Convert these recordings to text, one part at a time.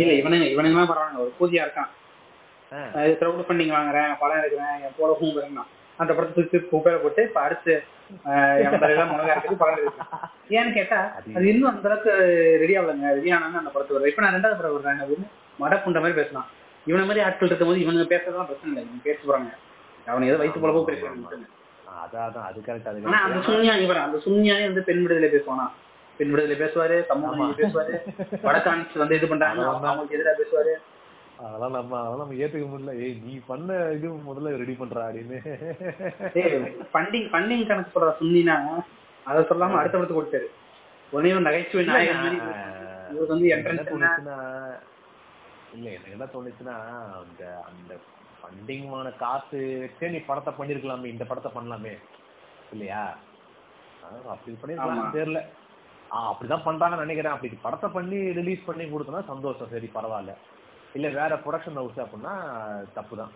இல்ல இவனுங்க இவனுங்க பரவாயில்ல ஒரு பூஜையா இருக்கான். க்ரௌட் ஃபண்டிங் வாங்குறேன் படம் எடுக்கிறேன் என் போல ஹூங்குறேன் அந்த படத்தை தூக்கி குப்பையில போட்டு இப்ப அடுத்து ஏன்னு கேட்டா அது இன்னும் அந்த அளவுக்கு ரெடி ஆகலங்க. ரெடி ஆனாங்க அந்த படத்துக்கு வரும் இப்ப நான் ரெண்டாவது படம் அப்படின்னு மடப்புண்ட மாதிரி பேசலாம் இவனை மாதிரி ஆட்கள் இருக்கும் போது இவனுங்க பேசுறதுலாம் பிரச்சனை இல்லை. இவங்க பேச போறாங்க. அவனை ஏதோ வயிற்று போலவோ பேசுறாங்க. அதான் அது கரெக்ட் அந்த சுன்னியா இவர் அந்த சுன்னியாவே வந்து பெண் விடுதலை பேசுவானா? பெண் விடுதலை பேசுவாரு சமூக பேசுவாரு வடக்கான்ஸ் வந்து இது பண்றாங்க அவங்களுக்கு எதிராக பேசுவாரு. அதெல்லாம் நம்ம அதெல்லாம் நம்ம ஏத்துக்க முடியல. ஏய் நீ பண்ண இது முதல்ல ரெடி பண்றா அப்படின்னு. ஃபண்டிங் ஃபண்டிங் கணக்கு சொல்ற சுன்னினா அதை சொல்லாம அடுத்த படத்துக்கு கொடுத்தாரு உடனே நகைச்சுவை நாயகன் இவருக்கு வந்து என்ட்ரன்ஸ் இல்ல எனக்கு என்ன தோணுச்சுன்னா அந்த அந்த ஃபண்டிங்மான காசு வச்சே நீ படத்தை பண்ணிருக்கலாமே இந்த படத்தை பண்ணலாமே. இல்லையா? அப்படி பண்ணிருக்கலாம் தெரியல. ஆஹ் அப்படிதான் பண்றாங்கன்னு நினைக்கிறேன். அப்படி படத்தை பண்ணி ரிலீஸ் பண்ணி கொடுத்தனா சந்தோஷம். சரி பரவாயில்ல. இல்ல வேற ப்ரொடக்ஷன் ஹவுஸ் அப்படின்னா தப்பு தான்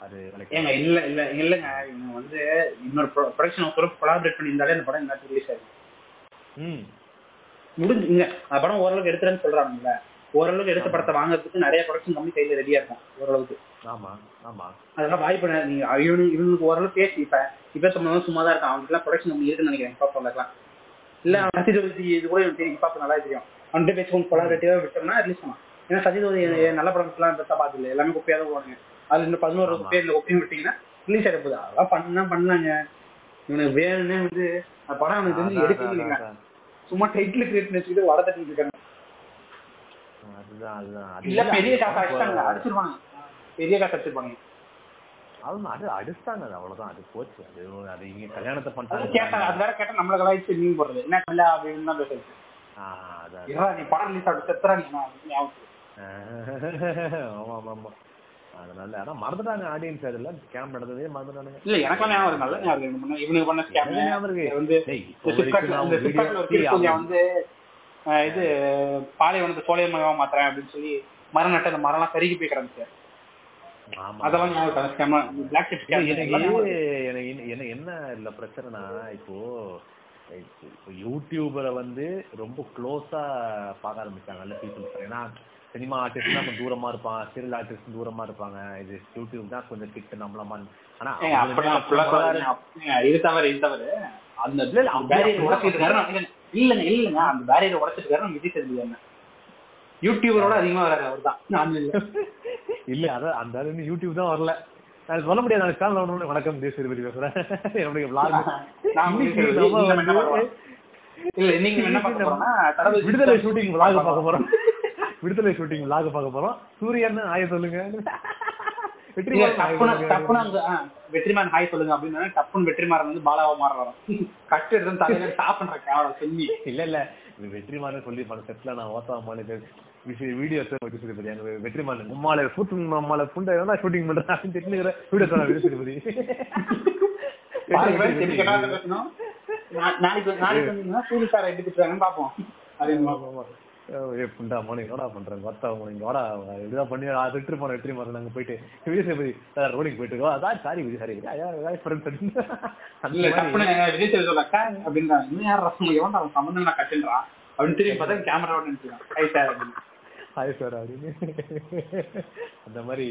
அது ஏங்க இல்ல இல்ல இல்லங்க. இவங்க வந்து இன்னொரு ப்ரொடக்ஷன் ஹவுஸ் கொலாபரேட் பண்ணியிருந்தாலே அந்த படம் என்ன ரிலீஸ் ஆகும் ம். முடிஞ்சு இங்க அந்த படம் ஓரளவுக்கு எடுத்துறேன்னு சொல்றாங்கல்ல. ஓரளவுக்கு எடுத்த படத்தை வாங்குறதுக்கு நிறைய ப்ரொடக்ஷன் கம்பெனி கையில ரெடியா இருக்கும் ஓரளவுக்கு. ஆமா ஆமா. அதெல்லாம் வாய்ப்பு நீங்க இவனு இவனுக்கு ஓரளவு பேசி இப்ப இப்ப சும்மா தான் இருக்கான். அவனுக்கு எல்லாம் ப்ரொடக்ஷன் கம்பெனி இருக்குன்னு நினைக்கிறேன். பாப்பாக்கலாம் இல்ல சசிதோதி இது கூட எனக்கு தெரியும் பாப்பா நல்லா தெரியும். அவன்கிட்ட பேசி கொஞ்சம் கொலாபரேட்டிவா விட்டோம்னா ரிலீஸ் பண்ணலாம் ஏன்னா சசிதோதி நல்ல படம்லாம் பெருசா பார்த்து இல்லை எல்லாமே குப்பையா தான் போடுவாங்க அது இன்னும் பதினோரு குப்பையா இந்த குப்பையும் விட்டீங்கன்னா ரிலீஸ் ஆகிட போகுது அதெல்லாம் பண்ணா பண்ணலாங்க இவனுக்கு வேணும்னே வந்து அந்த படம் அவனுக்கு தெரிஞ்சு எடுக்கல சும்மா டைட்டில் கிரியேட் பண்ணி வச்சுக்கிட்டு வட தட்டிட்டு இருக்காங்க. இல்ல பெரிய காசு அடிச்சிருவாங்க. பெரிய காசு அடிச்சிருப்பாங்க. அதுவும் அது அடிச்சிட்டாங்க அது அவ்வளவுதான். அது போச்சு. அது அது இங்க கல்யாணத்தை பண்ணிட்டாங்க. கேட்டாங்க. அது வேற கேட்டா நம்மள கலாய்ச்சி மீன் போடுறது. என்ன இல்ல அப்படின்னு தான் பேசுறது நீ படம் ரிலீஸ் ஆகிட்டு செத்துறா நீ. ஆமா ஆமா ஆமா. அதனால ஆனா மறந்துட்டாங்க ஆடியன்ஸ் அதுல கேம் நடந்ததே மறந்துட்டானுங்க. இல்ல எனக்கு ஞாபகம் நல்ல ஞாபகம் இவனுக்கு பண்ண ஸ்கேம் வந்து வந்து இது பாலைவனத்தை சோழியமயமா மாத்துறேன் அப்படின்னு சொல்லி மரம் நட்ட அந்த மரம் எல்லாம் கருகி போய் கிடந்துச்சு. அதெல்லாம் எனக்கு என்ன இல்ல பிரச்சனைனா இப்போ யூடியூபரை வந்து ரொம்ப க்ளோஸா பார்க்க ஆரம்பிச்சாங்கல்ல பீப்புள்ஸ் ஏன்னா சினிமா ஆர்டிஸ்ட் கொஞ்சம் தூரமா இருப்பான் சீரியல் ஆர்டிஸ்ட் தூரமா இருப்பாங்க. இது யூடியூப் தான் கொஞ்சம் கிட்ட நம்மளமா ஆனா இது தவறு இது தவறு. அந்த இல்லங்க இல்லங்க. அந்த பேரியர் உடச்சிட்டு விஜய் சேதுபதி யூடியூபரோட அதிகமா வராது அவர் தான் இல்ல அதான் அந்த அளவு யூடியூப் தான் வரல. நான் சொல்ல முடியாது நான் சேனல் ஒன்று வணக்கம் தேசிய பேசுறேன். என்னுடைய பிளாக் இல்ல இன்னைக்கு என்ன பார்க்க போறோம்னா விடுதலை ஷூட்டிங் விளாக் பார்க்க போறோம். விடுதலை ஷூட்டிங் விளாக் பார்க்க போறோம். சூரியன் ஆய சொல்லுங்க. வெற்றிமான் ஹாய் சொல்லுங்க. அப்படின்னு டப்புன்னு வெற்றிமாறன் வந்து பாலாவா மாற வரும் கட்டு எடுத்து தலையில டாப் பண்ற கேமரா சொல்லி இல்ல. இல்ல வெற்றிமாறன் சொல்லி செட்ல நான் ஓத்தா மாலை வீடியோஸ் வச்சு திருப்பதி அங்க வெற்றிமாறன் உம்மால ஃபுட் நம்மால புண்டை என்ன ஷூட்டிங் அப்படின்னு திட்டுங்கிற வீடியோ சொன்ன வீடியோ திருப்பதி நாளைக்கு நாளைக்கு ஏ புண்டா மோனி என்னடா பண்றேன்? கொத்தா மோனி வாடா. இதுதான் பண்ணி திட்டு போன வெற்றி மாறன். நாங்க போயிட்டு விஜய் சேதுபதி போயிட்டு இருக்கோம். அதான் சாரி விஜய் சாரி. விஜய் சேதுபதி சொல்லக்கா அப்படின்றாங்க இன்னும் யார் ரசம் எவன் அவன் சம்பந்தம் நான் கட்டுன்றான். அப்படின்னு திரும்பி பார்த்தா சார் அப்படின்னு. ஹாய் சார் அப்படின்னு அந்த மாதிரி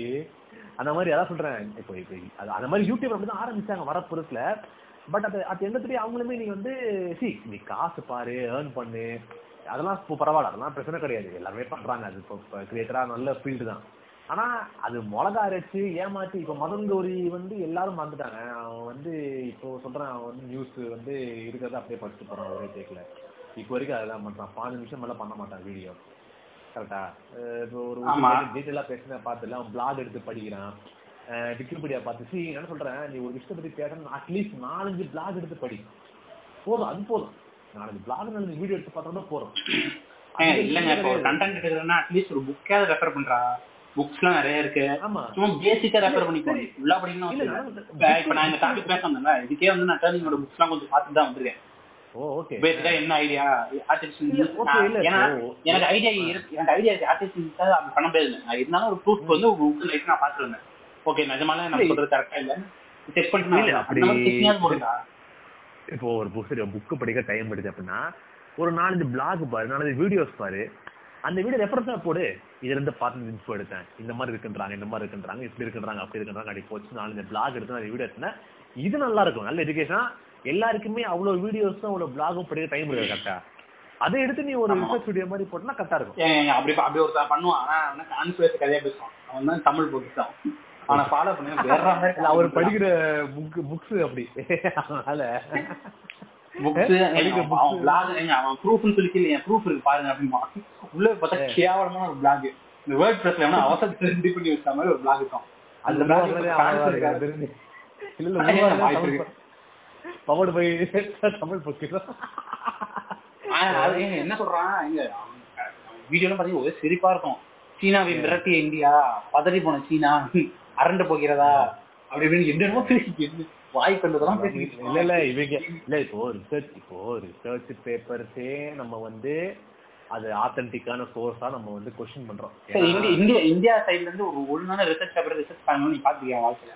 அந்த மாதிரி அதான் சொல்றேன். இப்போ இப்போ அந்த மாதிரி யூடியூப் அப்படிதான் ஆரம்பிச்சாங்க வர புதுசுல பட் அது அது எண்ணத்துலயே அவங்களுமே நீ வந்து சி நீ காசு பாரு ஏர்ன் பண்ணு. அதெல்லாம் இப்போ பரவாயில்ல. அதெல்லாம் பிரச்சனை கிடையாது. எல்லாமே பண்றாங்க. அது இப்போ கிரியேட்டரா நல்ல ஃபீல்டு தான். ஆனா அது மிளகா அரைச்சு ஏமாத்தி இப்போ மதன் கௌரி வந்து எல்லாரும் மறந்துட்டாங்க. அவன் வந்து இப்போ சொல்றான் அவன் வந்து நியூஸ் வந்து இருக்கிறத அப்படியே படிச்சுட்டு போறான். ஒரே டேக்ல இப்போ வரைக்கும் அதெல்லாம் பண்றான். பாஞ்சு நிமிஷம் மேல பண்ண மாட்டான் வீடியோ. கரெக்டா. இப்போ ஒரு டீட்டெயிலா பேசின பார்த்துல அவன் பிளாக் எடுத்து படிக்கிறான். விக்கிபீடியா பார்த்து. சி என்ன சொல்றேன்? நீ ஒரு விஷயத்தை பத்தி பேசணும் அட்லீஸ்ட் நாலஞ்சு பிளாக் எடுத்து படி. போதும் அது போதும். நாலஞ்சு பிளாக் நாலஞ்சு வீடியோ எடுத்து பார்த்தா போறோம் இல்லங்க இப்போ கண்டென்ட் எடுக்கிறதுனா அட்லீஸ்ட் ஒரு புக்காவது ரெஃபர் பண்றா. புக்ஸ் எல்லாம் நிறைய இருக்கு. ஆமா. சும்மா பேசிக்கா ரெஃபர் பண்ணிக்கோங்க உள்ள படிக்கணும் இப்ப நான் இந்த டாபிக் பேச வந்தேன்ல இதுக்கே வந்து நான் டேர்னிங்கோட புக்ஸ் எல்லாம் கொஞ்சம் பார்த்துட்டு தான் வந்திருக்கேன். என்ன ஐடியா ஆர்டிஃபிஷியல் ஏன்னா எனக்கு ஐடியா இருக்கு. எனக்கு ஐடியா இருக்கு. ஆர்டிஃபிஷியல் அது பண்ண முடியாது. நான் இருந்தாலும் ஒரு ப்ரூஃப் வந்து புக் லைட் நான் பார்த்துருந்தேன். ஓகே நிஜமால நான் சொல்றது கரெக்டா இல்ல? செக் பண்ணி அப்படி இப்போ ஒரு புக் புக்கு படிக்க டைம் எடுத்து அப்படின்னா ஒரு நாலஞ்சு பிளாக் பாரு நாலஞ்சு வீடியோஸ் பாரு. அந்த வீடியோ ரெஃபரன்ஸா போடு. இதுல இருந்து பார்த்து இன்ஃபோ எடுத்தேன். இந்த மாதிரி இருக்குன்றாங்க இந்த மாதிரி இருக்குன்றாங்க இப்படி இருக்குன்றாங்க அப்படி இருக்குன்றாங்க அப்படி போச்சு. இந்த பிளாக் எடுத்து அந்த வீடியோ எடுத்தேன் இது நல்லா இருக்கும். நல்ல எஜுகேஷனா எல்லாருக்குமே அவ்வளவு வீடியோஸும் அவ்வளவு பிளாகும் படிக்க டைம் இருக்கு கரெக்டா அதை எடுத்து நீ ஒரு ரிசர்ச் வீடியோ மாதிரி போட்டா கரெக்டா இருக்கும். அப்படி அப்படி ஒருத்தன் பண்ணுவான். ஆனா அவன் கான்ஸ்பிரசி கதையா பேசுவான். அவன் தான் தமிழ் பொக்கிஷம் அவனை ஃபாலோ பண்ணி வேற மாதிரி அவர் படிக்கிற புக் புக்ஸ் அப்படி. அதனால. புக்ஸ் அவன் ப்ரூஃப்னு சொல்லி என் ப்ரூஃப் இருக்கு பாருங்க அப்படிமா உள்ள பார்த்தா கேவலமான ஒரு பிளாக் இந்த வேர்ட் பிரஸ்ல வேணா அவசரத்துல ரெடி பண்ணி வச்ச மாதிரி ஒரு பிளாக் இருக்கும். அந்த அந்த பிளாக் பவர்டு பை தமிழ் ஏங்க என்ன சொல்றான்? எங்க வீடியோலாம் பாத்தீங்கன்னா ஒரே சிரிப்பா இருக்கும். சீனாவை மிரட்டிய இந்தியா பதறி போன சீனா அரண்டு போகிறதா? அப்படி இப்படின்னு என்னென்னமோ பேசி வாய் கண்டதெல்லாம் இல்ல இல்ல இவங்க இல்ல இப்போ ரிசர்ச் இப்போ ரிசர்ச் பேப்பர்ஸே நம்ம வந்து அது ஆத்தென்டிக்கான சோர்ஸா நம்ம வந்து கொஸ்டின் பண்றோம். இந்தியா இந்தியா சைடுல இருந்து ஒரு ஒழுங்கான ரிசர்ச் பேப்பர் ரிசர்ச் பண்ணணும் நீ பாத்துக்கியா வாழ்க்கையில?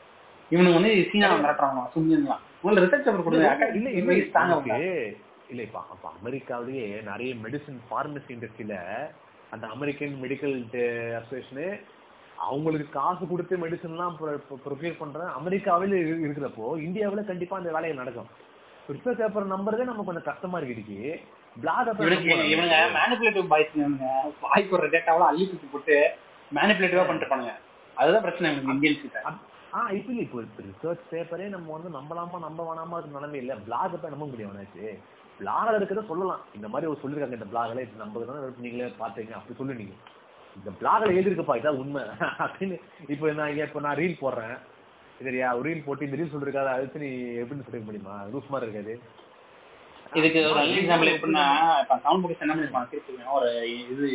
இவனுக்கு வந்து சீனா மிரட்டுறாங்க சும்மியன்லாம். ரிசர்ச் பேப்பர் கொடுங்க. இல்ல தாங்க இருக்கு. இல்ல இப்ப அப்ப அமெரிக்காவிலேயே நிறைய மெடிசின் பார்மசி இண்டஸ்ட்ரியில அந்த அமெரிக்கன் மெடிக்கல் அசோசியேஷனு அவங்களுக்கு காசு கொடுத்து மெடிசன் எல்லாம் ப்ரொக்யூர் பண்ற அமெரிக்காவில இரு- இருக்கிறப்போ இந்தியாவுல கண்டிப்பா அந்த வேலைகள் நடக்கும். ரிசர்ச் பேப்பர் நம்புறதே நமக்கு கொஞ்சம் கஷ்டமா இருக்கு பிளாக் இவனுங்க மேனிபுலேட்டிவ் பாய்ஸ் வாய்க்கு ஒரு டேட்டாவெல்லாம் அள்ளி போட்டு மேனிபுலேட்டிவா பண்ணிட்டு பண்ணுங்க அதுதான் பிரச்சனை இந்தியன்ஸ் கிட்ட ஆ இப்ப ரிசர்ச் பேப்பரே நம்ம வந்து நம்பலாமா நம்ப வேணாமா நிலைமை இல்ல பிளாக் போய் நம்ப முடியும் அவனாச்சு பிளாக்ல இருக்கிறத சொல்லலாம் இந்த மாதிரி ஒரு சொல்லிருக்காங்க இந்த பிளாக்ல இது நம்புறதுனா நீங்களே பாத்தீங்க அப்படி சொல்லு நீங்க இந்த பிளாக்ல எழுதிருக்கப்பா இதான் உண்மை அப்படின்னு இப்போ நான் இப்போ நான் ரீல் போடுறேன் சரியா ஒரு ரீல் போட்டு இந்த ரீல் சொல்லிருக்காது அடுத்து நீ எப்படின்னு சொல்லிக்க முடியுமா லூஸ் மாதிரி இருக்காது இதுக்கு ஒரு நல்ல எக்ஸாம்பிள் எப்படின்னா இப்ப சவுண்ட் புக்ஸ் என்ன பண்ணிருப்பான் ஒரு இது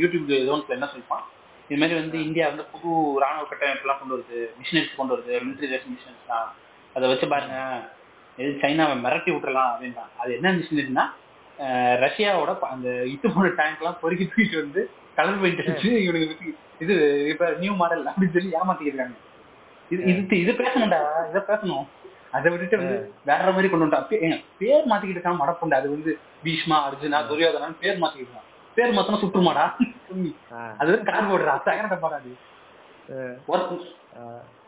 யூடியூப் ஜோன்ஸ்ல என்ன சொல்லிப்பான் இது மாதிரி வந்து இந்தியா வந்து புது ராணுவ கட்டமைப்பு எல்லாம் கொண்டு வருது. மிஷினரிஸ் கொண்டு வருது. மிலிட்டரி மிஷினரிஸ் தான். அதை வச்சு பாருங்க. இது சைனாவை மிரட்டி விட்டுறலாம் அப்படின்றான் அது என்ன மிஷினரினா ரஷ்யாவோட அந்த இட்டு போன டேங்க் எல்லாம் பொறுக்கி தூக்கிட்டு வந்து கலர் பெயிண்ட் வச்சு இவனுக்கு இது இப்ப நியூ மாடல் அப்படின்னு சொல்லி ஏமாத்திட்டு இருக்காங்க இது இது இது பேசணும்டா. இதை பேசணும். அதை விட்டுட்டு வந்து வேற மாதிரி கொண்டு வந்தா பே- ஏங்க, பேர் மாத்திக்கிட்டு இருக்கான் மடப்புண்டா. அது வந்து பீஷ்மா அர்ஜுனா துரியோதனான்னு பேர் மாத்திக்கிட்டு இருக்கான். பேர் மாத்தனா சுற்றுமாடா? சும்மி. அது வந்து கார் போடுறா சகரட்ட பாடாது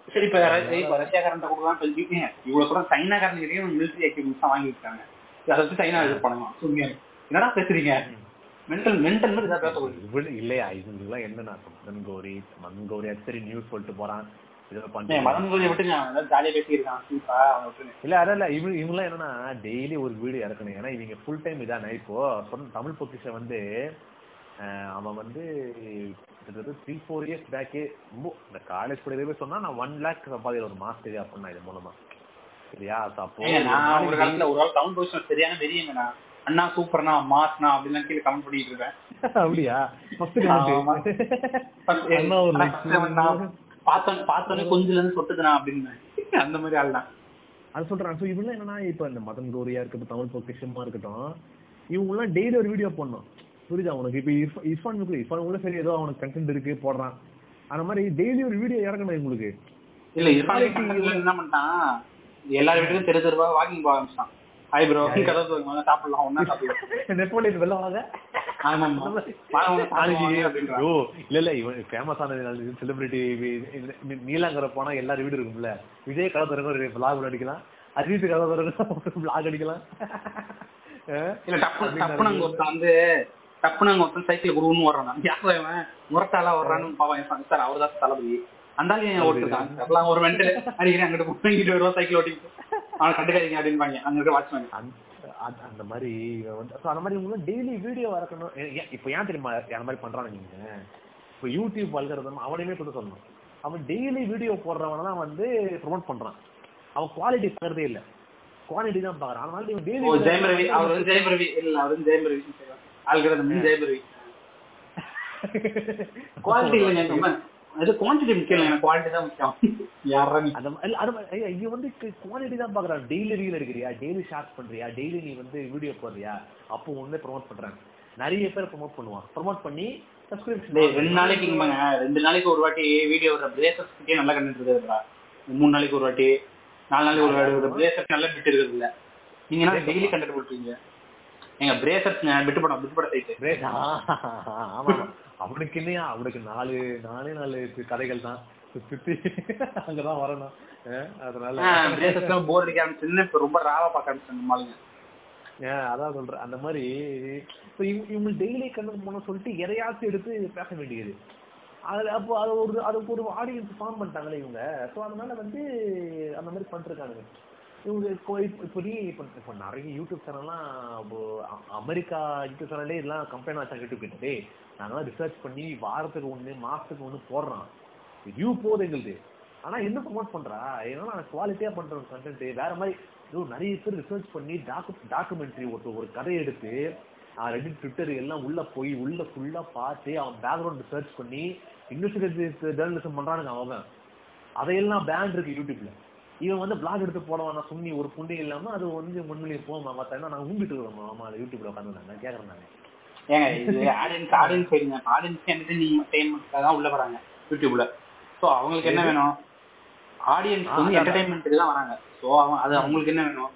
சரி இப்ப இப்ப ரஷ்யாக்காரன் கொடுக்கலாம் சொல்லி ஏங்க, இவ்வளவு கூட சைனாக்காரன் மிலிட்டரி எக்யூப்மெண்ட்ஸ் தான் வாங்கி இருக்காங்க அதை வச்சு சைனா இது பண்ணுவான் சும்மியா என்னடா பேசுறீங்க மென்டல் மென்டல் இவ்வளவு இல்லையா இதுலாம் என்னன்னா மன்கோரி மன்கோரி சரி நியூஸ் சொல்லிட்டு போறான் இல்ல அதான் இல்ல இவங்க இவங்கலாம் என்னன்னா டெய்லி ஒரு வீடியோ இறக்கணும் ஏன்னா இவங்க ஃபுல் டைம் இதானே இப்போ. தமிழ் பொக்கிஷன் வந்து அவன் வந்து கிட்டத்தட்ட த்ரீ ஃபோர் இயர்ஸ் பேக்கே ரொம்ப இந்த காலேஜ் படிக்கிறதே சொன்னா நான் ஒன் லேக் சம்பாதிக்கிற ஒரு மாஸ்டர் அப்படின்னா இது மூலமா. சரியா? அப்போ நான் ஒரு ஒரு காலத்துல ஒரு காலம் டவுன் பொசிஷன் சரியான நான் அண்ணா சூப்பர்னா மாஸ்னா அப்படிலாம் கீழே கமெண்ட் பண்ணிட்டு இருக்கேன் அப்படியா? பார்த்தோம் பார்த்தோன்னே கொஞ்சம் இருந்து சொட்டுதுனா அப்படின்னு. அந்த மாதிரி ஆள் தான் அது சொல்றேன் ஸோ இவங்க என்னன்னா இப்போ இந்த மதன் கோரியா இருக்கட்டும் தமிழ் பொக்கிஷமா இருக்கட்டும் இவங்க எல்லாம் டெய்லி ஒரு வீடியோ பண்ணணும் புரியுதா உனக்கு? இப்போ இர்ஃபான் இர்ஃபான் இருக்கு இர்ஃபான் உள்ள சரி ஏதோ அவனுக்கு கண்டென்ட் இருக்கு போடுறான். அந்த மாதிரி டெய்லி ஒரு வீடியோ இறக்கணும் இவங்களுக்கு இல்ல இர்ஃபான் என்ன பண்ணிட்டான்? எல்லார் வீட்டுக்கும் தெரு தெருவா வாக்கிங் போக ஆரம்பிச்சிட்டான். ஹாய் ப்ரோ கதை வாங்க சாப்பிடலாம் ஒன்னா சாப்பிடலாம். நெப்போலியன் வெளில வாங்க இல்ல இல்ல இவன் ஃபேமஸ் ஆன செலிபிரிட்டி நீலாங்கரை போனா எல்லாரும் வீடு இருக்கும்ல. விஜய் கதை தரங்க ஒரு vlog அடிக்கலாம். அஜித் கதை தரங்க vlog அடிக்கலாம். அஹ் இல்ல டப்பு டப்புனு அங்க ஒருத்தன் வந்து டப்புனு அங்க ஒருத்தன் சைக்கிள் குருன்னு ஓடுறான். யாரும் அவன் முரட்டாலா ஓடுறான்னு பாவம் சார் அவர் தான் தளபதி. அந்த ஆளு ஏன் ஓட்டுருக்கான் ஒரு மென்டல் அடிக்கிறேன் அங்கிட்டு போய் இங்கிட்டு வருவா சைக்கிள் ஓட்டிட்டு அவனை கண்டுக்காதீங்க அப்படின்பாங்க அங்க இருக்க வாட்ச்மேன் அந்த- மாதிரி இவன் வந்து அந்த மாதிரி இவங்க டெய்லி வீடியோ வரக்கணும். இப்போ ஏன் தெரியுமா அந்த மாதிரி பண்றாங்க நீங்க? இப்போ யூடியூப் வல்கரதம் அவனையுமே கொண்டு சொல்லணும். அவன் டெய்லி வீடியோ போடுறவன தான் வந்து ப்ரொமோட் பண்றான். அவன் குவாலிட்டி பார்க்கறதே இல்ல. குவாலிட்டி தான் பாக்குறான். அதனால இவன் ஓ ஜெயம் ரவி. டெய்லி அவர் ஜெயம் ரவி. இல்ல அவர் ஜெயம் ரவி. ஆல்கிறது ஜெயம் ரவி குவாலிட்டி இல்லைங்க அது குவான்டிட்டி முக்கியம் இல்லை குவாலிட்டி தான் முக்கியம். யாரா நீ? அந்த மா- இல்ல, அது வந்து குவாலிட்டி தான் பாக்குறான் டெய்லி ரீல் எடுக்கிறியா? டெய்லி ஷார்ட் பண்றியா? டெய்லி நீ வந்து வீடியோ போடுறியா? அப்போ ஒண்ணே ப்ரோமோட் பண்றாங்க. நிறைய பேர் ப்ரோமோட் பண்ணுவான் ப்ரோமோட் பண்ணி சப்ஸ்கிரிப்ஷன் ரெண்டு நாளைக்கு ரெண்டு நாளைக்கு ஒரு வாட்டி வீடியோ வர பிரேசஸ் கிட்டே நல்லா கண்டுட்டு இருக்குதுடா மூணு நாளைக்கு ஒரு வாட்டி நாலு நாளைக்கு ஒரு வாட்டி பிரேசஸ் நல்ல பிட் இருக்குது இல்ல நீங்க டெய்லி கண்டுட்டு போட்டுருக்கீங்க எங்க பிரேசர்ஸ்ங்க விட்டு படம் விட்டு பட சைட்டு ஆமா. அவனுக்கு என்னையா? அவனுக்கு நாலு நாலே நாலு கதைகள் தான். சுத்தி அங்கதான் வரணும். அதனால. பிரேசர்ஸ் போர் அடிக்க ஆரம்பிச்சுன்னு இப்ப ரொம்ப ராவா பார்க்க ஆரம்பிச்சு நம்மளுங்க ஏன் அதான் சொல்றேன். அந்த மாதிரி இப்போ இவங்க டெய்லி கண்ணு போன சொல்லிட்டு எதையாச்சும் எடுத்து பேச வேண்டியது. அது அப்போ அது ஒரு அதுக்கு ஒரு ஆடியன்ஸ் ஃபார்ம் பண்ணிட்டாங்களே இவங்க. ஸோ அதனால வந்து அந்த மாதிரி பண்ணிருக்கானுங்க. இவங்க இப்போ இப்போ இப்போ இப்போ நிறைய யூடியூப் சேனல்லாம் இப்போ அமெரிக்கா யூடியூப் சேனல்லே இதெல்லாம் கம்பெனி வச்சாங்க யூடியூப் கிட்டே நாங்களாம் ரிசர்ச் பண்ணி வாரத்துக்கு ஒன்று மாசத்துக்கு ஒன்று போடுறோம். வியூ போகுது எங்களுக்கு ஆனால் என்ன ப்ரொமோட் பண்றா? ஏன்னா நான் குவாலிட்டியாக பண்ற கண்டென்ட் வேற மாதிரி ஐயோ, நிறைய பேர் ரிசர்ச் பண்ணி டாக்கு டாக்குமெண்ட்ரி ஒரு ஒரு கதை எடுத்து ரெடிட் ட்விட்டர் எல்லாம் உள்ள போய் உள்ள ஃபுல்லாக பார்த்து அவன் பேக்ரவுண்ட் ரிசர்ச் பண்ணி இன்வெஸ்டிகேட்டிவ் ஜேர்னலிசம் பண்ணுறானுங்க அவன். அதையெல்லாம் பேன் இருக்கு யூடியூப்ல இவன் வந்து பிளாக் எடுத்து போடவான் நான் ஒரு புண்ணி இல்லாம அது வந்து முன்னிலையை போமா மத்த நான் ஊங்கிட்டு இருக்கோம் ஆமா யூடியூப்ல உட்காந்து நான் கேக்குறேன் நான். ஏங்க இது ஆடியன்ஸ் ஆடியன்ஸ் போயிடுங்க ஆடியன்ஸ் என்டர்டைன்மெண்ட் தான் உள்ள வராங்க யூடியூப்ல. சோ அவங்களுக்கு என்ன வேணும்? ஆடியன்ஸ் வந்து. என்டர்டைன்மெண்ட்டுக்கு தான் வராங்க. சோ அவன் அது அவங்களுக்கு என்ன வேணும்?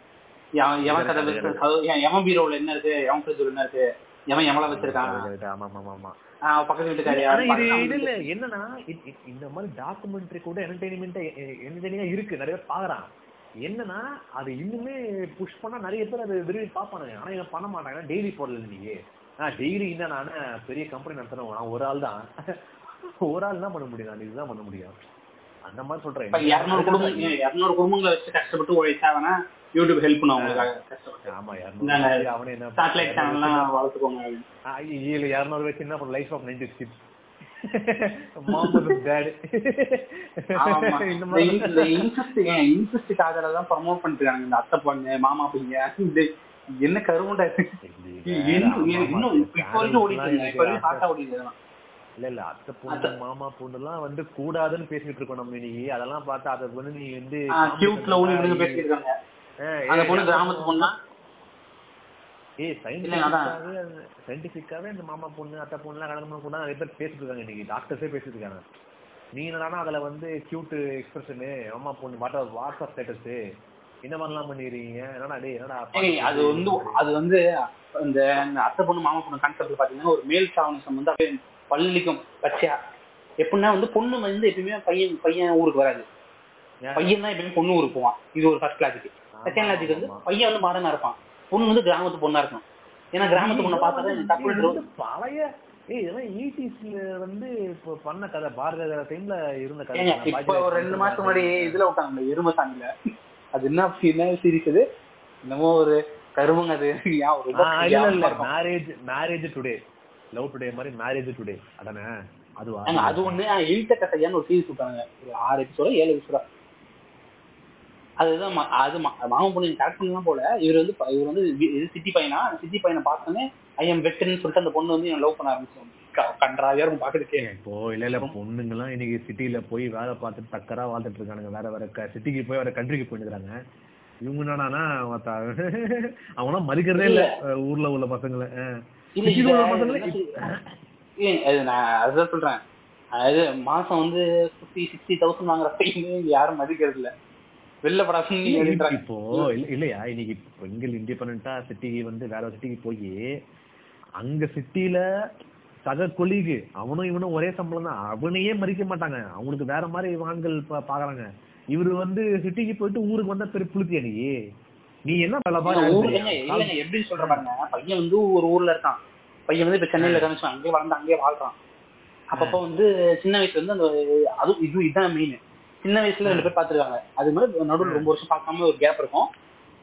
எவன் கதை அது எவன் பீரோல என்ன இருக்கு? எவன் ஃப்ரிட்ஜ்ல என்ன இருக்கு? எவன் எவள வச்சிருக்கான்? ஆமா ஆமா ஆமா. என்னன்னா இந்த மாதிரி டாக்குமெண்ட்ரி கூட என்டர்டைன்மெண்ட் என்டர்டைனிங்கா இருக்கு. நிறைய பேர் பாக்குறான் என்னன்னா அது இன்னுமே புஷ் பண்ணா நிறைய பேர் அதை விரும்பி பாப்பானுங்க ஆனா இவன் பண்ண மாட்டாங்க. டெய்லி போடல நீங்க நான் டெய்லி என்ன நானு பெரிய கம்பெனி நடத்துறேன் நான் ஒரு ஆள் தான் ஒரு ஆள் தான் பண்ண முடியும் இதுதான் பண்ண முடியும். அந்த மாதிரி இப்ப இருநூறு குடும்பம் சொல்றேன் இருநூறு குடும்பங்களை வச்சு கஷ்டப்பட்டு உழைச்சா வேணா யூடியூப் ஹெல்ப் பண்ணும் அவங்களுக்காக கஷ்டப்பட்டு ஆமா இரநூறு அவனே என்ன சேட்டலைட் சேனல்லாம் வளர்த்துக்கோங்க இதுல இரநூறு வச்சு என்ன லைஃப் ஆஃப் நைன்டி டேட் ஆமா. இந்த அத்தை பொண்ணு, மாமா பையன். என்ன கருமண்டா இது? இன்னும் இப்ப வரைக்கும் ஓடிட்டு. இப்ப வரைக்கும். இல்ல இல்ல. அத்தை பொண்ணு மாமா பொண்ணு எல்லாம் வந்து கூடாதுன்னு பேசிட்டு இருக்கோம் நம்ம இன்னைக்கு அதெல்லாம் பார்த்தா அதை வந்து நீ வந்து அந்த பொண்ணு கிராமத்து பொண்ணா? ஏய். சயின்டிபிக்காவே சயின்டிபிக்காவே இந்த மாமா பொண்ணு அத்தை பொண்ணுலாம் கல்யாணம் பண்ண கூட நிறைய பேர் பேசிட்டு இருக்காங்க இன்னைக்கு. டாக்டர்ஸே பேசிட்டு இருக்காங்க. நீ என்னடானா அதுல வந்து கியூட் எக்ஸ்பிரஷனு அம்மா பொண்ணு வாட்ஸ்அப் வாட்ஸ்அப் ஸ்டேட்டஸ் இந்த மாதிரிலாம் பண்ணிடுறீங்க என்னடா டேய் என்னடா அது வந்து அது வந்து இந்த அத்தை பொண்ணு மாமா பொண்ணு கான்செப்ட் பாத்தீங்கன்னா ஒரு மேல் சாவனிசம் வந்து அப்படியே பள்ளிக்கும் பச்சையா. எப்படின்னா வந்து பொண்ணு வந்து எப்பயுமே பையன் பையன் ஊருக்கு வராது. பையன் தான் எப்பயுமே பொண்ணு ஊருக்கு போவான். இது ஒரு ஃபர்ஸ்ட் லாஜிக் செகண்ட் லாஜிக் வந்து பையன் வந்து மாடர்னா இருப்பான். பொண்ணு வந்து கிராமத்து பொண்ணா இருக்கும். ஏன்னா கிராமத்து பொண்ணை பார்த்தா தப்பு பழைய ஏய் இதெல்லாம் எயிட்டிஸ்ல வந்து இப்போ பண்ண கதை பாரத டைம்ல இருந்த கதை. இப்ப ஒரு ரெண்டு மாசத்துக்கு முன்னாடி இதுல விட்டாங்க எரும சாங்கில அது என்ன என்ன சீரிஸ் அது என்னமோ ஒரு கருமங்க அது. Marriage marriage today love today மாதிரி மேரேஜ் டுடே அதானே? ஏங்க, அது ஒண்ணு இழுத்த கட்டையான்னு ஒரு சீரிஸ் விட்டாங்க ஆறு எபிசோட ஏழு எபிசோட அதுதான் அது மாமன் பொண்ணு கரெக்ட் பண்ணலாம் போல இவர் வந்து இவர் வந்து சிட்டி பையனா? சிட்டி பையனை பார்த்தோன்னே ஐ எம் வெட்டுன்னு சொல்லிட்டு அந்த பொண்ணு வந்து லவ் பண்ண ஆரம்பிச்சோம் கன்றாவியா இருக்கும் பாக்குறதுக்கே இப்போ இல்ல இல்ல பொண்ணுங்கெல்லாம் இன்னைக்கு சிட்டில போய் வேலை பார்த்துட்டு தக்கரா வாழ்ந்துட்டு இருக்கானுங்க. வேற வேற சிட்டிக்கு போய் வேற கண்ட்ரிக்கு போயிட்டுறாங்க இவங்க என்னடானா அவனா மதிக்கிறதே இல்ல. ஊர்ல உள்ள பசங்களை. இல்ல நான் அதுதான் சொல்றேன். அது மாசம் வந்து ஃபிஃப்டி சிக்ஸ்டி தௌசண்ட் வாங்குற பையன் யாரும் மதிக்கிறது இல்ல. வெளில படாசுன்னு இப்போ இல்ல- இல்லையா? இன்னைக்கு பெண்கள் இண்டிபெண்டா சிட்டிக்கு வந்து வேற சிட்டிக்கு போய் அங்க சிட்டில சக கொலிகு அவனும் இவனும் ஒரே சம்பளம் தான். அவனையே மதிக்க மாட்டாங்க. அவனுக்கு வேற மாதிரி ஆண்கள் பா- பாக்குறாங்க. இவரு வந்து சிட்டிக்கு போயிட்டு ஊருக்கு வந்தா பெரிய புளுத்தியா நீ நீ என்ன இல்லைங்க எப்படி சொல்ற பாருங்க. பையன் வந்து ஒரு ஊர்ல இருக்கான். பையன் வந்து இப்ப சென்னையில இருக்கான்னு அங்கேயே வளர்ந்து அங்கேயே வாழ்றான். அப்பப்ப வந்து சின்ன வயசுல இருந்து அந்த அது இது இதுதான் மெயின் சின்ன வயசுல ரெண்டு பேர் பாத்துருக்காங்க. அது மாதிரி நடுவில் ரொம்ப வருஷம் பார்க்காம ஒரு கேப் இருக்கும்.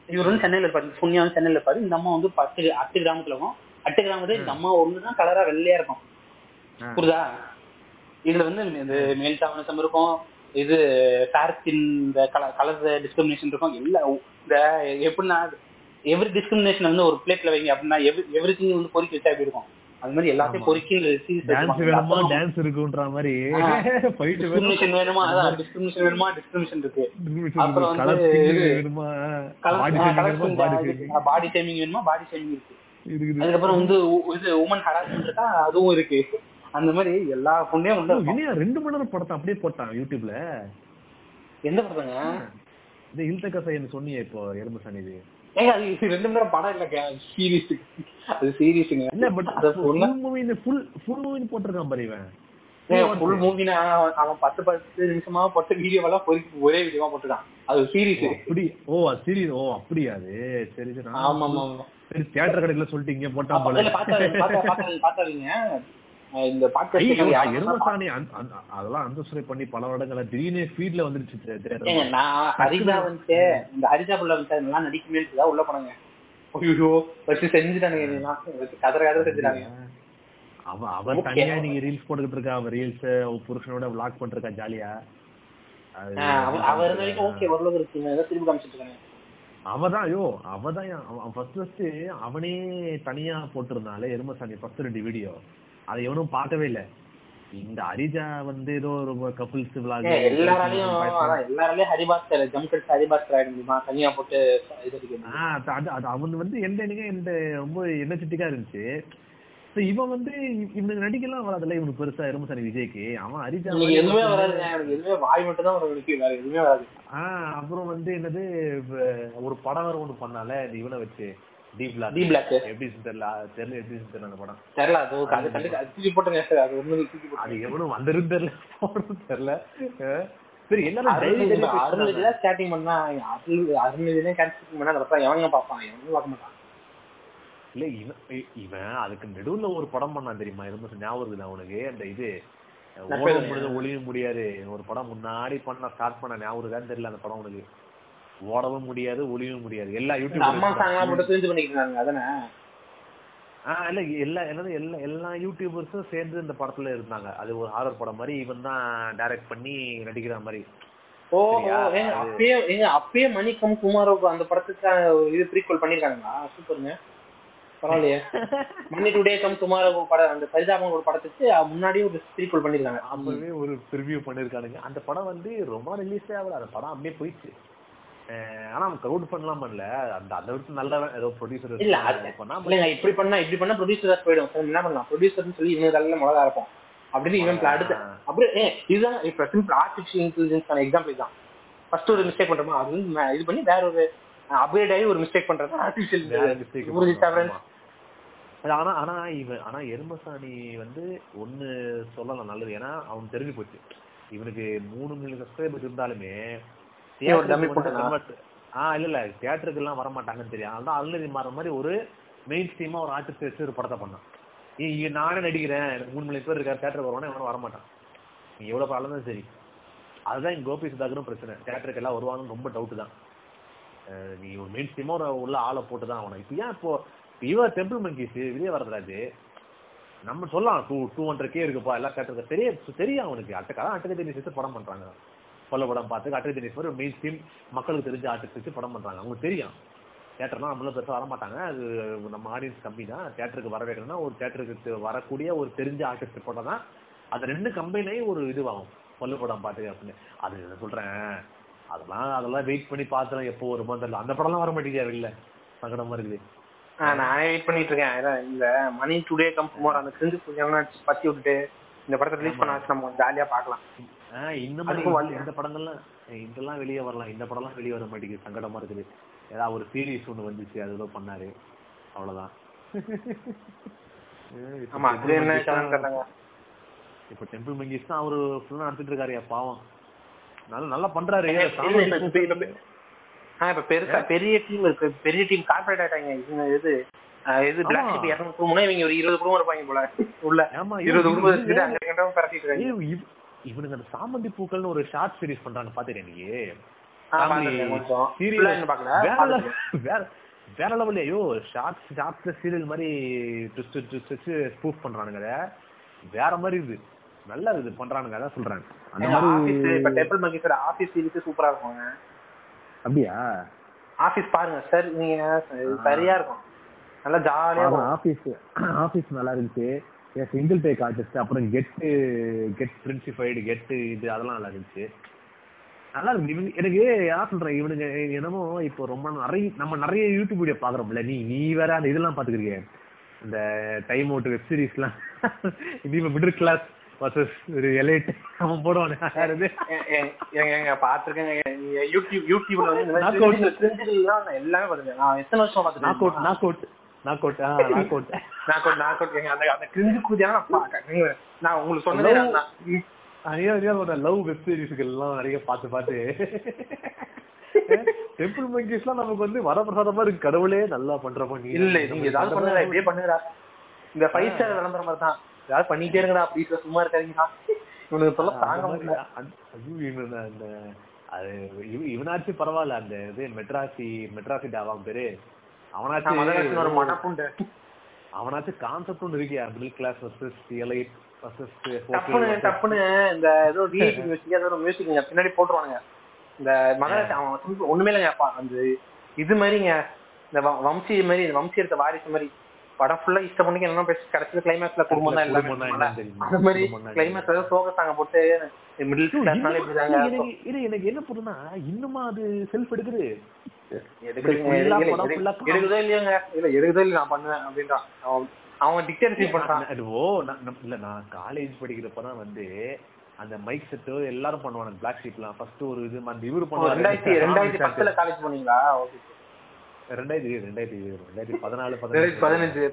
இவர் வந்து சென்னையில இருப்பாரு. புண்ணியா வந்து சென்னையில இருப்பாரு. இந்த அம்மா வந்து பத்து அட்டு கிராமத்துல இருக்கும். அட்டு கிராமத்துல இந்த அம்மா ஒண்ணுதான் கலரா வெள்ளையா இருக்கும். புரியுதா? இதுல வந்து இந்த மேல் சாவனிசம் இருக்கும். இது ஃபேர் ஸ்கின் இந்த கலர் டிஸ்கிரிமினேஷன் இருக்கும். எல்லா இந்த எப்படின்னா எவ்ரி டிஸ்கிரிமினேஷன் வந்து ஒரு பிளேட்ல வைங்க அப்படின்னா எவ்ரி திங் வந்து பொறுக்கி வச்சா எப்படி இருக்கும்? அது மாதிரி எல்லாத்தையும். பொறுக்கி டான்ஸ் வேணுமா டான்ஸ் இருக்குன்ற மாதிரி. டிஸ்கிரிமினேஷன் வேணுமா? அதான் டிஸ்கிரிமினேஷன் வேணுமா? டிஸ்கிரிமினேஷன் இருக்கு. அப்புறம் வந்து வேணுமா? பாடி ஷேமிங் வேணுமா? பாடி ஷேமிங் இருக்கு. அதுக்கப்புறம் வந்து இது உமன் ஹராஸ்மெண்ட் இருக்கா? அதுவும் இருக்கு. அந்த மாதிரி எல்லா பொண்ணையும் உள்ள. இல்லையா ரெண்டு மணி நேரம் படத்தை அப்படியே போட்டான் யூடியூப்ல? எந்த படத்துங்க? இந்த இல்த கசை என்ன சொன்னியே இப்போ எறும்பு சனிது. ஏங்க அது ரெண்டு மணி நேரம் படம் இல்லைங்க சீரிஸ் அது சீரிஸுங்க இல்ல but full movie full full movie போட்டிருக்கான் பாரு இவன். ஃபுல் மூவினா அவன் பத்து பத்து நிமிஷமா போட்ட வீடியோவெல்லாம் பொறுக்கி ஒரே வீடியோவா போட்டுருக்கான் அது சீரிஸ் ஓ, அப்படி ஓ சரி ஓ அப்படியா அது? சரி சரி. ஆமா ஆமா சரி தியேட்டர் கடையில சொல்லிட்டீங்க போட்டா போல. இல்ல, பாத்தாதீங்க இந்த பாட்காஸ்ட் அதெல்லாம் அந்தஸ்துரை பண்ணி பல வருடங்கள திடீர்னு ஃபீட்ல வந்துருச்சு நான் ஹரிஜா வந்துட்டு இந்த ஹரிஜா புள்ள வந்து நல்லா நடிக்குமே தான் உள்ள போனாங்க. ஐயோ வச்சு செஞ்சுட்டானுங்க கதற கதற செஞ்சுட்டாங்க அவ அவ Okay. தனியா நீங்க ரீல்ஸ் போட்டுக்கிட்டு இருக்கா அவ ரீல்ஸ் அவ புருஷனோட vlog பண்ணிருக்கா ஜாலியா? அது- ஆஹ் அவ- அவ இருந்த வரைக்கும் ஓகே ஓரளவுக்கு இருக்குங்க ஏதோ திருப்பி காமிச்சிட்டு இருக்காங்க அவதான் ஐயோ அவதான் அவன் ஃபர்ஸ்ட் ஃபர்ஸ்ட் அவனே தனியா போட்டிருந்தாலே எருமசாணி ஃபர்ஸ்ட் ரெண்டு வீடியோ அதை எவனும் பார்க்கவே இல்ல. இந்த அரிஜா வந்து ஏதோ ஒரு கப்புள்ஸ் விளாக் எல்லாராலையும் எல்லாராலையும் ஹரிபாஸ்கர் ஜம்கட் ஹரிபாஸ்கர் தனியா போட்டு அது அது அவன் வந்து எந்த எந்த ரொம்ப எனர்ஜெட்டிக்கா இருந்துச்சு. So இவன் வந்து இவ- இவனுக்கு நடிக்கலாம் வராதுல்ல இவனுக்கு பெருசா எருமசாணி விஜய்க்கு. அவன் அரிஜா எனக்கு எதுவுமே எனக்கு எதுவுமே வாய் மட்டும் தான் வேற எதுவுமே வராது. ஆஹ் அப்புறம் வந்து என்னது ஒரு படம் ஒண்ணு பண்ணால இந்த இவனை வச்சு. டீப் பிளாக் டி பிளாக் எப்படி தெரியல. தெரியல எப்படி தெரியல அந்த படம். தெரியல அது அது கண்டு அது தூக்கி போட்டுங்க அது ஒண்ணு தூக்கி போட்டு அது எவனும் வந்திருந்து தெரியல போனதும் தெரியல. அஹ் சரி எல்லாரும். அருள்நிதியா ஸ்டார்டிங் பண்ணா அருள் அருள்நிதியா கேன்சல் பண்ணா அப்புறம் எவங்க பார்ப்பான்? எவனும் பார்க்க மாட்டான். இல்ல இவன் இவன் அதுக்கு நடுவுல ஒரு படம் பண்ணான் தெரியுமா? ரொம்ப ஞாபகம் இருக்குதா உனக்கு? அந்த இது ஓட முடியாது ஒளியும் முடியாது. ஒரு படம் முன்னாடி பண்ண ஸ்டார்ட் பண்ண ஞாபகம் தெரியல அந்த படம் உனக்கு. ஓடவும் முடியாது ஒளியவும் முடியாது. எல்லா யூடியூப் இல்ல எல்லா என்னது எல்லா எல்லா யூடியூபர்ஸும் சேர்ந்து இந்த படத்துல இருந்தாங்க. அது ஒரு ஹாரர் படம் மாதிரி இவன் தான் டைரக்ட் பண்ணி நடிக்கிற மாதிரி. ஓ அப்பயே ஏங்க அப்பயே மணிக்கம் குமாரோக்கு அந்த படத்துக்கு இது ப்ரீக்வல் பண்ணிருக்காங்களா? சூப்பருங்க. பரவாயில்லையே. மணி டுடே கம் டுமாரோ படம் அந்த பரிதாபம் ஒரு படத்துக்கு முன்னாடியே ஒரு ப்ரீக்வல் பண்ணிருக்காங்க. அப்பவே ஒரு ரிவ்யூ பண்ணிருக்கானுங்க. அந்த படம் வந்து ரொம்ப ரிலீஸே ஆகல. அந்த படம் அப்படியே போயிடுச்சு. ஆனா அவன் க்ரௌட் பண்ணலாம் பண்ணல. அந்த அந்த விட்டு நல்லவன் ஏதோ ப்ரொடியூசர் இல்ல இல்லைங்க இப்படி பண்ணா இப்படி பண்ணா ப்ரொடியூசர் போயிடும். என்ன பண்ணலாம்? ப்ரொடியூசர்னு சொல்லி இவங்க தலையில மிளகா இருப்போம் அப்படின்னு இவன் அடுத்து அப்படியே ஏ இதுதான் இப்ப சிம்பிள் இன்டெலிஜென்ஸ்க்கான எக்ஸாம்பிள் தான் ஃபர்ஸ்ட் ஒரு மிஸ்டேக் பண்றோமா? அது இது பண்ணி வேற ஒரு அப்கிரேட் ஆகி ஒரு மிஸ்டேக் பண்றது? ஆமா. அது ஆனா ஆனா இவன் ஆனா எருமசாணி வந்து ஒண்ணு சொல்லலாம் நல்லது. ஏன்னா அவன் தெரிஞ்சு போச்சு. இவனுக்கு மூணு மில்லியன் சப்ஸ்கிரைபர்ஸ் இருந்தாலுமே ஆஹ் இல்ல இல்ல தியேட்டருக்கு எல்லாம் வர மாட்டாங்கன்னு தெரியும். அதனால அருள்நிதி மாற மாதிரி ஒரு மெயின் ஸ்ட்ரீமா ஒரு ஆர்டிஸ்ட் வச்சு ஒரு படத்தை இங்க நானே நடிக்கிறேன். மூணு மில்லியன் பேர் இருக்காரு தியேட்டருக்கு வருவானே எவனும் வர மாட்டான் நீ எவ்வளவு படம் சரி. அதுதான் கோபி சுதாகரும் பிரச்சனை. தியேட்டருக்கு எல்லாம் வருவாங்கன்னு ரொம்ப டவுட் தான். நீ ஒரு மெயின் ஸ்ட்ரீமா ஒரு உள்ள ஆளை போட்டு தான் ஆகணும். இப்போ ஏன் இப்போ இவ டெம்பிள் மங்கீஸ் விஜய் வரதராஜ். நம்ம சொல்லலாம் டூ டூ ஹண்ட்ரட் கே இருக்குப்பா எல்லா தேட்டருக்கு தெரிய தெரியும் அவனுக்கு. அட்டை அட்டகை தேனி சேர்த்து படம் பண்றாங்க. கொல்ல படம் பார்த்து அட்டை தினேஸ்வர் மெயின் ஸ்ட்ரீம் மக்களுக்கு தெரிஞ்ச ஆர்டிஸ்ட் வச்சு படம் பண்றாங்க. அவங்களுக்கு தெரியும். தேட்டர்னா நம்மளும் பெருசாக வர மாட்டாங்க அது நம்ம ஆடியன்ஸ் கம்மி தான். தேட்டருக்கு வர வைக்கணும்னா ஒரு தேட்டருக்கு வரக்கூடிய ஒரு தெரிஞ்ச ஆர்டிஸ்ட் படம் தான் அது ரெண்டு கம்பெனி ஒரு இதுவாகும். கொல்ல படம் பார்த்து அப்படின்னு. அது என்ன சொல்றேன். அதெல்லாம் அதெல்லாம் வெயிட் பண்ணி பார்த்தலாம் எப்போ வருமோ தெரியல. அந்த படம்லாம் வர மாட்டேங்குது வெளில சங்கடமா இருக்குது. ஆ, நான் வெயிட் பண்ணிட்டு இருக்கேன். இந்த மணி டுடே கம் டுமாரோ அந்த கிரிஞ்சு கொஞ்சம் பத்தி விட்டுட்டு இந்த படத்தை ரிலீஸ் பண்ணாச்சு நம்ம ஜாலியா பாக்கலாம் இந்த மாதிரி. இந்த படங்கள்லாம் இதெல்லாம் வெளியே வரலாம். இந்த படம்லாம் வெளியே வர மாட்டேங்குது. சங்கடமா இருக்குது. ஏதாவது ஒரு சீரிஸ் ஒண்ணு வந்துச்சு. அது ஏதோ பண்ணாரு. அவ்வளவுதான். இப்ப டெம்பிள் மங்கிஸ் தான் அவரு ஃபுல்லா நடத்திட்டு இருக்காருயா பாவம். நல்லா நல்லா பண்றாரு. இப்ப- பெருசா பெரிய டீம் இருக்கு பெரிய டீம் கார்பரேட் ஆயிட்டாங்க. இது இது பிளாக். ஷிப் இரநூறு குடும்பம்னா இவங்க ஒரு இருபது குடும்பம் இருப்பாங்க போல. உள்ள ஆமா இருபது குடும்பம் அங்க பரட்டிட்டு இருக்காங்க இவனுங்க அந்த சாமந்தி பூக்கள்னு ஒரு ஷார்ட் சீரிஸ் பண்றாங்க பாத்துட்டேன் நீ வேற வேற லெவல் ஐயோ ஷார்ட் ஷார்ட்ஸ்ல சீரியல் மாதிரி ட்விஸ்ட் ட்விஸ்ட் வச்சு ஸ்பூஃப் பண்றானுங்க. வேற மாதிரி இது. நல்லா இது பண்றானுங்க அதான் சொல்றேன். அந்த மாதிரி இப்ப டெம்பிள் மங்கீஸோட ஆபீஸ் சீரிஸ் சூப்பரா இருக்குங்க. அப்படியா? ஆபீஸ் பாருங்க சார் நீங்க சரியா இருக்கும். நல்லா ஜாலியா ஆபீஸ் ஆபீஸ் நல்லா இருந்துச்சு. சிங்கிள் டேக் ஆர்டிஸ்ட் அப்புறம் கெட் கெட் பிரின்சிஃபைடு கெட் இது அதெல்லாம் நல்லா இருந்துச்சு. நல்லா இருக்கு இவங்க எனக்கு யார் சொல்றேன் இவனுங்க என்னமோ இப்போ ரொம்ப நிறைய நம்ம நிறைய யூடியூப் வீடியோ பாக்குறோம்ல நீ நீ வேற அந்த இதெல்லாம் பாத்துக்கிறீங்க இந்த டைம் அவுட் வெப் சீரிஸ்லாம் இது இப்போ மிடில் கிளாஸ் வர்சஸ் ஒரு எலைட் அவன் போடுவானே. பாத்துருக்கேங்க யூடியூப் யூடியூப்ல வந்து எல்லாமே பாத்துருக்கேன் நான் எத்தனை வருஷம் நாக் அவுட் பாத்துருக்கேன் knock out knock out knock out knock out knock out அந்த அந்த கிரிஞ்சு கூதியான நான் பாக்க- நான் உங்களுக்கு சொன்னதே. நிறைய நிறைய லவ் வெப் சீரிஸ்கள் எல்லாம் நிறைய பார்த்து பார்த்து. டெம்பிள் மங்கீஸ்லாம் நமக்கு வந்து வரப்பிரசாதமா இருக்கு கடவுளே நல்லா பண்றப்ப நீ இல்ல நீங்க ஏதாவது இப்படியே இந்த ஃபைவ் ஸ்டார் விளம்பரம் மாதிரி தான். ஏதாவது பண்ணிட்டே இருங்கடா சும்மா இருக்காதீங்கடா. இவனுக்கு சொல்ல தாங்க முடியல. ஐயோ, அந்த அது இவனாச்சும் பரவாயில்ல அந்த இது மெட்ராசி மெட்ராசி டாவான் பேரு. அவனாச்சும் அவனாச்சும் கான்செப்ட் ஒன்று இருக்கியா middle class versus elite versus டப்புன்னு டப்புன்னு இந்த ஏதோ டிஎஸ்பி மியூசிக் ஏதோ மியூசிக் பின்னாடி போட்டுருவானுங்க. இந்த மகராஜ் அவன் simple- ஒண்ணுமே இல்லைங்க அந்த இது மாதிரிங்க இந்த வம்சி மாதிரி இந்த வம்சி எடுத்த வாரிசு மாதிரி. படம் ஃபுல்லா இஷ்டம் பண்ணி என்ன பேசி கடைசியில கிளைமேக்ஸ்ல குடும்பம் தான் எல்லாமே? அந்த மாதிரி கிளைமேக்ஸ் ஏதோ சோக சாங்க போட்டு மிடில் கிளாஸ்னால இப்படிதாங்க இது எனக்கு என்ன புரியுதுன்னா இன்னுமா அது செல்ஃப் எடுக்குது எடுக்குதோ இல்லையோங்க. இல்ல எடுக்குதோ இல்ல நான் பண்ணுவேன் அப்படின்றான். அவன் அவன் டிக்டேட்டர்ஷிப் பண்றான். அது ஓ இல்ல நான் காலேஜ் படிக்கிறப்பதான் வந்து அந்த மைக் செட்டு எல்லாரும் பண்ணுவாங்க பிளாக் ஷீப்லாம் ஃபர்ஸ்ட் ஒரு இது அந்த இவரு ஓ, பண்ணுவாரு. ரெண்டாயிரத்தி ரெண்டாயிரத்தி பத்துல காலேஜ் போனீங்களா? ஓகே. ரெண்டாயிரத்தி ரெண்டாயிரத்தி ரெண்டாயிரத்தி பதினாலு பதினஞ்சு.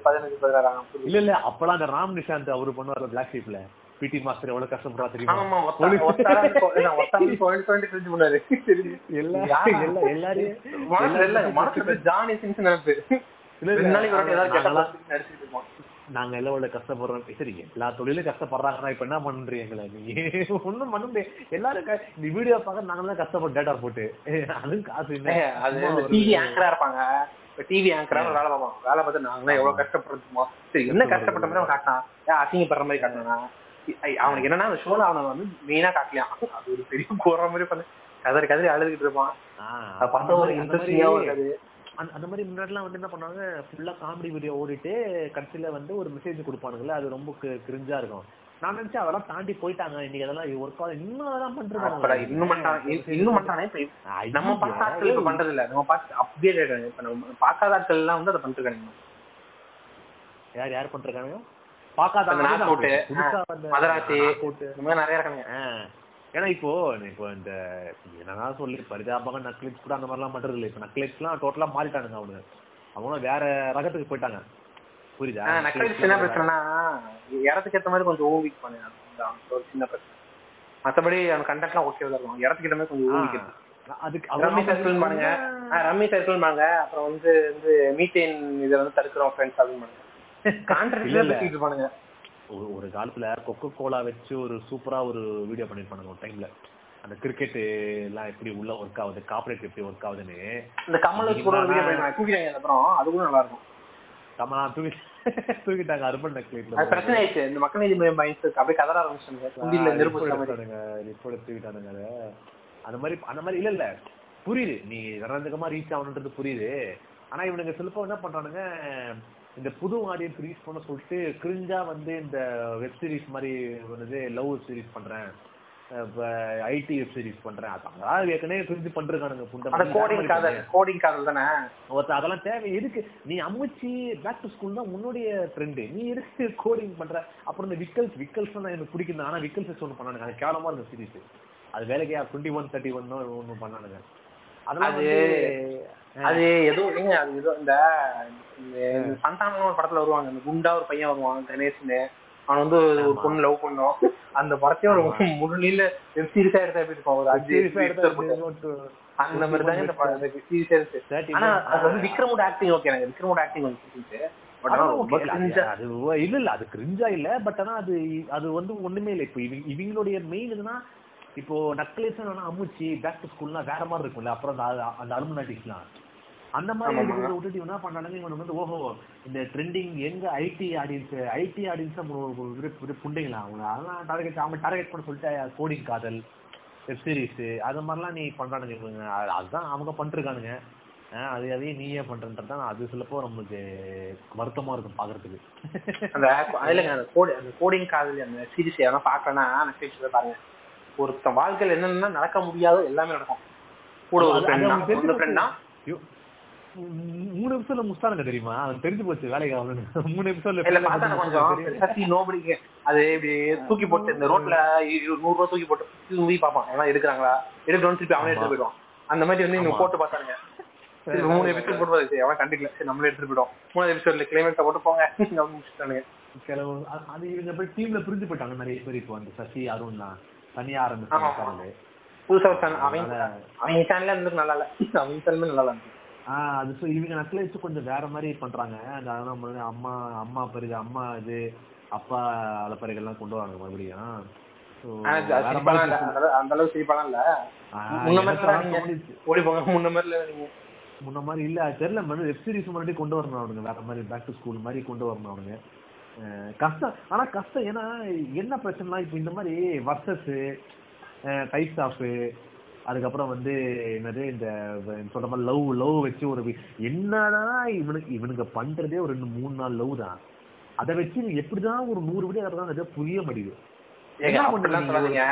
பதினஞ்சு பதினாறாம் புரியுது. இல்ல இல்ல அப்பெல்லாம் அந்த ராம் நிஷாந்த் அவரு பண்ணுவாரு பிளாக் ஷீப்ல பிடி மாஸ்டர் எவ்வளவு கஷ்டப்படுறா தெரியுமா. நாங்க எல்லாம் எவ்வளவு கஷ்டப்படுறோம். சரி எல்லா தொழிலும் கஷ்டப்படுறாங்கன்னா இப்ப என்ன பண்றீங்க எங்களை நீ? ஒண்ணும் பண்ண முடியாது. எல்லாரும் இந்த வீடியோ பார்க்க நாங்க தான் கஷ்டப்பட்டு டேட்டா போட்டு. அதுவும் காசு இல்ல. டிவி ஆங்கரா இருப்பாங்க. டிவி ஆங்கரா வேலை பார்ப்போம். வேலை பார்த்து நாங்களாம் எவ்வளவு கஷ்டப்படுறோமோ சரி என்ன கஷ்டப்பட்ட மாதிரி அவன் காட்டினான் ஏன் அசிங்கப்படுற மாதிரி காட்டினா அவனுக்கு என்னன்னா அந்த ஷோல அவனை வந்து மெயினா காட்டலையாம் அது ஒரு பெரிய போற மாதிரி பண்ண. கதறி கதறி அழுதுகிட்டு இருப்பான். பார்த்தா ஒரு அந்த மாதிரி- இன்ட்ரெஸ்டிங்காவும் இருக்காது அந்த- மாதிரி முன்னாடிலாம் வந்து என்ன பண்ணுவாங்க ஃபுல்லா காமெடி வீடியோ ஓடிட்டு கடைசியில வந்து ஒரு மெசேஜ் கொடுப்பானுங்கல்ல அது ரொம்ப கிரிஞ்சா இருக்கும். நான் நினைச்சேன் அதெல்லாம் தாண்டி போயிட்டாங்க. இன்னைக்கு அதெல்லாம் ஒர்க் ஆகுது இன்னும் அதெல்லாம் அப்படா, இன்னும் இன்னும் பண்றானே? நம்ம பார்த்த ஆட்கள் இப்ப பண்றது இல்ல. நம்ம பார்த்து அப்டேட் இப்ப நம்ம பார்க்காத ஆட்கள் எல்லாம் வந்து அதை பண்ணிட்டு இருக்காங்க யார் யார் பண்றாங்க பாக்காத மதராசி. நிறைய இருக்காங்க. ஏன்னா இப்போ இப்போ இந்த என்னன்னா சொல்லி பரிதாபமாக நக்லிட்ஸ் கூட அந்த மாதிரிலாம் பண்றது இல்லை. இப்போ நக்லிட்ஸ்லாம் டோட்டலா மாறிட்டானுங்க அவனுங்க அவங்களும் வேற ரகத்துக்கு போயிட்டாங்க. புரியுதா? நக்சலைட்ஸ் என்ன பிரச்சனைனா இடத்துக்கு ஏத்த மாதிரி கொஞ்சம் ஓவிக் பண்ணு ஒரு சின்ன பிரச்சனை. மத்தபடி அவன் கண்டென்ட்லாம் ஓகே தான் இருக்கும். இடத்துக்கு ஏத்த மாதிரி கொஞ்சம் ஓவிக்கிறது அதுக்கு ரம்மி சர்க்கிள் பாருங்க. ரம்மி சர்க்கிள் அப்புறம் வந்து வந்து மீத்தேன் இதை வந்து தடுக்கிறோம் ஃப்ரெண்ட்ஸ் அப்படின்னு கான்ட்ராக்ட்ல ஒரு காலத்துல கொக்கோ கோலா வச்சு ஒரு சூப்பரா ஒரு வீடியோ பண்ணிருப்பானுங்க ஒரு டைம்ல அந்த கிரிக்கெட் எல்லாம் எப்படி உள்ள ஒர்க் ஆகுது கார்பரேட் எப்படி ஒர்க் ஆகுதுன்னு. இந்த கமல் தூக்கிட்டாங்க அப்புறம் அது கூட நல்லா இருக்கும். கமலா தூக்கி தூக்கிட்டாங்க அர்பன் நக்லீட்ல பிரச்சனை ஆயிடுச்சு. இந்த மக்கள் நீதி மையம் அப்படியே கதற ஆரம்பிச்சாங்க ரிப்போர்ட் தூக்கிட்டானுங்க அந்த மாதிரி அந்த மாதிரி இல்ல இல்ல. புரியுது. நீ நிரந்தகமா ரீச் ஆகணுன்றது புரியுது. ஆனா இவனுங்க சிலப்போ என்ன பண்றானுங்க இந்த புது ஆடியன்ஸ் ரீச் பண்ண சொல்லிட்டு கிரிஞ்சா வந்து இந்த வெப் சீரிஸ் மாதிரி வந்து லவ் சீரிஸ் பண்றேன். ஐடி வெப் சீரிஸ் பண்றேன். அதான் ஏற்கனவே கிரிஞ்சு பண்றானுங்க அந்த கோடிங் காதல் கோடிங் காதல் தானே? ஒருத்தர் அதெல்லாம் தேவை எதுக்கு நீ அம்முச்சி பேக் டு ஸ்கூல் தான் உன்னுடைய ட்ரெண்டு நீ எதுக்கு கோடிங் பண்ற. அப்புறம் இந்த விக்கல்ஸ் விக்கல்ஸ் தான் எனக்கு பிடிக்கும் ஆனா விக்கல்ஸ் ஒன்று பண்ணானுங்க. அது கேவலமா இருந்த சீரிஸ் அது வேலைக்கே டுவெண்ட்டி ஒன் தேர்ட்டி ஒன் ஒன்று பண்ணானுங்க. அது அது ஏதோ ஏங்க அது ஏதோ இந்த சந்தானம் ஒரு படத்துல வருவாங்க. இந்த குண்டா ஒரு பையன் வருவான் கணேஷ்னு. அவன் வந்து ஒரு பொண்ணு லவ் பண்ணோம். அந்த படத்தையும் ஒரு முழுநீள வெப் சீரிஸா எடுத்தா எப்படி இருக்கும்? ஒரு அஞ்சு. அந்த மாதிரி தாங்க இந்த படம். சீரிஸா இருக்கு. 30 ஆனா அது வந்து விக்ரமோட ஆக்டிங் ஓகே எனக்கு விக்ரமோட ஆக்டிங் வந்து. இல்ல, இல்ல இல்ல. அது கிரிஞ்சா இல்ல. பட் ஆனா அது அது வந்து ஒண்ணுமே இல்ல. இப்போ இவங்க இவங்களுடைய மெயின் இதுனா இப்போ நக்லேஸ் அம்முச்சி பேக் டு ஸ்கூல்னா வேற மாதிரி இருக்கும்ல. அப்புறம் அந்த அந்த அலுமினாட்டிஸ்லாம் அந்த மாதிரி விட்டுட்டு என்ன பண்ணானுங்க இவன் வந்து ஓஹோ இந்த ட்ரெண்டிங் எங்க ஐடி ஆடியன்ஸ் ஐடி ஆடியன்ஸ் புண்டைங்களா அவங்க அதெல்லாம் டார்கெட் அவங்க டார்கெட் பண்ண சொல்லிட்டு கோடிங் காதல் வெப் சீரிஸ் அது மாதிரிலாம் நீ பண்றானுங்க இவங்க அது- அதுதான் அவங்க பண்ணிருக்கானுங்க அது அதையும் நீயே பண்றன்றது அது சிலப்போ நம்மளுக்கு வருத்தமா இருக்கும் பாக்குறதுக்கு. அந்த இல்லைங்க அந்த கோடி அந்த கோடிங் காதல் அந்த சீரிஸ் எதனா பாக்கலன்னா பாருங்க. ஒருத்தன் வாழ்க்கையில என்னென்ன நடக்க முடியாதோ எல்லாமே நடக்கும். கூட ஒரு ஐயோ, மூணு எபிசோட்ல முஸ்தானுங்க தெரியுமா? அவன் தெரிஞ்சு போச்சு வேலைக்கு அவனு. மூணு எபிசோட்ல இல்ல பார்த்தா கொஞ்சம் சசி நோபடிக்கு அது இப்படி தூக்கி போட்டு இந்த ரோட்ல நூறு ரூபா தூக்கி போட்டு தூக்கி பார்ப்பான். எல்லாம் எடுக்கிறாங்களா? எடுக்கணும்னு திருப்பி அவனே எடுத்து போயிடுவான். அந்த மாதிரி வந்து இவங்க. போட்டு பார்த்தானுங்க. சரி, மூணு எபிசோட் போட்டு பாரு. சரி, அவன் கண்டுக்கல. சரி நம்மளே எடுத்துட்டு போயிடும் மூணு எபிசோட்ல கிளைமேக்ஸை போட்டு போங்க. முடிச்சுட்டானுங்க. அது இவங்க போய் டீம்ல பிரிஞ்சு போயிட்டாங்க நிறைய பேர் இப்போ அந்த சசி அருண் தான். தனியா. ஆரம்பிச்சாங்க. புதுசா. அவன் இருந்து நல்லா இல்ல. சேனலுமே நல்லா இல்ல. ஆஹ் அது இவங்க நக்லைஸ் கொஞ்சம் வேற மாதிரி பண்றாங்க. அந்த அம்மா அம்மா பரிது அம்மா இது அப்பா அலப்பறைகள்லாம் கொண்டு வராங்க மறுபடியும். அந்த அளவு- அந்த அளவுக்கு சிரிப்பாலாம் இல்ல. ஓடி போங்க. முன்ன மாதிரி முன்ன மாதிரி இல்ல. தெரியல. மறுபடியும் வெப் சீரிஸ் மறுபடியும் கொண்டு வரணும் அவனுங்க வேற மாதிரி பேக் டு ஸ்கூல் மாதிரி கொண்டு வரணும் அவனுங்க கஷ்டம். ஆனா கஷ்டம் ஏன்னா என்ன பிரச்சனைனா இப்போ இந்த மாதிரி வர்சஸ் டைப்ஸ் ஆஃப் அதுக்கப்புறம் வந்து என்னது இந்த சொல்ற மாதிரி லவ் லவ் வச்சு ஒரு என்னதான் இவனுக்கு இவனுங்க பண்றதே ஒரு ரெண்டு மூணு நாள் லவ் தான். அதை வச்சு நீ எப்படிதான் ஒரு நூறு விட இருக்கிறாங்க புரிய? சொல்லாதீங்க.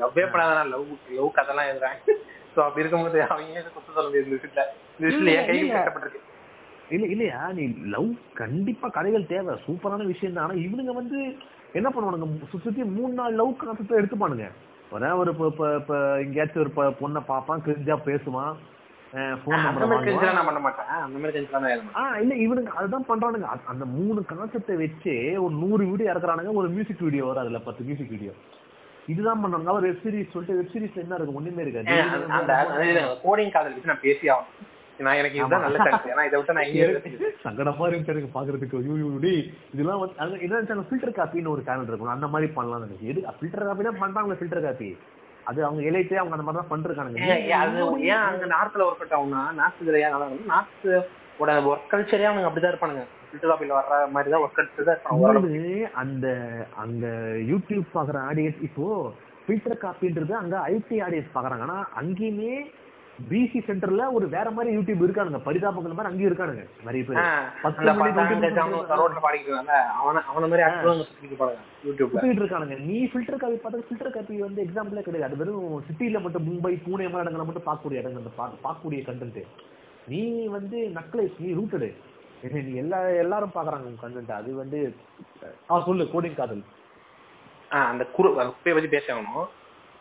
லவ்வே பண்ணாதான் லவ் லவ் கதெல்லாம் எழுதுறாங்க. சோ அப்படி இருக்கும்போது அவங்க குத்த சொல்ல முடியாது இந்த விஷயத்துல? இந்த விஷயத்துல என் கையில் இல்ல. கட்டப்பட்டிருக்கு இல்ல இல்லையா? நீ லவ் கண்டிப்பா கதைகள் தேவை. சூப்பரான விஷயம் தான். ஆனா இவனுங்க வந்து என்ன பண்ணுவானுங்க? சுத்தி மூணு நாள் லவ் கான்செப்ட் எடுத்துப்பானுங்க. அதான் ஒரு இப்ப இப்ப இப்ப எங்கேயாச்சும் ஒரு பொண்ணை பார்ப்பான் கிரிஞ்சா பேசுவான். போன் அந்த நம்பர் ஆ இல்ல இவனுங்க அதுதான் பண்றானுங்க. அ- அந்த மூணு கான்செப்டை வச்சு ஒரு நூறு வீடியோ இறக்குறானுங்க. ஒரு மியூசிக் வீடியோ வரும் அதுல பத்து மியூசிக் வீடியோ இதுதான் பண்றாங்க அவர் வெப் சீரிஸ் சொல்லிட்டு வெப் சீரிஸ்ல என்ன இருக்கு? ஒண்ணுமே இருக்காது. கோடிங் காதல் நான் பேசி ஆகணும். நான் எனக்கு இதுதான் நல்ல சான்ஸ் ஏன்னா இதை விட்டு நான் எங்க இருக்கு சங்கடமா இருக்கு எனக்கு பாக்குறதுக்கு. டேய் இதெல்லாம் வந்து அது என்ன ஃபில்டர் காப்பின்னு ஒரு சேனல் இருக்கும். அந்த மாதிரி பண்ணலாம் எனக்கு எது ஃபில்டர் காப்பி தான் பண்றாங்க ஃபில்டர் காப்பி அது அவங்க இலைத்தே அவங்க அந்த மாதிரி தான் பண்ணிருக்கானுங்க அது ஏன் அங்க நார்த்ல ஒர்க் அவுட் ஆகும்னா நார்த்ல ஏன் நல்லா இருக்கும் நார்த் ஓட ஒர்க் கல்ச்சரே அவங்க அப்படிதான் இருப்பானுங்க. ஃபில்டர் காப்பில வர்ற மாதிரி தான் ஒர்க் கல்ச்சர் தான் இருப்பாங்க. அந்த அங்க யூடியூப் பாக்குற ஆடியன்ஸ் இப்போ ஃபில்டர் காப்பின்றது அங்க ஐடி ஆடியன்ஸ் பாக்குறாங்க. ஆனா அங்கேயுமே பிசி சென்டர்ல ஒரு வேற மாதிரி யூடியூப் இருக்கானுங்க. பரிதாபங்கள் மாதிரி அங்கேயும் இருக்கானுங்க. நிறைய பேர். சுத்திட்டு இருக்கானுங்க. நீ ஃபில்டர் காப்பி பார்த்தா ஃபில்டர் காப்பி வந்து எக்ஸாம்பிளே கிடையாது. அது வெறும் சிட்டில மட்டும் மும்பை பூனே மாதிரி இடங்களை மட்டும் பார்க்கக்கூடிய இடங்கள் பார்க்கக்கூடிய கண்டென்ட் நீ வந்து நக்லைஸ் நீ ரூட்டடு நீ எல்லா எல்லாரும் பாக்குறாங்க உன் கண்டென்ட் அது வந்து ஆ சொல்லு கோடிங் காதல். அந்த குரு பத்தி பேச ஆகணும்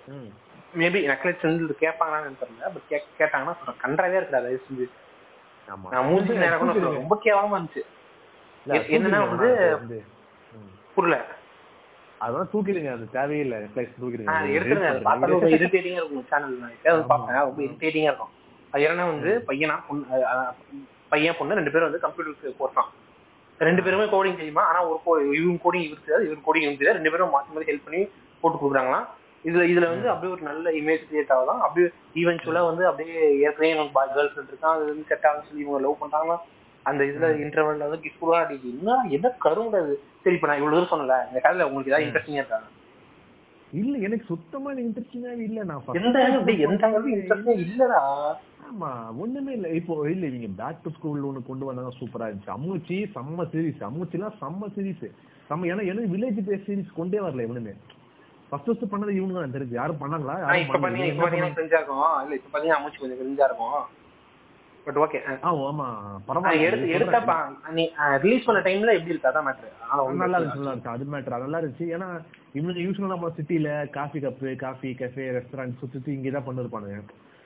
ம். மேபி நக்லெட் செஞ்சு கேட்பாங்களான்னு தெரியல பட் கேட்டாங்கன்னா சொல்றேன். கன்றாவே இருக்குடா தயவு செஞ்சு நான் மூஞ்சி நேரம் கூட. ரொம்ப கேவலமா இருந்துச்சு. என்னன்னா வந்து. புரியல. அதெல்லாம் தூக்கிடுங்க அது தேவையில்லை. நெக்லஸ் தூக்கிடுங்க. அது எடுத்துருங்க. இரிட்டேட்டிங்கா இருக்கும் சேனல் நான் பார்ப்பேன். ரொம்ப இரிட்டேட்டிங்கா இருக்கும். அது என்னன்னா வந்து பையனா பொண்ணு பையன் பொண்ணு ரெண்டு பேரும் வந்து கம்ப்யூட்டருக்கு போறான் ரெண்டு பேருமே கோடிங் தெரியுமா? ஆனா ஒரு இவங்க கோடிங் இவருக்கு இவங்க கோடிங் தெரியாது. ரெண்டு பேரும் மாத்தி மாத்தி ஹெல்ப் பண்ணி போட்டு கொடுக்குறாங்களாம். இதுல இதுல வந்து அப்படியே ஒரு நல்ல இமேஜ் கிரியேட் ஆகுதான் அப்படியே ஈவென்ச்சுவலா வந்து அப்படியே ஏற்கனவே எனக்கு கேர்ள் ஃப்ரெண்ட் இருக்கான் அது வந்து செட் ஆகும் சொல்லி இவங்க லவ் பண்றாங்களா அந்த இதுல இன்டர்வல்ல வந்து கிஃப்ட் கூட அடிக்கு என்ன என்ன கருங்கிறது சரி இப்ப நான் இவ்வளவு தூரம் சொன்னல இந்த கதையில உங்களுக்கு ஏதாவது இன்ட்ரெஸ்டிங்கா இருக்கா? இல்ல எனக்கு சுத்தமா இன்ட்ரெஸ்டிங்காவே இல்ல. நான் எந்த எந்த இன்ட்ரெஸ்டே இல்லடா. ஆமா ஒண்ணுமே இல்ல. இப்போ இல்ல இவங்க பேக் டு ஸ்கூல் ஒண்ணு கொண்டு வந்தாங்க சூப்பரா இருந்துச்சு. அம்முச்சி செம்ம சீரிஸ் அம்முச்சிலாம் செம்ம சீரிஸ் செம்ம ஏன்னா எனக்கு வில்லேஜ் பேஸ் சீரிஸ் கொண்டே வரல இவனுமே ஃபர்ஸ்ட் ஃபர்ஸ்ட் பண்ணது இவனுங்க தான் தெரிஞ்சு யாரும் பண்ணாங்களா? இப்ப பாத்தீங்கன்னா கிரிஞ்சா இருக்கும் இல்ல இப்ப பாத்தீங்கன்னா அமுச்சு கொஞ்சம் கிரிஞ்சா இருக்கும். பட் ஓகே ஆமா. எடுத்து பரவாயில்ல எடுத்தப்பா. நீ ரிலீஸ் பண்ண டைம்ல எப்படி இருக்கு? அதான் மேட்ரு நல்லா இருந்துச்சு நல்லா இருந்துச்சு. அது மேட்டர் நல்லா இருந்துச்சு. ஏன்னா இவனுக்கு யூஸ்வலா நம்ம சிட்டில coffee cup coffee cafe restaurant சுத்தி இங்கே தான் பண்ணிருப்பானுங்க.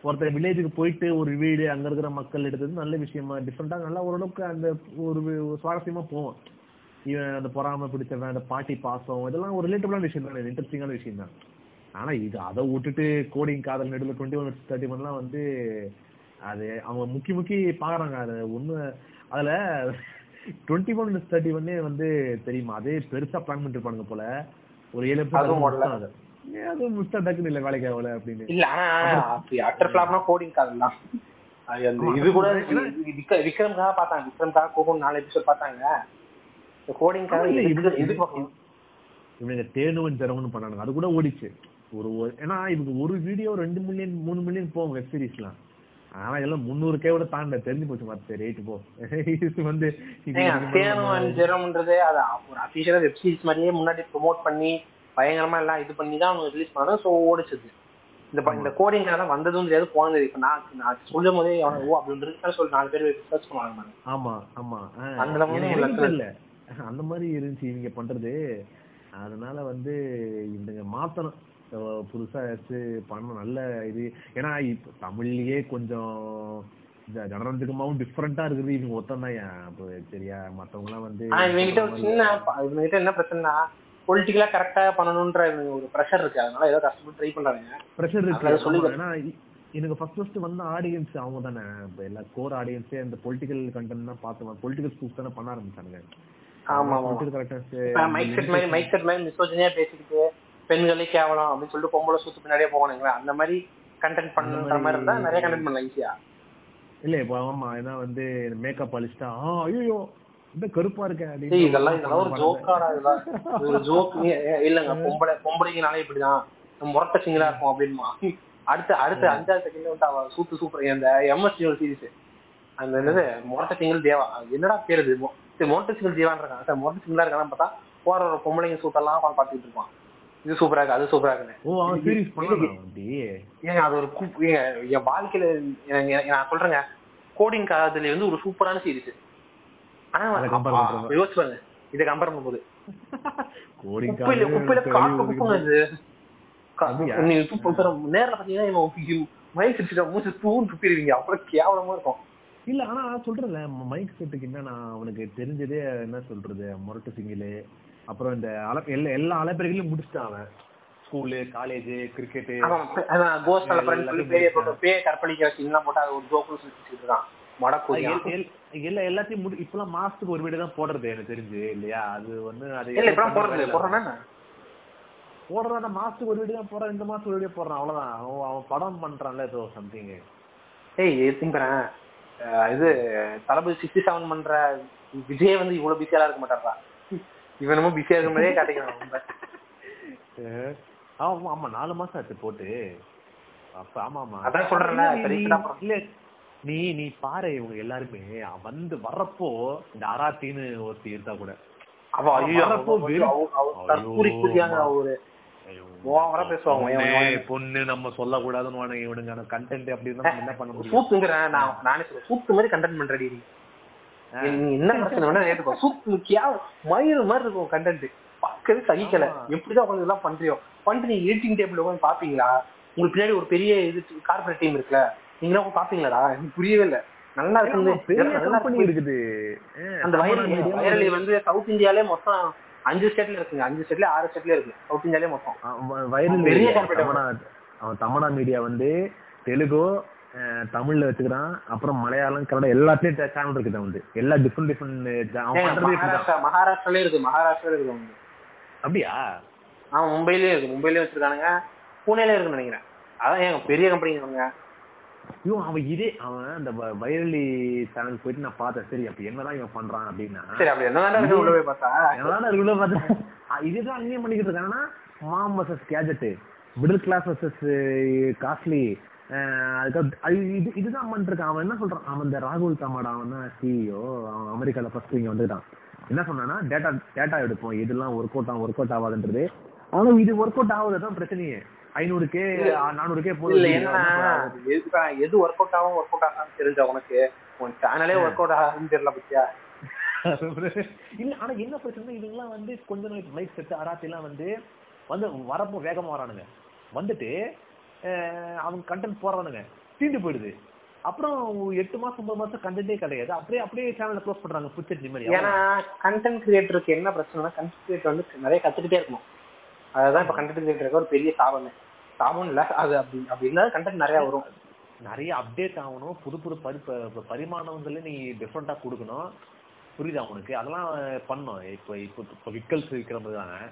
ஒருத்தர் வில்லேஜுக்கு போயிட்டு ஒரு வீடு அங்க இருக்கிற மக்கள் எடுத்தது நல்ல விஷயமா டிஃப்ரெண்டா நல்லா ஓரளவுக்கு அந்த ஒரு சுவாரஸ்யமா போவோம் இவன் அந்த பொறாமை பிடிச்சவன் அந்த பாட்டி பாசம் இதெல்லாம் ஒரு ரிலேட்டபிளான விஷயம் தான் இன்ட்ரெஸ்டிங்கான விஷயம் தான். ஆனா இது அதை விட்டுட்டு கோடிங் காதல் நடுவில் டுவெண்ட்டி ஒன் தேர்ட்டி ஒன்லாம் வந்து அது அவங்க முக்கி முக்கி பாக்குறாங்க. அது ஒண்ணு அதுல டுவெண்ட்டி ஒன் தேர்ட்டி ஒன்னே வந்து தெரியுமா? அதே பெருசா பிளான் பண்ணிருப்பானுங்க போல. ஒரு ஏழு. அது. அது முஸ்தா டக்குன்னு இல்ல வேலைக்கு ஆகல அப்படின்னு. இல்ல ஆனா கோடிங் காதல் தான். இது கூட விக்ர- விக்ரம்காக பார்த்தாங்க. விக்ரம்காக கோகம் நாலு எபிசோட் பார்த்தாங்க. இவனுங்க தேனுவன் ஜெரவன் பண்ணானுங்க. அது கூட ஓடிச்சு. ஒரு ஏன்னா இவங்க ஒரு வீடியோ ரெண்டு மில்லியன் மூணு மில்லியன் போகும் வெப் சீரிஸ்லாம் ஆனா எல்லாம் முந்நூறு கே விட தாண்ட. தெரிஞ்சு போச்சு மத்த ரேட் போ. இது வந்து தேனு ஜெரம்ன்றது அது ஒரு அபிஷியலா வெப் சீரிஸ் மாதிரியே முன்னாடி ப்ரோமோட் பண்ணி பயங்கரமா எல்லாம் இது பண்ணி தான் அவங்க ரிலீஸ் பண்ணாங்க. ஸோ ஓடிச்சது. இந்த இந்த கோடிங் எல்லாம் வந்ததும் தெரியாது போனது. இப்ப நான் நான் சொல்லும் போதே அவன் ஓ அப்படி இருக்கு சொல்லி நாலு பேர் சர்ச் பண்ணுவாங்க ஆமா ஆமா. அந்த தெரியல அந்த மாதிரி இருந்துச்சு இவங்க பண்றது. அதனால வந்து இந்த மாத்தணும். புதுசா ஏதாச்சும் பண்ணணும். நல்ல இது. ஏன்னா இப்ப தமிழ்லயே கொஞ்சம் ஜனரஞ்சகமாவும் டிஃப்ரெண்டா இருக்குது. இவங்க ஒருத்தன் தான் அப்போ சரியா? மத்தவங்க எல்லாம் வந்து ஆனா இவங்கிட்ட ஒரு சின்ன இவங்கிட்ட என்ன பிரச்சனைனா பொலிட்டிக்கலா கரெக்டா பண்ணணும்ன்ற ஒரு ப்ரெஷர் இருக்கு. அதனால ஏதோ கஷ்டப்பட்டு ட்ரை பண்றாங்க ப்ரெஷர் இருக்கு. சொல்லி ஏன்னா எனக்கு ஃபர்ஸ்ட் ஃபர்ஸ்ட் வந்த ஆடியன்ஸ் அவங்க தானே. இப்போ எல்லா கோர் ஆடியன்ஸே இந்த பொலிட்டிக்கல் கண்டென்ட் தான் பார்த்து பொலிட்டிக்கல் ஸ்கூல்ஸ் தானே பண்ண ஆரம்பிச்சாங்க பேசிக்கிட்டு பெண்களே கேவலம் அப்படின்னு சொல்லிட்டு பொம்பளை சுத்து பின்னாடியே போவானுங்களா அந்த மாதிரி கண்டென்ட் பண்ணுன்ற மாதிரி இருந்தா நிறைய கண்டென்ட் பண்ணலாம் ஈஸியா இல்ல இப்போ ஆமா ஏன்னா வந்து மேக்கப் அழிச்சிட்டா ஐயோ இந்த கருப்பா இருக்க ஏய் இதெல்லாம் இதெல்லாம் ஒரு ஜோக்காடா இதெல்லாம். ஒரு ஜோக் இல்லங்க பொம்பளை பொம்பளைங்கனாலே இப்படிதான். முரட்ட சிங்களா இருக்கும் அப்படின்மா. அடுத்த அடுத்த அஞ்சாவது செகண்ட்ல வந்து அவ சூத்து சூப்பர் அந்த எம்எஸ்டி ஒரு சீரிஸ் அந்த என்னது முரட்ட சிங்கிள் தேவா. என்னடா பேர் இது? சரி, முரட்ட சிங்கிள் தேவான் இருக்கான் சார் முரட்ட சிங்கிளா இருக்கான்னு பார்த்தா போற ஒரு பொம்பளைங்க சூட்டெல்லாம் உட்காந்து பார்த்துட்டு இருப்பான். இது சூப்பரா இருக்கு அது சூப்பரா இருக்குன்னு. அவன் ஏங்க அது ஒரு என் வாழ்க்கையில நான் சொல்றேங்க. கோடிங் காதல வந்து ஒரு சூப்பரான சீரிஸ் ஆனா. யோசிச்சு பாருங்க. இதை கம்பேர் பண்ணும்போது. குப்பையில குப்பையில காட்டு குப்பைங்க இது. நேர்ல பாத்தீங்கன்னா மைண்ட் செட் மூச்சு தூண் துப்பிடுவீங்க. அவ்வளவு கேவலமா இருக்கும். இல்ல ஆனா சொல்றேன்ல மைக் செட்டுக்கு என்ன நான் அவனுக்கு தெரிஞ்சதே என்ன சொல்றது முரட்டு சிங்கிள் அப்புறம் இந்த அல எல்லா எல்லா அலைப்பறைகளையும் முடிச்சிட்டான் அவன். ஸ்கூலு காலேஜ் அதான் கோஸ்ட் பேய கற்பழிக்க போட்டு அது ஒரு மடக்கூதி எல்லா எல்லாத்தையும் முடி இப்பெல்லாம் மாசத்துக்கு ஒரு வீடு தான் போடுறது எனக்கு தெரிஞ்சு இல்லையா? அது வந்து அது இல்ல இப்பதான் போடுறது போடுறேன்னா போடுறதா மாசத்துக்கு ஒரு வீடு தான் போடுறான் இந்த மாசம் ஒரு வீடியோ போடுறான் அவ்வளவுதான். அவன் படம் பண்றான்ல ஏதோ சம்திங் ஏய் இது தளபதி சிக்ஸ்டி செவன் பண்ற விஜய் வந்து இவ்வளவு பிஸியா இருக்க மாட்டாரா இவன் என்னமோ பிஸியா இருக்க மாதிரியே காட்டிக்கிறான். ஆமா ஆமா நாலு மாசம் ஆச்சு போட்டு. அப்ப ஆமா ஆமா. அதான் கிடாப்பா. இல்ல நீ நீ பாரு இவங்க எல்லாருமே. வந்து வர்றப்போ இந்த அராத்தின்னு ஒருத்தி இருந்தா கூட. அவ ஐயோ ஓவரா பேசுவாங்க பொண்ணு, நம்ம சொல்லக்கூடாதுன்னு வானுங்க இவனுங்க. கண்டென்ட் அப்படி இருந்தா நம்ம என்ன பண்ண முடியும்? சூத்துங்கிறேன் நான் நானே சொல்றேன். சூத்து மாதிரி கண்டென்ட் பண்றடி நீ. என்ன பிரச்சனை வேணா ஏத்துக்கோ சூத்து கியா மயிறு மாதிரி இருக்கும் கண்டென்ட் பக்கவே சகிக்கல. எப்படிதான் உட்காந்து இதெல்லாம் பண்றியோ? பண்ணிட்டு நீங்க எடிட்டிங் டேபிள் உட்காந்து பாப்பீங்களா? உங்களுக்கு பின்னாடி ஒரு பெரிய இது கார்பரேட் டீம் இருக்குல்ல. நீங்க உட்காந்து பாப்பீங்களாடா? எனக்கு புரியவே இல்ல நல்லா இருக்குது. அந்த வைரலி வந்து சவுத் இந்தியாலே மொத்தம் அஞ்சு ஸ்டேட்ல இருக்குங்க. அஞ்சு ஸ்டேட்ல ஆறு ஸ்டேட்ல இருக்கு. சவுத் இந்தியாலே மொத்தம். வைரல் பெரிய அவன் தமனா மீடியா வந்து தெலுங்கு தமிழ்ல வச்சுக்கிறான். அப்புறம் மலையாளம் கன்னடம் எல்லாத்துலயும் சேனல் இருக்குது வந்து எல்லா டிஃப்ரெண்ட் டிஃப்ரெண்ட் மகாராஷ்டிராலே இருக்கு. மகாராஷ்டிரால இருக்கு அவங்க அப்படியா? ஆமா மும்பைலயே இருக்கு. மும்பைலயே வச்சிருக்கானுங்க. பூனேல இருக்குன்னு நினைக்கிறேன். அதான் ஏங்க பெரிய கம்பெனி ஐயோ அவன் இதே அவன் அந்த வ- வைரலி சேனல் போயிட்டு நான் பார்த்தேன். சரி அப்ப என்னதான் இவன் பண்றான் அப்படின்னா சரி அப்படி என்ன இருக்கு உள்ள போய் பார்த்தா? என்னதான் இருக்குள்ள பார்த்தேன் அஹ் இதுதான் அங்கேயும் பண்ணிக்கிட்டு இருக்காங்கன்னா mom versus gadget middle class versus costly அதுக்கு அது இது இதுதான் பண்ணிருக்கான். அவன் என்ன சொல்றான்? அவன் இந்த ராகுல் தமாடா அவன் தான் சிஇஓ அவன் அமெரிக்கால ஃபர்ஸ்ட் இங்க வந்துட்டான். என்ன சொன்னான்னா டேட்டா டேட்டா எடுப்போம். இதெல்லாம் ஒர்க் அவுட் ஒர்க் அவுட் ஆகாதுன்றது ஆனா இது ஒர்க் அவுட் ஆகுது தான் பிரச்சனையே ஐநூறு கே நானூறு கே எதுக்கு எது ஒர்க் அவுட் ஆகும் ஒர்க் அவுட் ஆகான்னு தெரிஞ்ச உனக்கு. உன் சேனலே ஒர்க் அவுட் ஆகாதுன்னு தெரியல பத்தியா? இல்ல ஆனா என்ன பிரச்சனை இவங்கெல்லாம் வந்து கொஞ்ச நாளைக்கு மைக் செட் அராத்தி எல்லாம் வந்து வந்து வரப்போ வேகமா வரானுங்க. வந்துட்டு அவங்க கண்டென்ட் போடுறானுங்க. தீண்டு போயிடுது. அப்புறம் எட்டு மாசம் ஒன்பது மாசம் கண்டென்ட்டே கிடையாது. அப்படியே அப்படியே சேனலை க்ளோஸ் பண்றாங்க புச்சட் மாதிரி. ஏன்னா கண்டென்ட் கிரியேட்டருக்கு என்ன பிரச்சனைனா கண்டென்ட் கிரியேட்டர் வந்து நிறைய கத்துக்கிட்டே இருக்கணும். அதுதான் இப்ப கண்டென்ட் கிரியேட்டருக்கு ஒரு பெரிய சாபமே. சாபம் இல்ல. அது அப்படி அப்படி இருந்தா கண்டென்ட் நிறைய வரும். நிறைய அப்டேட் ஆகணும். புது புது பரி ப- பரிமாணங்களை நீ டிஃப்ரெண்டா கொடுக்கணும். புரியுதா உனக்கு? அதெல்லாம் பண்ணும். இப்போ இப்போ இப்போ விக்கல்ஸ் விற்கிற தாங்க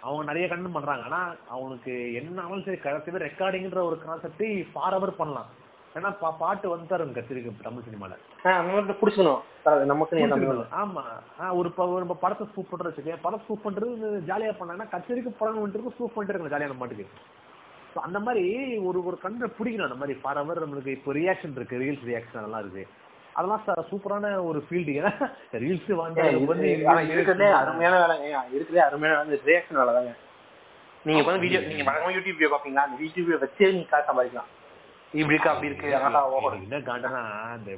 அவங்க நிறைய கண்டு பண்றாங்க. ஆனா அவனுக்கு என்ன ஆனாலும் சரி கடைசி ரெக்கார்டிங்ன்ற ஒரு கான்செப்டை ஃபார் அவர் பண்ணலாம். ஏன்னா பாட்டு வந்துட்டாரு கத்திரிக்கு தமிழ் சினிமால. புடிச்சுக்கணும். நமக்கு ஆமா. ஒரு ப- ஒரு படத்தை ஸ்கூப் பண்றது வச்சுக்கேன் படம் ஸ்கூப் பண்றது ஜாலியா பண்ணாங்கன்னா கச்சேரிக்கு படம் வந்துட்டு ஸ்கூப் பண்ணிட்டு இருக்கணும் ஜாலியான மாட்டுக்கு அந்த மாதிரி ஒரு ஒரு கண்டை பிடிக்கணும். அந்த மாதிரி ஃபார் அவர் நம்மளுக்கு இப்போ ரியாக்ஷன் இருக்கு. ரீல்ஸ் ரியாக்ஷன் அதெல்லாம் இருக்கு. அதெல்லாம் ச- சூப்பரான ஒரு ஃபீல்டு ஏன்னா ரீல்ஸ் வாங்க இருக்கிறதுலே அருமையான வேலை. ஏன் இருக்கிறதுலே அருமையான வேலை. ரியாக்ஷன் வேலை தாங்க நீங்க வந்து வீடியோ நீங்க வழக்கமா யூடியூப் வீடியோ பாப்பீங்களா அந்த யூடியூப் வச்சே நீங்க காசு சம்பாதிக்கலாம். இப்படி இருக்கு அப்படி இருக்கு என்ன காண்டனா இந்த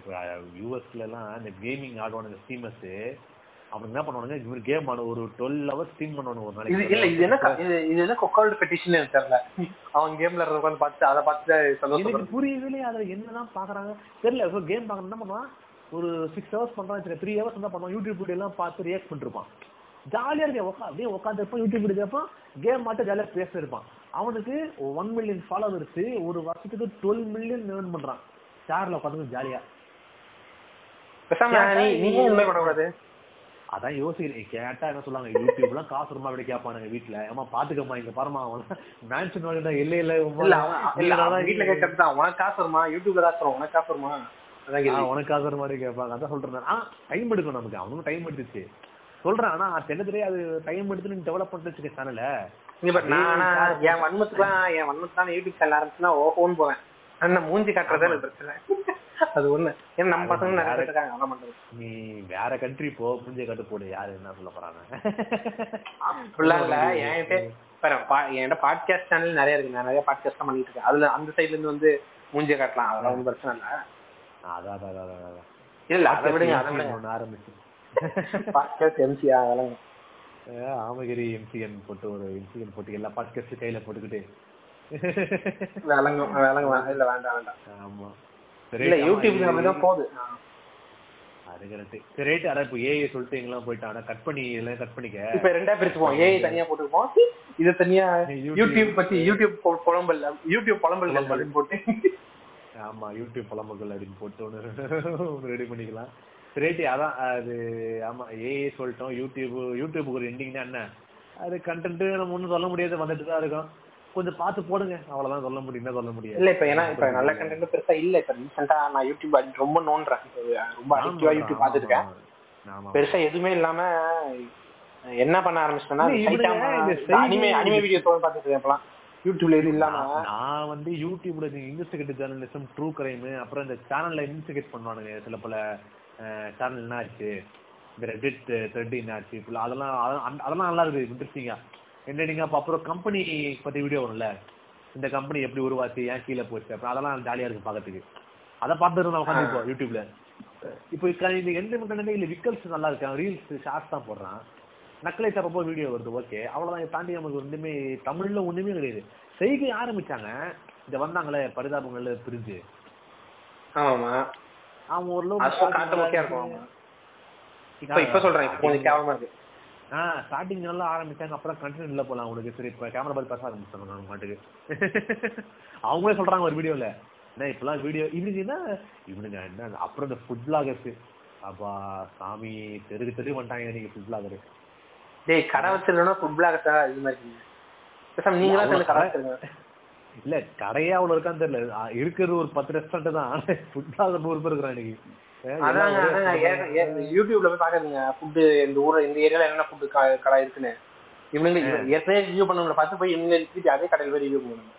யூஎஸ்ல எல்லாம் இந்த கேமிங் ஆடுவானுங்க ஸ்ட்ரீமர்ஸ் அவங்க என்ன பண்ணுவானுங்க மாதிரி கேம் ஒரு டுவெல் ஹவர்ஸ் ஸ்ட்ரீம் பண்ணுவானுங்க ஒரு நாளைக்கு. இல்ல இது என்ன இது என்ன கொக்கால்டு பெட்டிஷன் எனக்கு தெரியல. அவன் கேம்ல உட்காந்து பார்த்து அதை பார்த்து எனக்கு புரியவே இல்லையே என்னதான் பாக்குறாங்க தெரியல இப்போ கேம் பாக்கணும் என்ன பண்ணுவான்? ஒரு சிக்ஸ் ஹவர்ஸ் பண்றான் த்ரீ ஹவர்ஸ் என்ன பண்ணுவான்? யூடியூப் வீடியோ எல்லாம் பார்த்து ரியாக்ட் பண்ணிருப்பான் ஜாலியா இருக்கு உட்கா அப்படியே உட்காந்து இருப்பான் யூடியூப் வீடியோ கேம் மட்டும் ஜாலியா பேச இருப்பான். அவனுக்கு ஒன் மில்லியன் ஃபாலோவர்ஸ் ஒரு வருஷத்துக்கு டுவெல் மில்லியன் ஏர்ன் பண்றான். சேர்ல உட்காந்து ஜாலியா அதான் யோசிக்கிறேன். கேட்டா என்ன சொல்லுவாங்க? யூடியூப்லாம் காசு ரொம்ப அப்படி கேட்பானுங்க வீட்டுல ஏமா பாத்துக்கம்மா இங்க பாருமா அவன் மேன்ஷன் வாங்கிட்டா இல்ல. இல்ல வீட்டுல கேட்கறது தான். உனக்கு காசு வருமா? யூடியூப்ல காசு வரும். உனக்கு காசு வருமா. உனக்கு காசு வர மாதிரி கேட்பாங்க. அதான் சொல்றேன் ஆ டைம் எடுக்கும் நமக்கு. அவனுக்கும் டைம் எடுத்துச்சு. சொல்றேன். ஆனா தென்னதுலேயே அது டைம் எடுத்து நீங்க டெவலப் பண்ணிட்டு வச்சுக்க சேனல இங்க பாரு, நான் என் வன்மத்துக்குலாம் என் வன்மத்துக்கான யூடியூப் சேனல் ஆரம்பிச்சுன்னா ஓஹோன்னு போவேன். ஆனா மூஞ்சி காட்டுறதே பிரச்சனை. அது ஒண்ணு. ஏன்னா நம்ம பசங்க நிறைய பேர் இருக்காங்க என்ன பண்றது. நீ வேற கண்ட்ரி போ புஞ்சை கட்டு போடு. யாரு என்ன சொல்ல போறாங்க? அப்படிலாம் இல்ல. என்கிட்ட என்கிட்ட பாட்காஸ்ட் சேனல் நிறைய இருக்கு. நான் நிறைய பாட்காஸ்ட் பண்ணிட்டு இருக்கேன். அதுல அந்த சைடுல இருந்து வந்து மூஞ்சிய காட்டலாம். அதெல்லாம் ஒன்றும் பிரச்சனை இல்ல. அதான் அதான் அதான். இல்ல அதை விடுங்க அதை விடுங்க. ஆரம்பிச்சு. பாட்காஸ்ட் எம்சியா அதெல்லாம் அஹ் ஆமகிரி எம்சிஎன் போட்டு ஒரு எம்சிஎன் போட்டு எல்லா பாட்காஸ்ட் கையில போட்டுக்கிட்டு. விளங்கும் விளங்கும் இல்ல வேண்டாம் வேண்டாம். ஆமா. இல்ல யூடியூப்ல அப்படிதான் போகுது. அது கரெக்ட் சரி ரைட் அதான் இப்போ ஏஐ சொல்லிட்டு எங்கெல்லாம் போயிட்டான் கட் பண்ணி எல்லாம் கட் பண்ணிக்க. இப்ப ரெண்டா பிரிச்சுப்போம். ஏஐ தனியா போட்டுப்போம் இது தனியா யூடியூப் பத்தி யூடியூப் புலம்பல் யூடியூப் புலம்பல். அப்படின்னு போட்டு. ஆமா யூடியூப் புலம்புகள் அப்படின்னு போட்டு ஒன்று ரெடி பண்ணிக்கலாம். ரைட்டு அதான் அது ஆமா ஏஐ சொல்லிட்டோம் யூடியூப் யூடியூபுக்கு ஒரு எண்டிங்னா என்ன? அது கண்டென்ட் நம்ம ஒன்றும் சொல்ல முடியாது வந்துட்டு தான் இருக்கும். கொஞ்சம் பார்த்து போடுங்க. அவ்வளவுதான் சொல்ல முடியும். என்ன சொல்ல முடியாது? இல்ல இப்ப ஏன்னா இப்ப நல்ல கண்டென்ட் பெருசா இல்ல. இப்ப ரீசெண்டா நான் யூடியூப் ரொம்ப இப்ப ரொம்ப அடிக்டிவா யூடியூப் பார்த்துட்டு இருக்கேன் ஆமா பெருசா எதுவுமே இல்லாம என்ன பண்ண ஆரம்பிச்சிட்டேன்னா செய்தி- அனிமே அனிமே வீடியோ பார்த்துட்டு இருக்கேன் யூடியூப்ல இது இல்லாம. நான் நான் வந்து யூடியூப்ல இன்வெஸ்டிகேட்டிவ் ஜேர்னலிசம் ட்ரூ கிரைம் அப்புறம் இந்த சேனல்ல இன்வெஸ்டிகேட் பண்ணுவானுங்க சில பல சேனல் என்ன ஆச்சு இந்த ரெடிட் த்ரெட் என்ன ஆச்சு இப்ப அதெல்லாம் அதெல்லாம் நல்லா இருக்குது. இன்ட்ரெஸ்டிங்கா என்ன நீங்க அப்புறம் கம்பெனி பற்றி வீடியோ வரும்ல? இந்த கம்பெனி எப்படி உருவாச்சு? ஏன் கீழே போச்சு? அப்புறம் அதெல்லாம் ஜாலியா இருக்கு பார்க்கறதுக்கு. அதை பார்த்துட்டு நான் உட்காந்து யூடியூப்ல இப்போ இக்க- இந்த என்டர்டைன்மெண்ட் இல்லை. விக்கல்ஸ் நல்லா இருக்கான் ரீல்ஸ் ஷார்ட்ஸ் தான் போடுறான். நக்கலை தப்பப்போ வீடியோ வருது. ஓகே அவ்வளவுதான். தாண்டி நமக்கு ஒண்ணுமே தமிழ்ல ஒண்ணுமே கிடையாது. செய்கை ஆரம்பிச்சாங்க. இந்த வந்தாங்களே பரிதாபங்கள்ல பிரிஞ்சு. ஆமாம் அவன் இருக்கும். அவங்க. இப்ப இப்ப சொல்றேன் இப்ப கொஞ்சம் கேவலமா இருக்கு. ஆ ஸ்டார்டிங் நல்லா ஆரம்பிச்சாங்க அப்புறம் கண்டினியூ இல்ல போலாம் உங்களுக்கு சரி இப்ப கேமரா பார்த்து பேச ஆரம்பிச்சாங்க நான் மாட்டுக்கு அவங்களே சொல்றாங்க ஒரு வீடியோல என்ன இப்பெல்லாம் வீடியோ இவனுக்கு இவனுங்க என்ன அப்புறம் இந்த ஃபுட் பிளாகர்ஸ் அப்பா சாமி தெருக்கு தெரு வந்துட்டாங்க நீங்க ஃபுட் பிளாகர் டேய் கடை வச்சிருந்தா ஃபுட் பிளாக் இது மாதிரி நீங்களா கடை வச்சிருங்க. இல்ல கடையே அவ்வளவு இருக்கான்னு தெரியல. இருக்கிறது ஒரு பத்து ரெஸ்டாரண்ட் தான். ஃபுட் பிளாகர் நூறு பேர் இருக்கிறான் இன்னைக்கு. யூடியூப்ல போய் பாக்குறீங்க ஃபுட் இந்த ஊர்ல இந்த ஏரியால என்னென்ன ஃபுட் கடை இருக்குன்னு. இவனுங்க இவ- ஏற்கனவே ரிவ்யூ பண்ணவங்கள பார்த்து போய் இவங்க திருப்பி அதே கடையில் போய் ரிவ்யூ பண்ணுவாங்க.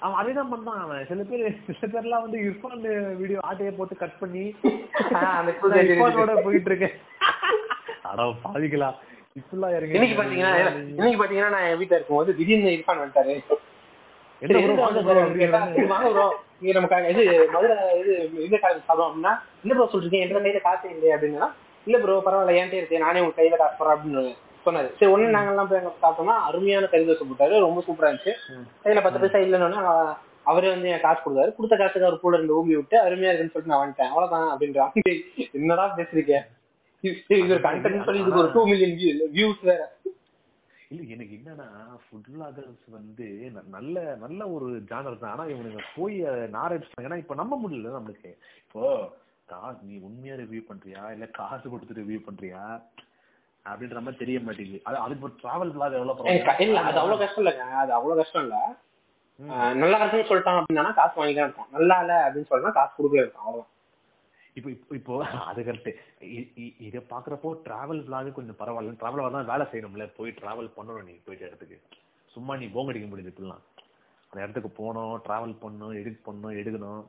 அவன் அதேதான் பண்றான் அவன். சில பேர் சில பேர்லாம் வந்து இர்ஃபான் வீடியோ ஆட்டையை போட்டு கட் பண்ணி இர்ஃபானோட போயிட்டு இருக்கேன். அட பாவிகளா. இப்பெல்லாம் இறங்கி இன்னைக்கு பாத்தீங்கன்னா இன்னைக்கு பாத்தீங்கன்னா நான் என் வீட்டுல இருக்கும்போது திடீர்னு இருப்பான் வந்துட்டாரு. என்ன இது மதுரை இது இந்த சாப்பிடும் அப்படின்னா இல்ல ப்ரோ சொல்றீங்க? என்ற கையில காசு இல்லையே அப்படின்னா இல்ல ப்ரோ பரவாயில்ல என்கிட்ட இருக்கு நானே உங்க கையில காசு போறேன் அப்படின்னு சொன்னாரு. சரி ஒண்ணு நாங்கெல்லாம் போய் அங்க சாப்பிட்டோம்னா அருமையான கறி தோசை போட்டாரு ரொம்ப சூப்பரா இருந்துச்சு. கையில பத்து பைசா இல்லைன்னு அவரே வந்து என் காசு கொடுத்தாரு. கொடுத்த காசுக்கு அவர் கூட ரெண்டு ஊம்பி விட்டு அருமையா இருக்குன்னு சொல்லிட்டு நான் வந்துட்டேன் அவ்வளவுதான் அப்படின்றான் என்னடா பேசுறீங்க? இது ஒரு கண்டென்ட் சொல்லி இதுக்கு ஒரு டூ மில்லியன் வியூஸ் வேற. இல்ல எனக்கு என்னன்னா ஃபுட் vloggers வந்து நல்ல நல்ல ஒரு ஜானர் தான். ஆனா இவனுங்க போய் நாரேஜ் ஏன்னா இப்ப நம்ப முடியல நம்மளுக்கு. இப்போ காசு நீ உண்மையா ரிவ்யூ பண்றியா? இல்ல காசு கொடுத்து ரிவ்யூ பண்றியா? அப்படின்ற மாதிரி தெரிய மாட்டேங்குது. அது அதுக்கு இப்போ டிராவல் vlog எவ்வளவு ஏய், க- இல்ல அது அவ்வளவு கஷ்டம் இல்லைங்க. அது அவ்வளவு கஷ்டம் இல்ல. நல்லா இருக்குன்னு சொல்லிட்டான் அப்படின்னா காசு வாங்கி தான் இருக்கும் நல்லா இல்ல அப்படின்னு சொன்னா காசு கொடுக்கவே இருக்கும் அவ்வளவுதான். இப்போ இப்போ அது கரெக்ட் இதை பாக்குறப்போ டிராவல் vlog கொஞ்சம் பரவாயில்ல. டிராவல் தான் வேலை செய்யணும்ல. போய் டிராவல் பண்ணணும் நீ போயிட்டு இடத்துக்கு. சும்மா நீ போங்க அடிக்க முடியுது இப்படிலாம். அந்த இடத்துக்கு போகணும் டிராவல் பண்ணணும் எடிட் பண்ணணும் எடுக்கணும்.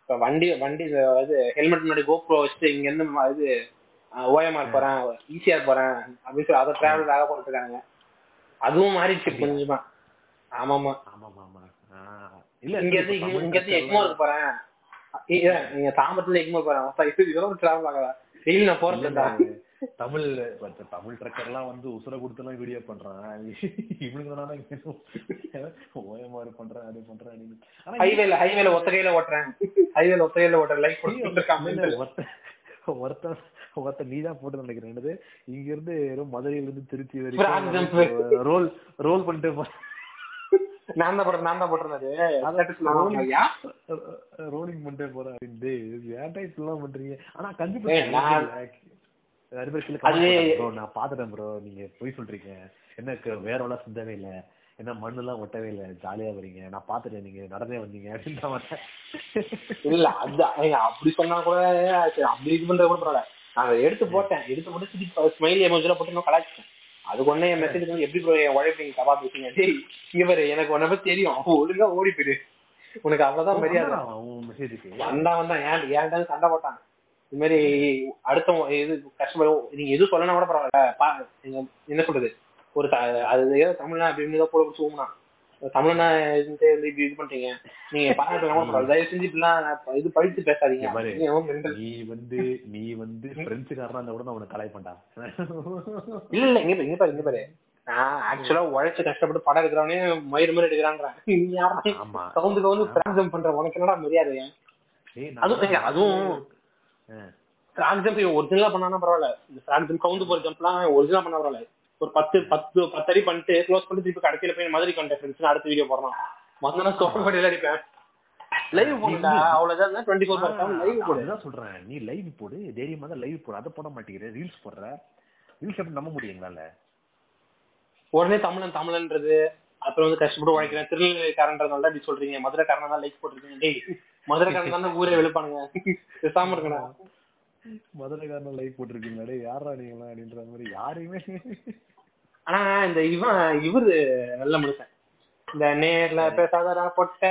இப்ப வண்டி வண்டி இது ஹெல்மெட் முன்னாடி கோப்ரோ வச்சுட்டு இங்க இருந்து இது ஓஎம்ஆர் போறேன் ஈசிஆர் போறேன் அப்படின்னு சொல்லி அதை டிராவல் ஆக போட்டுருக்காங்க அதுவும் மாறிடுச்சு கொஞ்சமா. ஆமாமா. ஆமா ஆமா இல்ல இங்க இருந்து இங்க இருந்து எக்மோருக்கு போறேன். நீங்க போறேன் மொத்தம் இது இதெல்லாம் டிராவல் ஆகல டெய்லி நான் போறதுடா தமிழ் தமிழ் ட்ரக்கர் எல்லாம் வந்து உசுர கொடுத்தெல்லாம் வீடியோ பண்றான். இவனுக்கு ஓஎம்ஆர் பண்றேன் அது பண்றேன் ஹைவேல ஹைவேல ஒத்த கையில ஓட்டுறேன். ஹைவேல ஒத்த கையில ஓட்டுறேன். லைக் ஒருத்தன் ஒருத்தன் ஒருத்தன் நீதான் போட்டு நினைக்கிறேன். என்னது? இங்க இருந்து மதுரையில இருந்து திருச்சி. வரைக்கும் ரோல் ரோல் பண்ணிட்டு நான் தான் போடுறேன் நான் தான் போட்டுருந்தது. ரோலிங் பண்ணிட்டே போறேன் அப்படின்னு ஏன்டா இப்படிலாம் பண்றீங்க? ஆனா நிறைய பேர் நான் பாத்துட்டேன் ப்ரோ நீங்க பொய் சொல்றீங்க. எனக்கு வேற எல்லாம் சிந்தவே இல்ல. என்ன மண்ணு எல்லாம் ஒட்டவே இல்ல. ஜாலியா வரீங்க. நான் பாத்துட்டேன் நீங்க நடந்தே வந்தீங்க அப்படின்ற மாதிரி. இல்ல அது ஏங்க, அப்படி சொன்னா கூட அப்படி இது பண்றது கூட பரவாயில்ல. நான் எடுத்து போட்டேன். எடுத்து போட்டு ஸ்மைல் எமோஜில போட்டு நான் கலாச்சிட்டேன் அதுக்கு ஒண்ணே என் மெசேஜ் வந்து எப்படி ப்ரோ என் உழைப்பீங்க தவா பேசுங்க டேய் பாரு எனக்கு உன்னை பத்தி தெரியும். ஒழுங்கா ஓடி போயிடு உனக்கு அவ்வளவுதான் மரியாதை. உன் மெசேஜுக்கு வந்தா வந்தான் ஏன் ஏன்டா சண்டை போட்டான்? இது மாதிரி அடுத்த இது கஷ்டப்பட நீங்க எதுவும் சொல்லனா கூட பரவாயில்ல. நீங்க என்ன சொல்றது? ஒரு அது ஏதோ தமிழ்னா அப்படின்னு ஏதோ போட பிடிச்சி ஊனா தமிழ்னா இது பண்றீங்க. நீங்க பரவாயில்ல தயவு செஞ்சு இப்படிலாம் இது பழித்து பேசாதீங்க. நீ வந்து நீ வந்து பிரெஞ்சுக்காரனா இருந்தா கூட நான் உனக்கு கலாய்ப்பேன்டா இல்ல இல்ல இங்க இங்க பாரு இங்க பாரு. நான் ஆக்சுவலா உழைச்சு கஷ்டப்பட்டு படம் எடுக்கிறவனே மயிறு மாதிரி எடுக்கிறான்றேன் நீ யாரா? ஆமா. சவுண்டுக்கு வந்து பிராங்கம் பண்ற உனக்கு என்னடா மரியாதை? அதுவும் அதுவும் ஜம்ப் ஒரிஜினலா பண்ணானா பரவாயில்ல. ஜம்ப் கவுந்து போற ஜம்ப்லாம் ஒரிஜினலா பண்ணா பரவாயில்ல. ஒரு பத்து பத்து பத்து அடி பண்ணிட்டு க்ளோஸ் பண்ணிட்டு திருப்பி கடைசியில போய் மதுரை கண்ட ஃப்ரெண்ட்ஸ் அடுத்த வீடியோ போடுறான் வந்தனா சோழப்படியில அடிப்பேன். லைவ் போடுடா. அவ்வளவுதான். டுவெண்ட்டி ஃபோர் பர்சன்ட் லைவ் போடு. அதுதான் சொல்றேன். நீ லைவ் போடு. தைரியமா தான் லைவ் போடு. அதை போட மாட்டேங்கிற. ரீல்ஸ் போடுற. ரீல்ஸ் எப்படி நம்ப முடியும் எங்களால உடனே தமிழன் தமிழன்றது. அப்புறம் வந்து கஷ்டப்பட்டு உழைக்கிறேன். திருநெல்வேலிக்காரன்றதால தான் இப்படி சொல்றீங்க. மதுரைக்காரன் தான் லைக் போட்டிருக்கீங்க. டேய் மதுரைக்காரன் தானே ஊரே வெளுப்பானுங்க. பேசாம மதுரைக்காரன் லைவ் போட்டிருக்கீங்க டேய் யாரா நீங்களா அப்படின்ற மாதிரி யாரையுமே ஆனா இந்த இவன் இவரு நல்ல மனுஷன். இந்த நேர்ல பேசாதடா பொட்ட.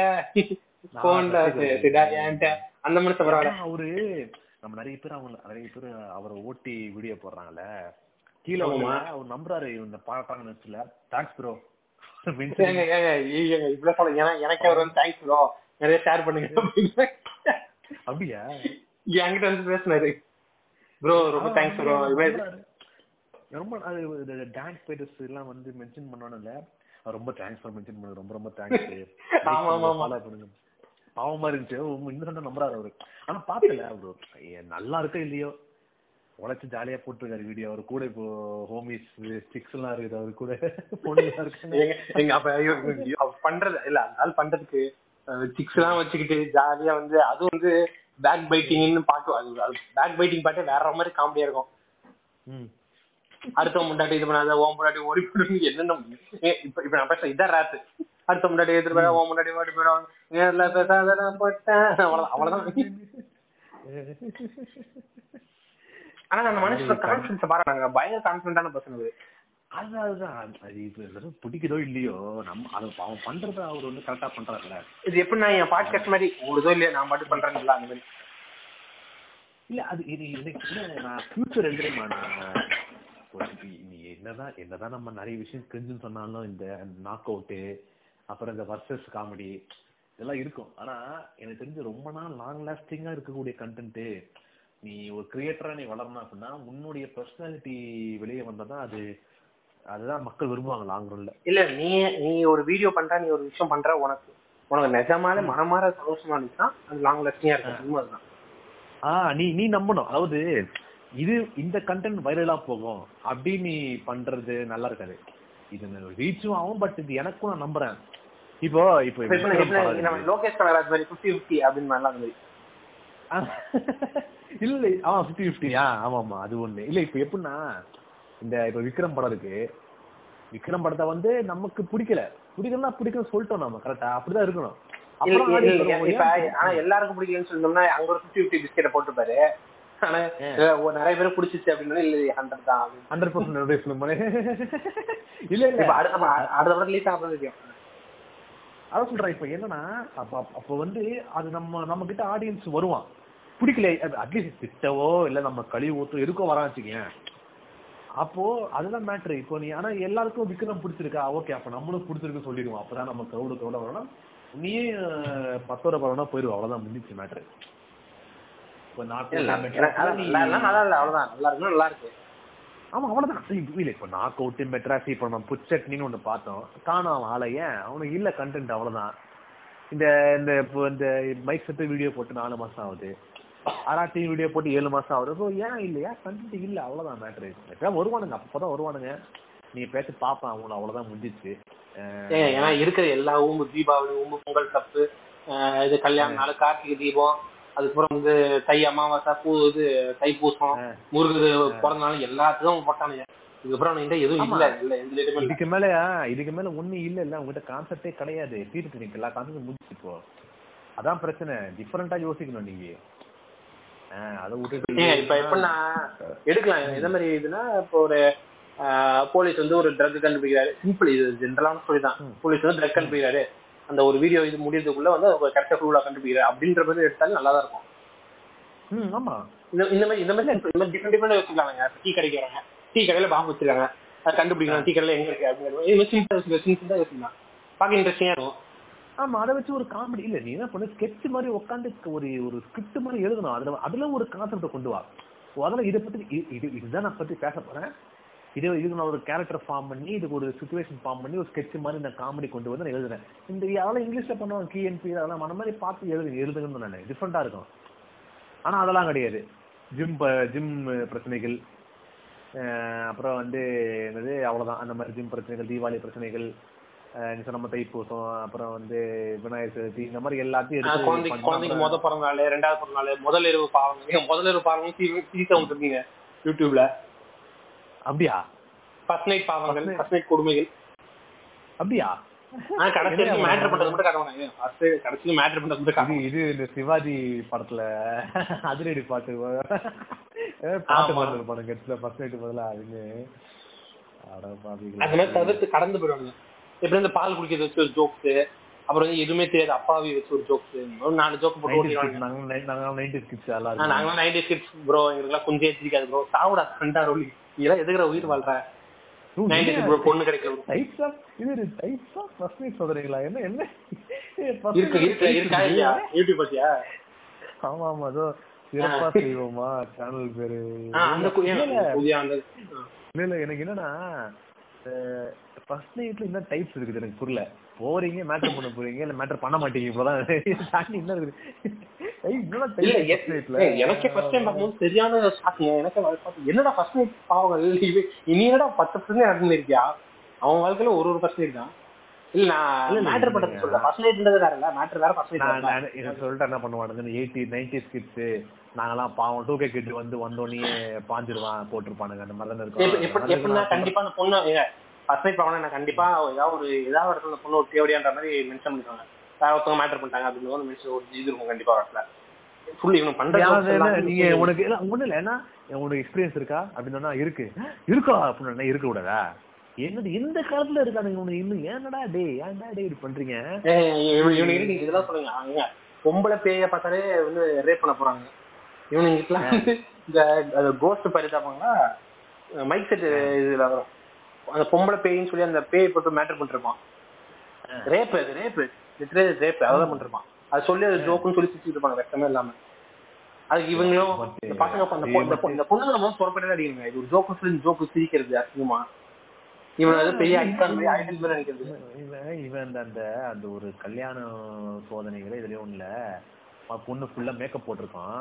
போன்ல அந்த மனுஷன் பரவாயில்ல. அவரு நம்ம நிறைய பேர் அவங்க நிறைய பேர் அவரை ஓட்டி வீடியோ போடுறாங்கல்ல. கீழே அவர் நம்புறாரு இந்த பாட்டாங்க நினைச்சுல. தேங்க்ஸ் ப்ரோ இவ்வளவு எனக்கு அவர் வந்து தேங்க்ஸ் ப்ரோ நிறைய ஷேர் பண்ணுங்க. அப்படியா? என்கிட்ட வந்து பேசினாரு ப்ரோ ரொம்ப தேங்க்ஸ் ப்ரோ ரொம்ப அது டான்ஸ் பேட்டர்ஸ் எல்லாம் வந்து மென்ஷன் பண்ணணும்ல ரொம்ப தேங்க்ஸ் ஃபார் மென்ஷன் பண்ணு ரொம்ப ரொம்ப தேங்க்ஸ் ஆமா, ஆமா, ஆமா. பாவமா இருந்துச்சு. இன்னும் நம்புறாரு அவரு. ஆனா பாத்துல அவரு நல்லா இருக்கோ இல்லையோ? உழைச்சு ஜாலியா போட்டிருக்காரு வீடியோ அவர் கூட இப்போ ஹோமிஸ் ஸ்டிக்ஸ் எல்லாம் இருக்குது. அவர் கூட பொண்ணு எல்லாம் இருக்காங்க எங்க அப்ப பண்றது இல்ல. ஆள் பண்றதுக்கு சிக்ஸ் எல்லாம் வச்சுக்கிட்டு ஜாலியா வந்து அது வந்து பேக் பைட்டிங்னு பாட்டு அது பேக் பைட்டிங் பாட்டு வேற மாதிரி காமெடியா இருக்கும். அடுத்த முண்டாட்டி இது பண்ணாத ஓம் முன்னாடி ஓடி போடுங்க என்னென்ன இப்ப இப்ப நான் பேச இதான் ராத்து அடுத்த முன்னாடி எதிர்த்து போய் ஓம் முன்னாடி ஓடி நேர்ல பேசாத நான் போட்டேன். அவ்வளவுதான் அவ்வளவுதான். ஆனா அந்த மனுஷன் கான்பிடன்ஸ் பாருங்க பயங்கர கான்பிடண்டான பர்சன் அது. அதுதான் அது எல்லாரும் பிடிக்குதோ இல்லையோ நம்ம அது அவன் பண்றத அவர் வந்து கரெக்டா பண்றாருல இது எப்படி நான் என் பாட்காஸ்ட் மாதிரி உங்களுதோ இல்லையா நான் மட்டும் பண்றேன்ல அந்த மாதிரி. இல்ல அது இது இல்ல, நான் ஃபியூச்சர் நீ என்னதான் என்னதான் நம்ம நிறைய விஷயம் கிரிஞ்சுன்னு சொன்னாலும் இந்த நாக் அவுட்டு அப்புறம் இந்த வர்சஸ் காமெடி இதெல்லாம் இருக்கும். ஆனா எனக்கு தெரிஞ்சு ரொம்ப நாள் லாங் லாஸ்டிங்கா இருக்கக்கூடிய கண்டென்ட் நீ ஒரு கிரியேட்டரா நீ வளரணும் அப்படின்னா உன்னுடைய பர்சனாலிட்டி வெளியே வந்தாதான் அது அதுதான் மக்கள் விரும்புவாங்க லாங் ரன்ல இல்ல நீ நீ ஒரு வீடியோ பண்ற நீ ஒரு விஷயம் பண்ற உனக்கு உனக்கு நிஜமாலே மனமார சந்தோஷமா இருந்துச்சுன்னா அது லாங் லாஸ்டிங்கா இருக்கும். அதுதான். ஆஹ் நீ நீ நம்பணும். அதாவது இது இந்த கண்டென்ட் வைரலா போகும் அப்படின்னு நீ பண்றது நல்லா இருக்காது. இது ரீச்சும் ஆகும் பட் இது எனக்கும் நான் நம்புறேன். இப்போ இப்போ. லோகேஷ் கனகராஜ் மாதிரி ஃபிஃப்டி ஃபிஃப்டி அப்படின்னு மாதிரி இல்ல ஆமா ஃபிஃப்டி ஃபிஃப்டியா ஆமா ஆமா அது ஒண்ணு. இல்ல இப்ப எப்படின்னா இந்த இப்ப விக்ரம் படம் இருக்கு. விக்ரம் படத்தை வந்து நமக்கு பிடிக்கல. பிடிக்கலன்னா பிடிக்கல சொல்லிட்டோம் நம்ம கரெக்டா அப்படிதான் இருக்கணும். ஆனா எல்லாருக்கும் பிடிக்கலன்னு சொன்னோம்னா அங்க ஒரு ஃபிஃப்டி ஃபிஃப்டி பிஸ்கெட்டை போட்டுப்பாரு ஆனா நிறைய பேர் பிடிச்சிச்சு அப்படின்னா இல்ல ஹண்ட்ரட் தான். ஹண்ட்ரட் பர்சன்ட் இல்ல இல்ல. அடுத்த அடுத்த படம் ரிலீஸ் ஆகிறது தெரியும். அதான் சொல்றேன். இப்ப என்னன்னா அப்ப அப்ப வந்து அது நம்ம நம்ம கிட்ட ஆடியன்ஸ் வருவான் பிடிக்கல அட்லீஸ்ட் திட்டவோ இல்ல நம்ம கழிவு ஊத்தோ எதுக்கோ வரான்னு வச்சுக்கேன் அப்போ அதுதான் மேட்ரு இப்போ நீ ஆனா எல்லாருக்கும் விக்ரம் பிடிச்சிருக்கா? ஓகே அப்ப நம்மளும் பிடிச்சிருக்கு சொல்லிடுவோம். அப்பதான் நம்ம கவுடு கவுட வரணும் நீயே பத்தோட பரவனா போயிடுவோம் அவ்வளவுதான் முடிஞ்சிச்சு மேட்ரு இப்போ அதான் நல்லா இல்ல, நல்லா அவ்வளவுதான். நல்லா இருக்கு. ஆமா அவ்வளவுதான். இல்ல இப்ப நாக் அவுட் மெட்ராஸ் இப்ப நம்ம புச்சட்னின்னு ஒண்ணு பார்த்தோம். காணோம் ஆளை ஏன்? அவனுக்கு இல்ல கண்டென்ட் அவ்வளவுதான். இந்த இந்த இப்போ இந்த மைக் செட்டு வீடியோ போட்டு நாலு மாசம் ஆகுது. அராட்டி வீடியோ போட்டு ஏழு மாசம் ஆகுது. ஸோ ஏன் இல்லையா? கண்டென்ட் இல்ல அவ்வளவுதான் மேட்ரு எப்படியா வருவானுங்க அப்பதான் வருவானுங்க. நீ பேசி பாப்பான் அவங்கள அவ்வளவுதான் முடிஞ்சிச்சு. ஏன்னா இருக்கிற எல்லா ஊம்பு தீபாவளி ஊம்பு பொங்கல் தப்பு இது கல்யாண நாள் கார்த்திகை தீபம் அதுக்கப்புறம் வந்து தை அமாவாசை பூ இது தைப்பூசம் முருகு பிறந்த நாள் எல்லாத்துக்கும் போட்டானுங்க. இதுக்கு மேல இதுக்கு மேல ஒண்ணு இல்ல இல்ல. உங்ககிட்ட கான்செப்டே கிடையாது. தீர்த்து நீங்க எல்லா கான்செப்டும் முடிச்சு இப்போ. அதான் பிரச்சனை. டிஃபரெண்டா யோசிக்கணும் நீங்க. அதை விட்டுட்டு இப்ப எப்படின்னா எடுக்கலாம். எந்த மாதிரி இதுன்னா இப்போ ஒரு போலீஸ் வந்து ஒரு ட்ரக் கண்டுபிடிக்கிறாரு. சிம்பிள் இது ஜென்ரலான ஸ்டோரி தான். போலீஸ் வந்து ட்ரக் கண்டுபிடிக்கிறாரு. அந்த ஒரு வீடியோ இது முடியறதுக்குள்ள வந்து கரெக்டா ஃபுல்லா கண்டுபிடிக்கிறாரு. அப்படின்ற மாதிரி எடுத்தாலும் நல்லா தான் இருக்கும். ஆமா. இந்த இந்த மாதிரி இந்த மாதிரி இந்த மாதிரி டிஃப்ரெண்ட் டிஃப்ரெண்ட் வச்சுக்கலாங்க. டீ கடைக்கு வராங்க. டீ கடையில பாம்பு வச்சிருக்காங்க. அதை கண்டுபிடிக்கணும். டீ கடையில எங்க இருக்கு அப்படின்னு சிம்பிளா சிம்பிளா வச்சுக்கலாம் பார்க்க இன்ட்ரெஸ்டிங்கா இருக்கும். ஆமா அதை வச்சு ஒரு காமெடி இல்ல நீ என்ன பண்ண? ஸ்கெட்ச் மாதிரி உட்காந்து ஒரு ஒரு ஸ்கிரிப்ட் மாதிரி எழுதணும். அதுல அதுல ஒரு கான்செப்ட கொண்டு வா. அதெல்லாம் இதை பத்தி இது இதுதான் நான் பத்தி பேச போறேன். இது இதுக்கு நான் ஒரு கேரக்டர் ஃபார்ம் பண்ணி இதுக்கு ஒரு சுச்சுவேஷன் ஃபார்ம் பண்ணி ஒரு ஸ்கெட்ச் மாதிரி இந்த காமெடி கொண்டு வந்து நான் எழுதுறேன். இந்த அதெல்லாம் இங்கிலீஷ்ல பண்ணுவாங்க. கிஎன்பி அதெல்லாம் அந்த மாதிரி பார்த்து எழுது எழுதுங்கன்னு நான் டிஃப்ரெண்டா இருக்கும். ஆனா அதெல்லாம் கிடையாது. ஜிம் ஜிம் பிரச்சனைகள். அப்புறம் வந்து என்னது? அவ்வளவுதான். அந்த மாதிரி ஜிம் பிரச்சனைகள் தீபாவளி பிரச்சனைகள். நீ சொன்ன மாதிரி தைப்பூசம் அப்புறம் வந்து விநாயகர் சதுர்த்தி இந்த மாதிரி எல்லாத்தையும் குழந்தைக்கு குழந்தைக்கு முத பிறந்த நாள் ரெண்டாவது பிறந்த நாள் முதல் இரவு பாவங்க ஏன் முதல் இரவு பாவங்க சீசா விட்டுருக்கீங்க யூடியூப்ல. அப்படியா? ஃபர்ஸ்ட் நைட் பாவங்கள். ஃபர்ஸ்ட் நைட் கொடுமைகள். அப்படியா? ஆனா கடைசி என்ன வரைக்கும் மேட்டர் பண்றது மட்டும் காட்டுவாங்க கடைசிக்கு மேட்டர் பண்றது மட்டும் இது இந்த சிவாஜி படத்துல அதிரடி பாட்டு பாட்டு. பாட்டு படம் கட்சியில ஃபர்ஸ்ட் நைட் அதுன்னு தவிர்த்து கடந்து போயிடுவாங்க எப்படி இந்த பால் குடிக்கிறது வச்சு ஒரு ஜோக்ஸ் அப்புறம் வந்து எதுவுமே தெரியாது அப்பாவி வச்சு ஒரு ஜோக்ஸ் நாலு ஜோக் போட்டு 90s ஓட்டிடுவாங்க நாங்க நை- நாங்க 90s kids எல்லாம் ஆனா, நாங்களாம் நைன்டி கிட்ஸ் ப்ரோ எங்களுக்குலாம் கொஞ்சம் ஏற்றிருக்காது ப்ரோ. சாவுடா ஃப்ரெண்டா ரோலி இதெல்லாம் எதுக்குற உயிர் வாழ்ற. நைன்டி பொண்ணு ஆஃப் இது டைப்ஸ் ஆஃப் ஃபர்ஸ்ட் சொல்றீங்களா? என்ன என்ன? இருக்கு யூடியூப் பாத்தியா ஆமா ஆமா அதோ சிறப்பா செய்வோமா சேனல் பேரு? இல்ல இல்ல எனக்கு என்னன்னா ஃபர்ஸ்ட் நைட்ல என்ன டைப்ஸ் இருக்குது? எனக்கு புரியல. போறீங்க மேட்டர் பண்ண போறீங்க இல்ல மேட்டர் பண்ண மாட்டீங்க இவ்வளவுதான் தாண்டி என்ன இருக்குது? எனக்கே ஃபர்ஸ்ட் டைம் பார்க்கும்போது சரியான ஷாக்குங்க எனக்கு என்னடா ஃபர்ஸ்ட் நைட் பாவங்கள்? இனி என்னடா பத்து பர்சன்ட் நடந்து இருக்கியா? அவன் வாழ்க்கையில ஒரு ஒரு ஃபர்ஸ்ட் நைட் தான். இல்ல நான் மேட்டர் பண்றது சொல்றேன் ஃபர்ஸ்ட் நைட்ன்றது வேற இல்ல. மேட்டர் வேற ஃபர்ஸ்ட் நைட் இதை சொல்லிட்டு என்ன பண்ணுவானுங்க? இந்த எயிட்டி நைன்டிஸ் கிட்ஸ் நாங்கெல்லாம் பாவம். டூ கே கிட் வந்து வந்தோடனே பாஞ்சிருவான் போட்டிருப்பானுங்க. அந்த மாதிரி தானே எப்படி எப்படின்னா இருக்கும். கண்டிப்பா அந்த பொண்ணு பாவனா நான் கண்டிப்பா ஏதாவது ஒரு ஏதாவது ஒரு இடத்துல பொண்ணு ஒரு தேவடியான்ற மாதிரி மென்ஷன் பண்ணிருக்காங்க வேற ஒருத்தவங்க மேட்டர் பண்ணிட்டாங்க அப்படின்னு ஒரு மென்ஷன் ஒரு இது இருக்கும் கண்டிப்பா இடத்துல. ஃபுல் இவனுக்கு பண்ற யாராவது jokes என்ன, எல்லாம் நீங்க உனக்கு ஒண்ணு இல்ல ஏன்னா உனக்கு எக்ஸ்பீரியன்ஸ் இருக்கா? அப்படின்னு சொன்னா இருக்கு. இருக்கா? அப்படின்னு இருக்க கூடாதா? என்னது இந்த காலத்துல இருக்கானுங்க உனக்கு இன்னும்? ஏன்னடா டே ஏன்டா டே இப்படி பண்றீங்க? இவனு- இவனுக்கு நீங்க இதெல்லாம் சொல்லுங்க. பொம்பளை பேய பார்த்தாலே வந்து ரேப் பண்ண போறாங்க. வந்து இந்த கோஸ்ட் பரிதாபங்களா? மைக் செட் இதுல வரும். அந்த பொம்பளை பேயின்னு சொல்லி அந்த பேய் போட்டு மேட்டர் பண்ணிருப்பான். ரேப் அது ரேப் லிட்டரேஜ் ரேப் அதெல்லாம் பண்ணிருப்பான். அது சொல்லி அது ஜோக்குன்னு சொல்லி சிரிச்சுட்டு இருப்பாங்க வெக்கமே இல்லாம. அதுக்கு இவங்களும் பசங்க இந்த பொண்ணுங்க நம்ம புறப்பட்டு அடிக்கணுங்க இது ஒரு ஜோக்கு சொல்லி ஜோக்கு சிரிக்கிறது அசிங்கமா இவன் அது பெரிய இவன் இவன் அந்த அந்த அந்த ஒரு கல்யாண சோதனைகளே இதுலயும் இல்ல பொண்ணு ஃபுல்லா மேக்கப் போட்டிருக்கான்.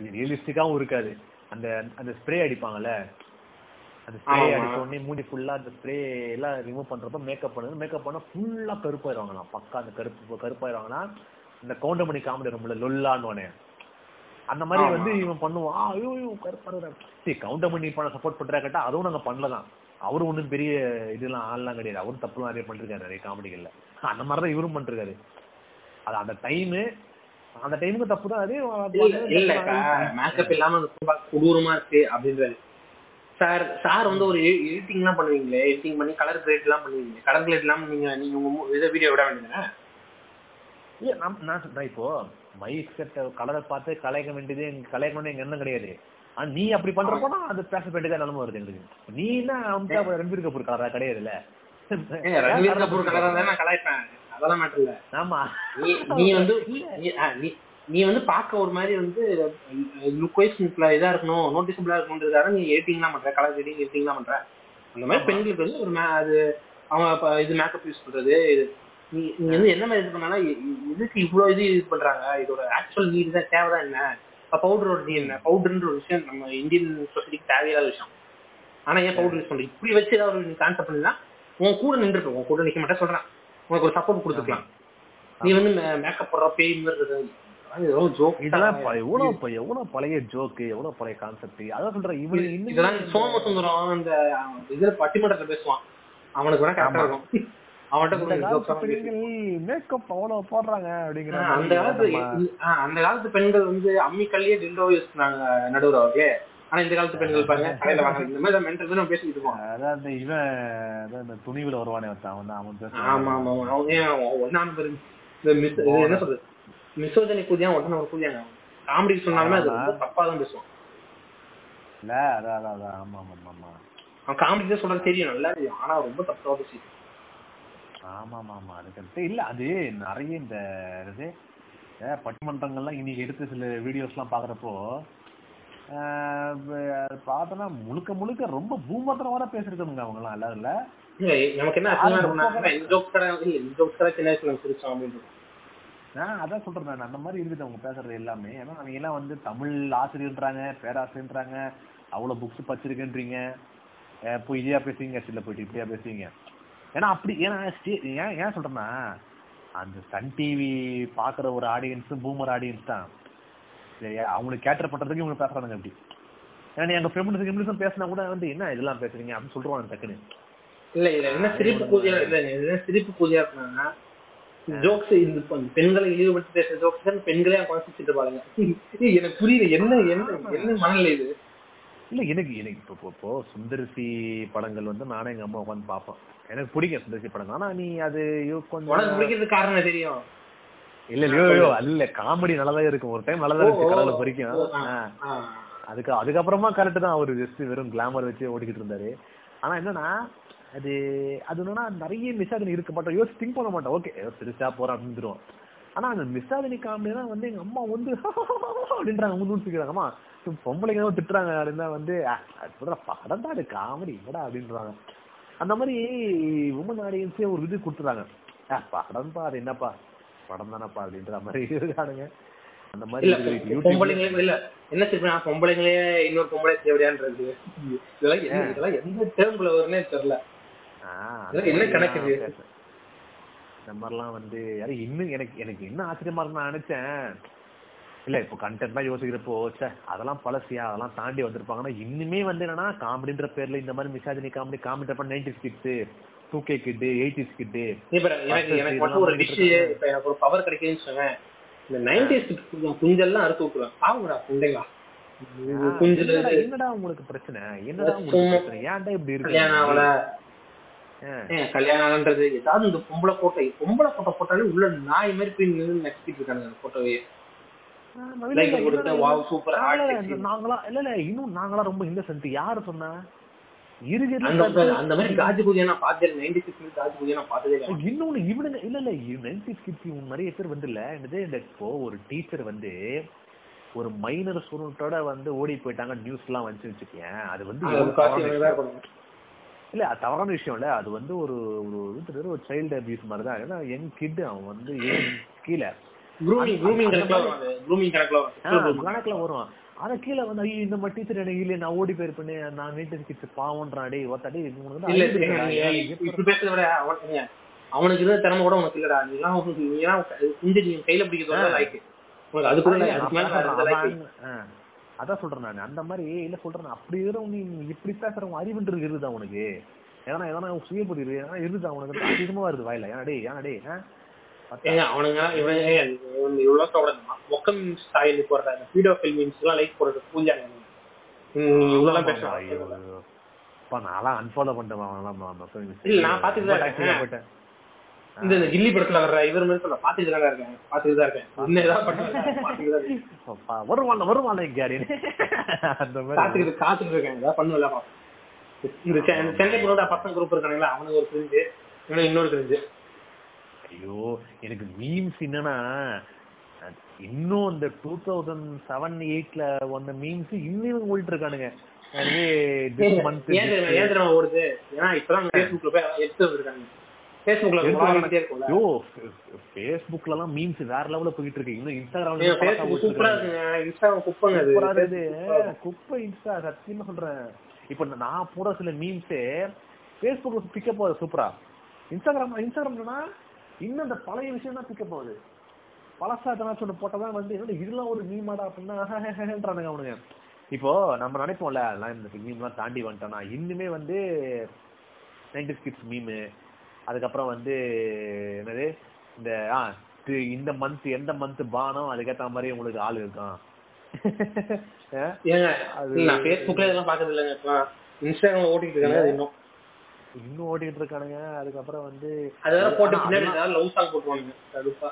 இது ரியலிஸ்டிக்காவும் இருக்காது. அந்த அந்த ஸ்ப்ரே அடிப்பாங்கல்ல. அந்த ஸ்ப்ரே. அடிச்ச உடனே மூடி ஃபுல்லா அந்த ஸ்ப்ரே எல்லாம் ரிமூவ் பண்றப்ப மேக்கப் பண்ணுது. மேக்கப் பண்ணா ஃபுல்லா கருப்பாயிருவாங்களா பக்கா அந்த கருப்பு கருப்பாயிருவாங்கன்னா இந்த கவுண்டமணி காமெடி ரூம்ல லொல்லான்னு அந்த மாதிரி. வந்து இவன் பண்ணுவான். ஐயோ ஐயோ கருப்பாரு சரி கவுண்டமணி பண்ண சப்போர்ட் பண்றா கேட்டா அதுவும் நாங்க பண்ணலதான். அவரும் ஒண்ணும் பெரிய இதெல்லாம் ஆள்லாம் கிடையாது. அவரும் தப்புலாம் நிறைய பண்ணிருக்காரு நிறைய காமெடிகள்ல. அந்த மாதிரிதான் இவரும் பண்ணிருக்காரு. அது அந்த டைம் அந்த டைமுக்கு தப்பு தான் அது இல்ல மேக்கப் இல்லாம கொடூரமா இருக்கு அப்படின்றாரு. சார் சார் வந்து ஒரு எடிட்டிங் எல்லாம் பண்ணுவீங்களே? எடிட்டிங் பண்ணி கலர் கிரேட் எல்லாம் பண்ணுவீங்க கலர் கிரேட் எல்லாம் நீங்க நீங்க இதை வீடியோ விட வேண்டியதுதானே இல்ல, நான் நான் சொல்றேன் இப்போ மைக் செட் கலரை பார்த்து கலைக்க வேண்டியது எங்க கலைக்க வேண்டிய எங்க எண்ணம் கிடையாது. ஆனா நீ அப்படி பண்றப்போனா அது பேச வேண்டியதா நிலைமை வருது எங்களுக்கு. நீ என்ன அமிதாப் ரன்பீர் கபூர் கலரா கிடையாதுல்ல. ரன்வீர் கபூர் கலரா தான் நான் கலாய்ப்பேன். அதெல்லாம் மேட்டர் இல்ல. ஆமா. நீ வந்து நீ- வந்து பார்க்க ஒரு மாதிரி வந்து லுக் வைஸ் இதா இருக்கணும் நோட்டிசபிளா இருக்கணுன்றதுக்காக நீ எடிட்டிங்லாம் பண்ற கலர் எடிட்டிங் எடிட்டிங்லாம் பண்ற. அந்த மாதிரி பெண்களுக்கு வந்து ஒரு அது அவங்க இது மேக்கப் யூஸ் பண்றது இது நீ நீ வந்து என்ன மாதிரி இது பண்ணாலும் இ- இ- இதுக்கு இவ்வளவு இது யூஸ் பண்றாங்க? இதோட ஆக்சுவல் நீட் தான் தேவைதான் என்ன? பவுடரோட நீ என்ன? பவுடர்ன்ற ஒரு விஷயம் நம்ம இந்தியன் சொசைட்டிக்கு தேவையில்லாத விஷயம். ஆனா ஏன் பவுடர் யூஸ் பண்ற இப்படி வச்சு ஏதாவது நீ கான்செப்ட் பண்ணினா உன் கூட நின்றுட்டு உன் கூட நிக்க மாட்டேன் சொல்றேன். உனக்கு ஒரு சப்போர்ட் கொடுத்துக்கலாம். நீ வந்து மேக்கப் போடுற பேய் மாதிரி இதெல்லாம் எவ்வளவு எவ்வளவு பழைய ஜோக்கு எவ்வளவு பழைய கான்செப்ட் அதான் சொல்றேன் இவன் இதெல்லாம் சோமசுந்தரம் அந்த அவன் இதுல பட்டிமன்றத்துல பேசுவான் அவனுக்கு வேணா கரெக்டா இருக்கும் மேக்கப் அவ்வளவு போடுறாங்க அப்படிங்கிற அந்த காலத்து அந்த காலத்து பெண்கள் வந்து அம்மிக்கல்லையே டில்டோ யூஸ் பண்ணாங்க நடுவர் அவர்களே ஆனா இந்த காலத்து பெண்கள் பாருங்க கடையில வாங்க இந்த மாதிரி மென்டல் நம்ம பேசிட்டு இருக்கோம் இந்த இவன் அதான் இந்த துணிவுல வருவானே அவன் தான் அவன் பேசுவான். ஆமா ஆமா ஆமா அவங்க ஏன் ஒன்னான பேரு இந்த மிஸ் இது என்ன சொல்றது மிசோஜனி கூதியா ஒன்னு ஒரு கூதியாங்க காமெடி சொன்னாலுமே அது ரொம்ப தப்பா தான் பேசுவான். இல்ல அதான் ஆமா ஆமா ஆமா, அவன் காமெடி தான் சொல்றது தெரியும் நல்லா தெரியும். ஆனா ரொம்ப தப்பா பேசி ஆமா ஆமா ஆமா அது கரெக்ட் இல்ல அது நிறைய இந்த பட்டிமன்றங்கள்லாம் இன்னைக்கு எடுத்த சில வீடியோஸ் எல்லாம் பாக்குறப்போ பார்த்தோன்னா முழுக்க முழுக்க ரொம்ப பூமத்திரம் வர பேசிருக்காங்க அவங்க எல்லாம் எல்லாரும் இல்ல நமக்கு என்ன சின்ன வயசுல சிரிச்சோம் அப்படின்னு நான் அதான் சொல்றேன் நான். அந்த மாதிரி இருக்குது அவங்க பேசுறது எல்லாமே. ஏன்னா அவங்க எல்லாம் வந்து தமிழ் ஆசிரியர்ன்றாங்க பேராசிரியர்ன்றாங்க. அவ்வளவு புக்ஸ் படிச்சிருக்கேன்றீங்க. போய் இதையா பேசுவீங்க சில போயிட்டு இப்படியா பேசுவீங்க ஏன்னா அப்படி ஏன்னா ஏன் ஏன் சொல்றேன்னா அந்த சன் டிவி பாக்குற ஒரு ஆடியன்ஸ் பூமர் ஆடியன்ஸ் தான். சரியா அவங்களுக்கு கேட்டர் பண்றதுக்கு இவங்க பேசுறாங்க அப்படி ஏன்னா எங்க ஃபெமினிசம் ஃபெமினிசம் பேசினா கூட வந்து என்ன இதெல்லாம் பேசுறீங்க? அப்படின்னு சொல்றாங்க டக்குன்னு. இல்ல இல்ல என்ன சிரிப்பு கூதியா இல்ல சிரிப்பு கூதியா இருக்குன்னா ஜோக்ஸ் பெண்களை இழிவுபடுத்தி பேசுற ஜோக்ஸ் தான் பெண்களே குறைச்சிட்டு பாருங்க எனக்கு புரியல என்ன என்ன என்ன மனநிலை இது? இல்ல எனக்கு எனக்கு இப்போ இப்போ- சுந்தரிசி படங்கள் வந்து நானே எங்க அம்மா உட்காந்து பார்ப்பேன். எனக்கு பிடிக்கும் சுந்தரிசி படங்கள். ஆனா நீ அது கொஞ்சம் பிடிக்கிறதுக்கு காரணம் தெரியும். இல்ல இல்லையோ அல்ல காமெடி நல்லதா இருக்கும். ஒரு டைம் நல்லதா இருக்கு. கடவுளை பொறிக்கும். அதுக்கு அதுக்கப்புறமா கரெக்ட் தான் அவர் ஜஸ்ட் வெறும் கிளாமர் வச்சு ஓடிக்கிட்டு இருந்தாரு. ஆனா என்னன்னா அது அது என்னன்னா நிறைய மிஸ்ஸாதினி இருக்க. மாட்டோம் யோசிச்சு திங்க் பண்ண மாட்டோம் ஓகே சிரிச்சா போறோம் அப்படின்ட்டுருவோம் ஆனா அந்த மிஸ்ஸாதினி காமெடி தான் வந்து எங்க அம்மா வந்து அப்படின்றாங்க. அம்மா சும்மா பொம்பளைங்க திட்டுறாங்க. அப்படின்னா வந்து "அஹ், அது சொல்ற படம் தான் அது காமெடி என்னடா? அப்படின்றாங்க. அந்த மாதிரி உமன் ஆடியன்ஸே ஒரு இது கொடுத்துறாங்க. "அஹ், படம்பா அது என்னப்பா? படம் தானப்பா அப்படின்ற மாதிரி இருக்கானுங்க. அந்த மாதிரி பொம்பளைங்களே இல்ல என்ன தெரியுமா பொம்பளைங்களே இன்னொரு பொம்பளை தேவையான்றது இதெல்லாம் எந்த டேர்ம்ல வரும்னே தெரியல. என்ன கணக்கு இந்த மாதிரிலாம் வந்து அது இன்னும் எனக்கு எனக்கு என்ன ஆச்சரியமா இருக்கு நான் நினைச்சேன். இல்ல இப்போ கண்டென்ட்லாம் யோசிக்கிறப்போ ச்சே அதெல்லாம் பழசியா அதெல்லாம் தாண்டி வந்திருப்பாங்கன்னா இன்னுமே வந்து என்னன்னா காமெடின்ற பேர்ல இந்த மாதிரி misogyny comedy comedy nineties kids two K kid eighties kid இப்ப எனக்கு எனக்கு மட்டும் ஒரு டிஷ் இப்ப எனக்கு ஒரு பவர் கிடைக்குதுன்னு சொன்னேன். இந்த நைன்டிஸ் குஞ்செல்லாம் அறுத்து விட்டுருவேன். பாவுங்கடா குண்டைங்களா என்னடா உங்களுக்கு பிரச்சனை? என்னடா உங்களுக்கு பிரச்சனை? ஏன்டா இப்படி இருக்கு? ஆ. ஏன் கல்யாணம் ஆகலன்றது ஏதாவது இந்த பொம்பளை போட்டோ பொம்பளை போட்டோ போட்டாலே உள்ள நாய் மாதிரி போய் இருக்கானுங்க அந்த போட்டோவே நாங்களா இல்ல இல்ல இன்னும் நாங்களா ரொம்ப இன்னசென்ட் யாரு சொன்னா? அந்த மாதிரி காஜி பூஜை நான் பார்த்தேன் நைன்டி சிக்ஸ் காஜி பூஜை நான் பார்த்ததே இல்லை. இன்னொன்னு இவனுங்க இல்ல இல்ல நைன்டிஸ் கிட்ஸ் இவங்க நிறைய பேர் வந்து இல்ல. என்னது இந்த இப்போ ஒரு டீச்சர் வந்து ஒரு மைனர் ஸ்டூடெண்டோட வந்து ஓடி போயிட்டாங்க நியூஸ் எல்லாம் வந்து வச்சுக்கேன் அது வந்து இல்ல தவறான விஷயம் இல்ல. அது வந்து ஒரு ஒரு ஒரு சைல்டு அபியூஸ் மாதிரி தான். ஏன்னா யங் கிட் அவன் வந்து கீழே. கணக்குல வரும் அது க்ரூமிங் கணக்குல ஆ, வரும் கணக்குல வரும். அத கீழே வந்து ஐயோ இந்த மாதிரி டீச்சர் எனக்கு இல்லையே நான் ஓடி போயிருப்பேனே நான் நீட்டு கிட்ஸ் அவன் ஏங்க, அவனுக்கு இருந்த திறமை கூட உனக்கு இல்லடா. நீ கையில பிடிக்கிறதோட லைக் அதான் சொல்றேன் நான். அந்த மாதிரி இல்ல சொல்றேன் அப்படி இருக்கிறவங்க நீ இப்படி பேசுறவங்க அறிவுன்றது இருக்குதா உனக்கு? ஏன்னா எதனா சுயபுரி இருக்கு ஏன்னா இருக்குதா உனக்கு? அதிகமா வருது வாயில. ஏன்னா டேய் ஏன்னா? ஏங்க அவனுங்க இவ்வளவு சொல்றது மொக்கம் ஸ்டைல் போடுற அந்த வீடியோ ஃபில்மிங்ஸ் எல்லாம் லைக் போடுறது பூஜாங்க இவ்வளவு. அப்பா, நான்லாம் unfollow பண்ணிட்டேன் நான் நான் இந்த கில்லி படத்துல வர்ற இவர் மாதிரி சொல்ல பாத்துட்டு தான் இருக்கேன் பாத்துட்டு தான் இருக்கேன். என்ன ஏதாவது வருவான்ல வருவான்ல கேரி அந்த மாதிரி. காத்துக்கிட்டு காத்துட்டு இருக்கேன். ஏதாவது பண்ணுவல இந்த சென்னை குரோட பசங்க குரூப் இருக்கானுங்களா அவனுக்கு ஒரு இவனுக்கு இன்னொரு கிரிஞ்சு ஐயோ எனக்கு மீம்ஸ் என்னன்னா இன்னும் இந்த டூ தௌசண்ட் செவன் எயிட்ல வந்த மீம்ஸ் இன்னும் ஓடிட்டு இருக்கானுங்க. எனவே this month ஏன் தெரியுமா ஓடுது? ஏன்னா இப்பதான் ஃபேஸ்புக்ல போய் எடுத்து வந்திருக்காங்க ஐயோ ஃபேஸ்புக்ல எல்லாம் மீம்ஸ் வேற லெவல்ல போயிட்டு இருக்கு. இன்னும் இன்ஸ்டாகிராம்ல குப்பை. இன்ஸ்டா சத்தியமா சொல்றேன். இப்ப நான் போற சில மீம்ஸே ஃபேஸ்புக்ல பிக்கப் ஆகுது சூப்பரா இன்ஸ்டாகிராம் இன்ஸ்டாகிராம்னா இன்னும் அந்த பழைய விஷயம் தான் பிக்கப் ஆகுது. பழசா எதனாச்சும் ஒன்று போட்டதான் வந்து இதெல்லாம் ஒரு மீமாடா அப்படின்னான்றானுங்க அவனுங்க. இப்போ நம்ம நினைப்போம்ல அதெல்லாம் இந்த மீம்லாம் தாண்டி வந்துட்டோம்னா இன்னுமே வந்து நைன்டி கிட்ஸ் மீமு அதுக்கப்புறம் வந்து என்னது? இந்த ஆ இந்த மந்த் எந்த மந்த் பானம் அதுக்கேத்த மாதிரி உங்களுக்கு ஆள் இருக்கான். இப்ப இன்ஸ்டாகிராம்ல ஓட்டிட்டு இருக்காங்க அது இன்னும். இன்னும் இருக்கானுங்க அதுக்கப்புறம் வந்து போட்டு பின்னாடி லவ் சாங் கடுப்பா.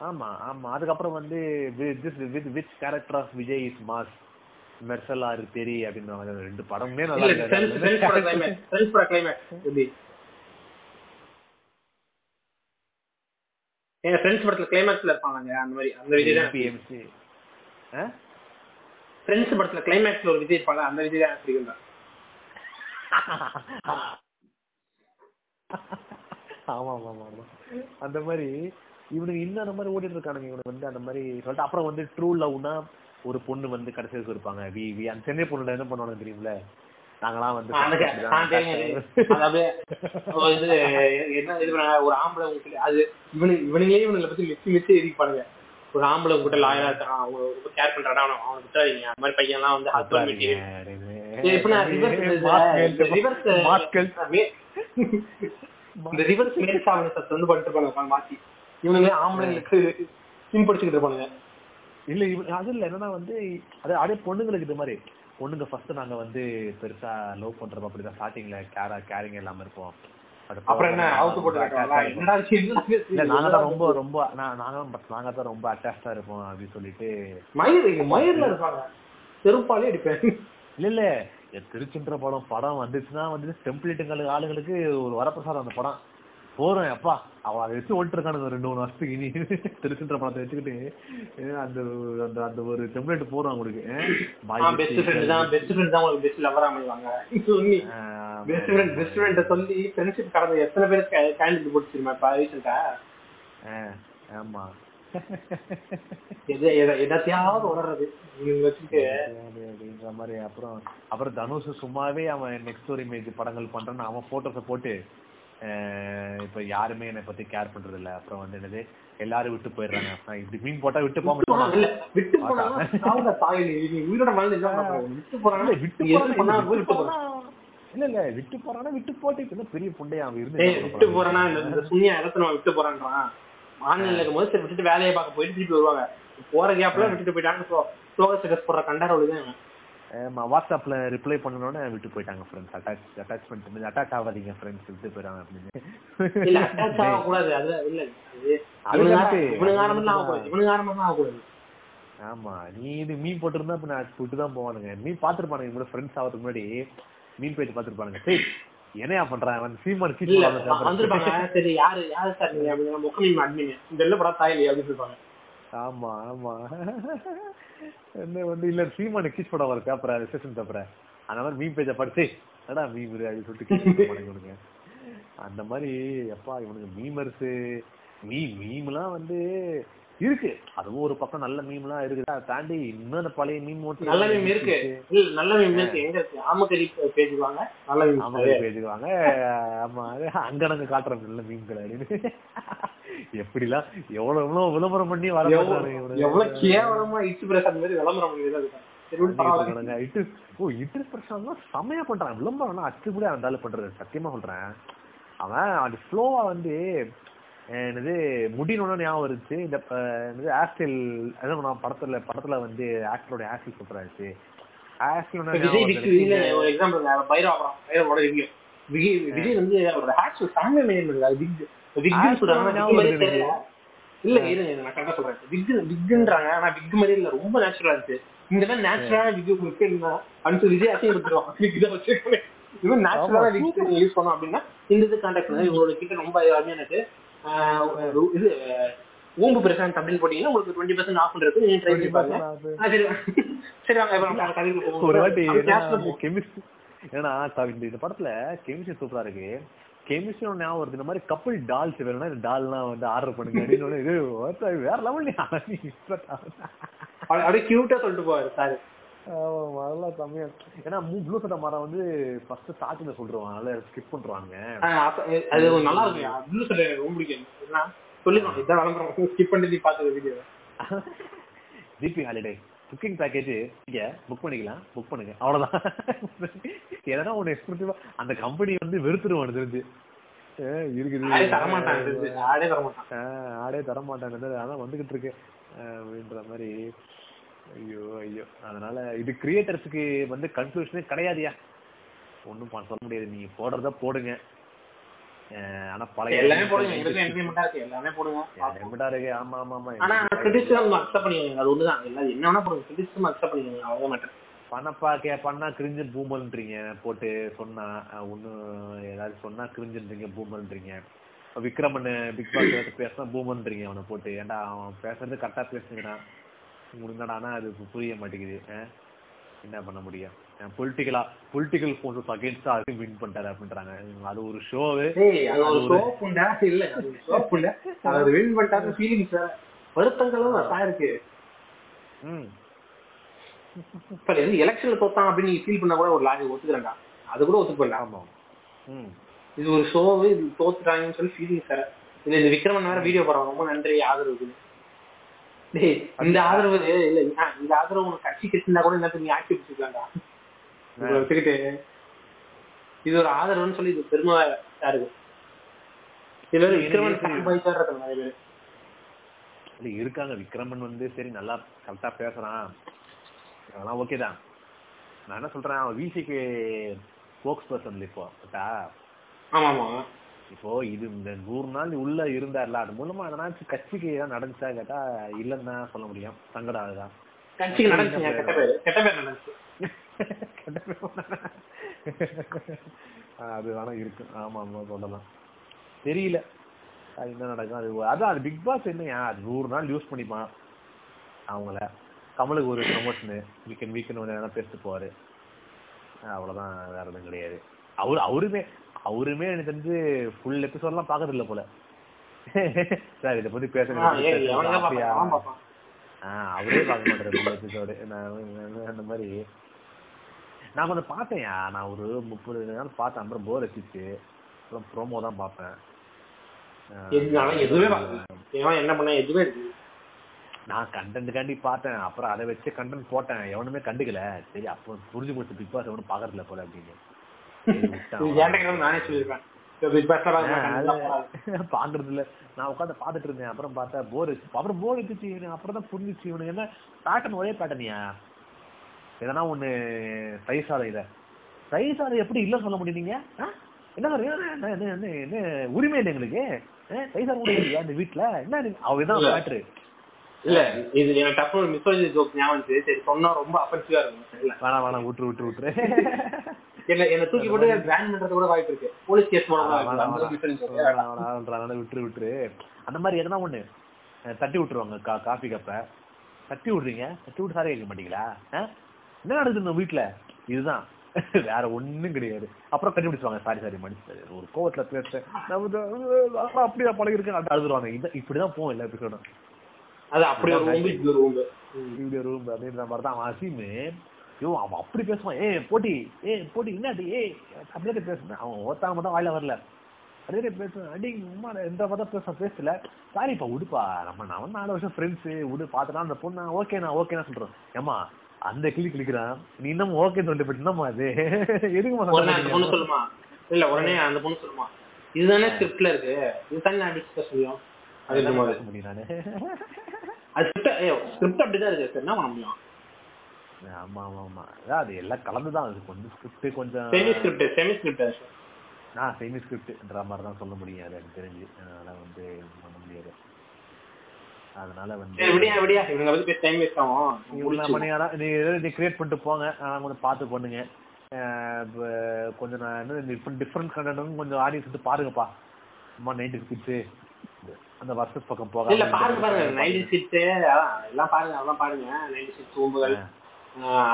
ஆமா ஆமா அதுக்கப்புறம் வந்து with character of Vijay is mass Mersal ஆறு தெரி அப்படின்னு ரெண்டு படமே நல்லா இல்ல ஃப்ரெண்ட்ஸ் ஃப்ரெண்ட்ஸ் பட கிளைமேக்ஸ் ஃப்ரெண்ட்ஸ் பட கிளைமேக்ஸ் எப்படி ஏங்க ஃப்ரெண்ட்ஸ் படத்துல கிளைமேக்ஸ்ல இருப்பாங்க அந்த மாதிரி அந்த விஜய் தான் பிஎம்சி ஃப்ரெண்ட்ஸ் படத்துல கிளைமேக்ஸ்ல ஒரு விஜய் இருப்பாங்க அந்த விஜய் தான் பிடிக்கும் தான். ஆமா ஆமா ஆமா. அந்த மாதிரி இவனுக்கு இன்னும் அந்த மாதிரி ஓடிட்டு இருக்கானுங்க இவனுக்கு வந்து அந்த மாதிரி சொல்லிட்டு அப்புறம் வந்து ட்ரூ லவ்னா ஒரு பொண்ணு வந்து கடைசி இருப்பாங்க வி வி அந்த சென்னை பொண்ணுல என்ன பண்ணுவாங்க தெரியுமில? நாங்களாம் வந்து. அது என்ன இது பண்ணாங்க, ஒரு ஆம்பளை உங்களுக்கு அது இவனு இவனுங்களே இவனுங்களை பத்தி மிச்சி மிச்சி எதிர்ப்பானுங்க ஒரு ஆம்பளை உங்ககிட்ட லாயரா இருக்கான் அவங்க ரொம்ப கேர் பண்றாடா அவனை அவனை விட்டுறாதீங்க. அந்த மாதிரி பையன் எல்லாம் வந்து ஹஸ்பண்ட் இந்த ரிவர்ஸ் மேல் சாவனத்தை வந்து பண்ணிட்டு இருப்பாங்க மாத்தி. இவனுங்களே ஆம்பளைங்களுக்கு சிம் படிச்சுக்கிட்டு இருப்பானுங்க. இல்ல அது இல்ல என்னன்னா வந்து அது அப்படியே பொண்ணுங்களுக்கு இது மாதிரி. பொண்ணுங்க ஃபர்ஸ்ட் நாங்க வந்து பெருசா லவ் பண்றப்ப அப்படிதான் ஸ்டார்டிங்ல கேரா கேரிங் இல்லாம இருப்போம். நாங்க தான் ரொம்ப ரொம்ப நாங்க நாங்க தான் ரொம்ப அட்டாச்சா இருப்போம் அப்படின்னு சொல்லிட்டு. மயிர் மயிர்ல இருப்பாங்க. செருப்பாலே அடிப்பேன். இல்ல இல்ல. திருச்சின்ற படம் படம் வந்துச்சுன்னா வந்து டெம்ப்ளேட்டுங்களுக்கு ஆளுங்களுக்கு ஒரு வரப்பிரசாதம் அந்த படம். போறேன் அப்பா அவன் அதை வச்சு இருக்கானுங்க ரெண்டு மூணு வருஷத்துக்கு இனி. திருச்சின்ற படத்தை வச்சுக்கிட்டு அந்த அந்த அந்த ஒரு டெம்ப்ளேட் போறோம் உங்களுக்கு பெஸ்ட் ஃப்ரெண்ட் தான் பெஸ்ட் ஃப்ரெண்ட் தான் உங்களுக்கு பெஸ்ட் லவரா அமைவாங்க. பெஸ்ட் ஃப்ரெண்ட் பெஸ்ட் ஃப்ரெண்ட் சொல்லி ஃப்ரெண்ட்ஷிப் கடந்த எத்தனை பேருக்கு கேண்டிட் போட்டுருமா இப்ப ரீசெண்டா ஆமா. எது எத- எதாத்தையாவது உணர்றது. அப்படின்ற மாதிரி அப்புறம் அப்புறம் தனுஷ் சும்மாவே அவன் நெக்ஸ்ட் ஒரு இமேஜ் படங்கள் பண்றான்னு அவன் போட்டோஸை போட்டு இப்ப யாருமே என்னை பத்தி கேர் பண்றது இல்ல அப்புறம் வந்து என்னது? எல்லாரும் விட்டு போயிடுறாங்க. இப்படி மீன் போட்டா விட்டு போக மாட்டாங்க இல்ல இல்ல. இல்ல விட்டு போறானா. விட்டு போட்டு இப்ப பெரிய புண்டையா அவன் இருந்து விட்டு போறானா? இந்த சுனியா இடத்துல விட்டு போறான்றான். ஆன்லைன்ல இருக்கும்போது சரி விட்டுட்டு வேலையை பார்க்க போயிட்டு திருப்பி வருவாங்க. போற கேப்ல விட்டுட்டு போயிட்டாங்க ஸ்லோக ஸ்டேட்டஸ் போடுற கண்டாரோடு தான் வாட்ஸ்அப்ல ரிப்ளை பண்ணனோட விட்டு போயிட்டாங்க ஃப்ரெண்ட்ஸ் அட்டாச் அட்டாச்மெண்ட் அட்டாச் ஆகாதீங்க ஃப்ரெண்ட்ஸ் விட்டு போயிடாங்க அப்படின்னு. இல்ல அட்டாச் ஆகக்கூடாது. அது இல்ல ஆகக்கூடாது ஆமா நீ இது மீன் போட்டிருந்தா இப்ப நான் விட்டு தான் போவானுங்க. மீன் பாத்துருப்பானுங்க கூட ஃப்ரெண்ட்ஸ் ஆகிறதுக்கு முன்னாடி மீன் பேஜ் பாத்துருப்பானுங்க சரி என்னையா பண்றான்? அவன் சீமான் இல்ல வந்திருப்பாங்க. சரி யாரு யாரு சார் நீங்க? அப்படின்னு முக்க மீன் அட்மின் இந்த எல்லாம் படம் தாயிலி அப்படின்னு இருப்பாங்க ஆமா ஆமா. என்ன வந்து இல்ல சீமான கீச் படம் வர பேப்பரா ரிசப்ஷன் பேப்பரா அந்த மாதிரி மீன் பேஜ படிச்சு அடா மீம் அப்படின்னு சொல்லிட்டு கீச் அந்த மாதிரி எப்பா இவனுக்கு மீமர்ஸ் மீ மீம்லாம் வந்து இருக்கு. அதுவும் ஒரு பக்கம் நல்ல மீம்லாம் இருக்கு அதை தாண்டி இன்னும் பழைய மீம் நல்ல மீம் இருக்கு. நல்ல மீம் இருக்கு. எங்க இருக்கு? ஆமக்கறி பேஜ் வாங்க நல்ல மீம் ஆமா பேசுவாங்க ஆமா அங்க நாங்க காட்டுறோம் நல்ல மீன்கள் அப்படின்னு எப்படிலாம் எவ்வளவு எவ்வளவு விளம்பரம் பண்ணி வர. எவ்வளவு கேவலமா பிரஸ் அந்த மாதிரி விளம்பரம். இருக்கானுங்க. இட்டு ஓ இட்டு பிரசாந்த் செமையா பண்றான் விளம்பரம்னா அச்சு கூட அந்த ஆளு பண்றது. சத்தியமா சொல்றேன். அவன் அது ஃப்ளோவா வந்து என்னது முடியணும்னு ஞாபகம் இருந்துச்சு இந்த என்னது ஆஸ்டில் அதான் நான் படத்துல படத்துல வந்து ஆக்டரோட ஆஸ்டில் சூப்பராச்சு இப்ப விஜய் இல்ல வந்து அவரோட ஹேட்ஸ் சாங்க இல்ல இருங்க, நான் கரெக்டா சொல்றேன். விக் விக்ன்றாங்க ஆனா விக் மாதிரி இல்ல ரொம்ப நேச்சுரலா இருந்துச்சு. இந்த மாதிரி நேச்சுரலான விக் அப்படின்னு விஜய் கொடுத்துருவாங்க விக் தான் வச்சிருக்கேன். நேச்சுரலான விக் யூஸ் பண்ணோம் அப்படின்னா இந்த இது கான்டாக்ட் இவங்களோட கிட்ட ரொம்ப ஆஹ் ஒரு இது ஊம்பு பிரசாந்த் அப்படின்னு போட்டீங்கன்னா உங்களுக்கு டுவெண்ட்டி பர்சன்ட் ஆஃப் இருக்கு நீங்க ட்ரை பண்ணி பாருங்க. ஆ, சரி. சரி வாங்க இப்ப நம்ம கதைக்கு போவோம். ஒரு வாட்டி. கெமிஸ்ட்ரி ஏன்னா இந்த படத்துல கெமிஸ்ட்ரி சூப்பரா இருக்கு. கெமிஸ்ட்ரி ஞாபகம் வருது. இந்த மாதிரி கப்பல் டால்ஸ் வேணும்னா இந்த டால்லாம் வந்து ஆர்டர் பண்ணுங்க அப்படின்னு இது வேற லெவல் நீ அப்படியே கியூட்டா சொல்லிட்டு போவாரு சார் அதெல்லாம் செம்மையா ஏன்னா ப்ளூ சட்டை மரம் வந்து ஃபர்ஸ்ட் ஸ்டார்டிங்ல சொல்லிருவாங்க அதனால ஸ்கிப் பண்றாங்க அது நல்லா இருக்கும் ப்ளூ எனக்கு ரொம்ப பிடிக்கும். ஏன்னா சொல்லிடுவாங்க இதான் விளம்பரம். ஸ்கிப் பண்ணி பாத்துக்க video GB holiday booking package நீங்க புக் பண்ணிக்கலாம். புக் பண்ணுங்க. அவ்வளவுதான். எதனா ஒண்ணு எக்ஸ்பென்சிவா அந்த கம்பெனி வந்து வெறுத்துருவானு தெரிஞ்சு. இருக்குது. ஆடே தரமாட்டான். ஆடே தரமாட்டான் அதான் வந்துகிட்டு இருக்கு. அப்படின்ற மாதிரி. ஐயோ ஐயோ. அதனால இது கிரியேட்டர்ஸுக்கு வந்து கன்ஃபியூஷனே கிடையாதுயா பண்ண சொல்ல முடியாது. நீங்க போடுறத போடுங்க. ஆனா பழைய எல்லாமே போடுங்க. என்டர்டைன்மெண்டா எல்லாமே போடுங்க. எம்படா இருக்கு. ஆமா ஆமா ஆமா. ஆனா கிரிட்டிசிசம் அக்செப்ட் பண்ணிக்கோங்க. அது ஒண்ணுதான். எல்லாம் என்ன வேணா போடுங்க. கிரிட்டிசிசம் அக்செப்ட் பண்ணிக்கோங்க. அவ்வளவு மேட்டர் பண்ணப்பா கே பண்ணா கிரிஞ்சு பூமல்ன்றீங்க போட்டு சொன்னா ஒண்ணு ஏதாவது சொன்னா கிரிஞ்சுன்றீங்க பூமல்ன்றீங்க விக்ரமன் பிக் பாஸ் பேசினா பூமல்ன்றீங்க அவனை போட்டு. ஏன்டா அவன் பேசுறது கரெக்டா பேசுங்கிறான் முடிந்தாடானா அது புரிய மாட்டேங்குது. என்ன பண்ண முடியும்? பொலிட்டிக்கலா பொலிட்டிக்கல் ஃபோர்ஸஸ் அகேன்ஸ்டா அது வின் பண்ணிட்டாரு அப்படின்றாங்க. அது ஒரு ஷோவு இல்ல அது வின் பண்ணிட்டாரு ஃபீலிங்ஸ் வருத்தங்களும் இருக்கு. ம். இப்ப வந்து எலெக்ஷன்ல தோத்தான் அப்படின்னு ஃபீல் பண்ணா கூட ஒரு லாஜிக் ஒத்துக்கிறேன்டா அது கூட ஒத்துக்கலாம் ஆமா. ம். இது ஒரு ஷோவு இது தோத்துட்டாங்கன்னு சொல்லி ஃபீலிங்ஸ் வேற. இது இந்த விக்ரமன் வேற வீடியோ போறாங்க ரொம்ப நன்றி ஆதரவு இந்த ஆதரவு இல்ல இந்த ஆதரவு உனக்கு கட்சி கட்சினா கூட என்ன நீ ஆட்சி வச்சுக்கிட்டு இது ஒரு ஆதரவுன்னு சொல்லி இது பெருமை இருக்கு. இதுல விக்ரமன் இருக்காங்க நிறைய பேர். இல்ல இருக்காங்க. விக்ரமன் வந்து சரி நல்லா கரெக்டா பேசுறான். அதெல்லாம் ஓகே தான். நான் என்ன சொல்றேன்? அவன் விசிக்கு ஸ்போக்ஸ் பர்சன் இப்போ ஆமா ஆமா இப்போ இது இந்த நூறு நாள் உள்ள இருந்தார்ல அது மூலமா எதனாச்சும் கட்சிக்கு ஏதாவது நடந்துச்சா கேட்டா இல்லைன்னு தான் சொல்ல முடியும். சங்கடம் அதுதான். கட்சிக்கு நடந்துச்சுங்க கெட்ட பேர்? கெட்ட பேர் நடந்துச்சு. அது வேணா இருக்கு. ஆமா ஆமா சொல்லலாம். தெரியல. அது என்ன நடக்கும்? அது அதான் அது பிக் பாஸ் என்னையா அது நூறு நாள் யூஸ் பண்ணிப்பான். அவங்கள. கமலுக்கு ஒரு ப்ரமோஷனு வீக்கெண்ட் வீக்கெண்ட் எதனா பேசிட்டு போவாரு. அவ்வளவுதான் வேற எதுவும் கிடையாது. அவரு அவருமே அவருமே எனக்கு தெரிஞ்சு ஃபுல் எபிசோட்லாம் பார்க்கறது இல்ல போல. சார் இதை பத்தி. ஆஹ் அவரே பார்க்க மாட்டாரு ஃபுல் எபிசோடு அந்த மாதிரி. நான் கொஞ்சம் பார்த்தேன்யா நான் ஒரு முப்பது நாள் பார்த்தேன். அப்புறம் போர் அடிச்சிச்சு. அப்புறம் ப்ரோமோ தான் பார்ப்பேன். எதுவுமே பார்க்கல. இவன் என்ன பண்ண எதுவுமே இருக்கு நான் கண்டென்ட்டுக்காண்டி பார்த்தேன். அப்புறம் அதை வச்சு கண்டென்ட் போட்டேன். எவனுமே கண்டுக்கல. சரி அப்போ புரிஞ்சு போச்சு. பிக் பாஸ் எவனும் பார்க்கறதில்ல போல அப்படின்னு. நானே பாக்குறது இல்ல. நான் உட்காந்து பாத்துட்டு இருந்தேன். அப்புறம் பார்த்தா போர் அப்புறம் போர் அடிச்சு அப்புறம் தான் புரிஞ்சிச்சு இவனுக்கு என்ன பேட்டர்ன் ஒரே பேட்டர்னியா எதனா ஒண்ணு தயிர் சாதம் எப்படி இல்ல சொல்ல ஆ? என்ன என்ன உரிமை இல்லை எங்களுக்கு? சாதம் கூட இல்லையா இந்த வீட்டுல என்ன அவதான். பேட்டரு இல்ல இது எனக்கு டப்பு மிஸ்ஓஜி ஜோக் ஞாபகம். சரி சொன்னா ரொம்ப அஃபென்சிவா இருக்கும். இல்ல வேணாம் வேணாம் விட்டுரு விட்டுரு என்ன என்ன தூக்கி போட்டு பேன் பண்றது கூட வாய்ப்பு இருக்கு. போலீஸ் கேஸ் வேணாம், வேணாம், விட்டுரு அந்த மாதிரி எதனா ஒண்ணு தட்டி விட்டுருவாங்க காஃபி கப்ப. தட்டி விடுறீங்க? தட்டி விட்டு சாரி கேட்க மாட்டீங்களா? என்ன நடக்குது இந்த வீட்டுல இதுதான். வேற ஒண்ணும் கிடையாது. அப்புறம் கண்டுபிடிச்சுவாங்க சாரி சாரி மன்னிச்சு ஒரு கோவத்துல பேசுறேன் அப்படியா பழகி இருக்கேன் அது அழுதுருவாங்க இப்படிதான் போகும் எல்லா எபிசோடும் அது அப்படி ஒரு ரூம் ஒரு ரூம் வீடியோ ரூம் அப்படின்ற மாதிரி தான் அசீமு ஐயோ அவன் அப்படி பேசுவான். ஏ போட்டி ஏ போட்டி என்னடி ஏ அப்படியே பேசுனேன் அவன் ஒருத்தவங்க மட்டும் வாயில வரல. அப்படியே பேசுவேன் அடி உமா எந்த மாதிரி பேச பேசல. சாரிப்பா விடுப்பா நம்ம நான் நாலு வருஷம் ஃப்ரெண்ட்ஸ் விடு பார்த்துனா அந்த பொண்ணு ஓகேண்ணா ஓகேண்ணா சொல்றேன். ஏமா அந்த கிளி கிளிக்கிறான் நீ இன்னும் ஓகே சொல்லிட்டு என்னம்மா அது? எதுக்கு சொல்லுமா. இல்ல உடனே அந்த பொண்ணு சொல்லுமா. இதுதானே ஸ்கிரிப்ட்ல இருக்கு. இதுதானே நான் டிஸ்கஸ் முடியும் அது முடியும் நானு. அது ஸ்கிரிப்ட் ஸ்கிரிப்ட் அப்படிதான் இருக்கு. சார் என்ன பண்ண முடியும்? ஆமா ஆமா ஆமா. அதான் அது எல்லாம் கலந்துதான். அது கொஞ்சம் ஸ்கிரிப்ட் கொஞ்சம் செமி ஸ்கிரிப்ட் செமி ஸ்கிரிப்ட் நான் செமி ஸ்கிரிப்ட்ன்ற மாதிரி தான் சொல்ல முடியும். அது எனக்கு தெரிஞ்சு. அதனால வந்து பண்ண முடியாது. அதனால வந்து சரி விடியா விடியா. இவங்க வந்து பேச டைம் வேஸ்ட் ஆகும். இவ்வளோ மணியாரா நீ நீ கிரியேட் பண்ணிட்டு போங்க. நான் கொஞ்சம் பார்த்து பண்ணுங்க. கொஞ்சம் நான் என்ன டிஃப்ரெண்ட் டிஃப்ரெண்ட் கொஞ்சம் ஆடியன்ஸ் வந்து பாருங்கப்பா. சும்மா நைன்டி கிட்ஸு அந்த வருஷத்து பக்கம் போக இல்ல பாருங்க பாருங்க. நைன்டி சிக்ஸ் எல்லாம் பாருங்க அதெல்லாம் பாருங்க. நைன்டி சிக்ஸ் ஒன்பதுகள்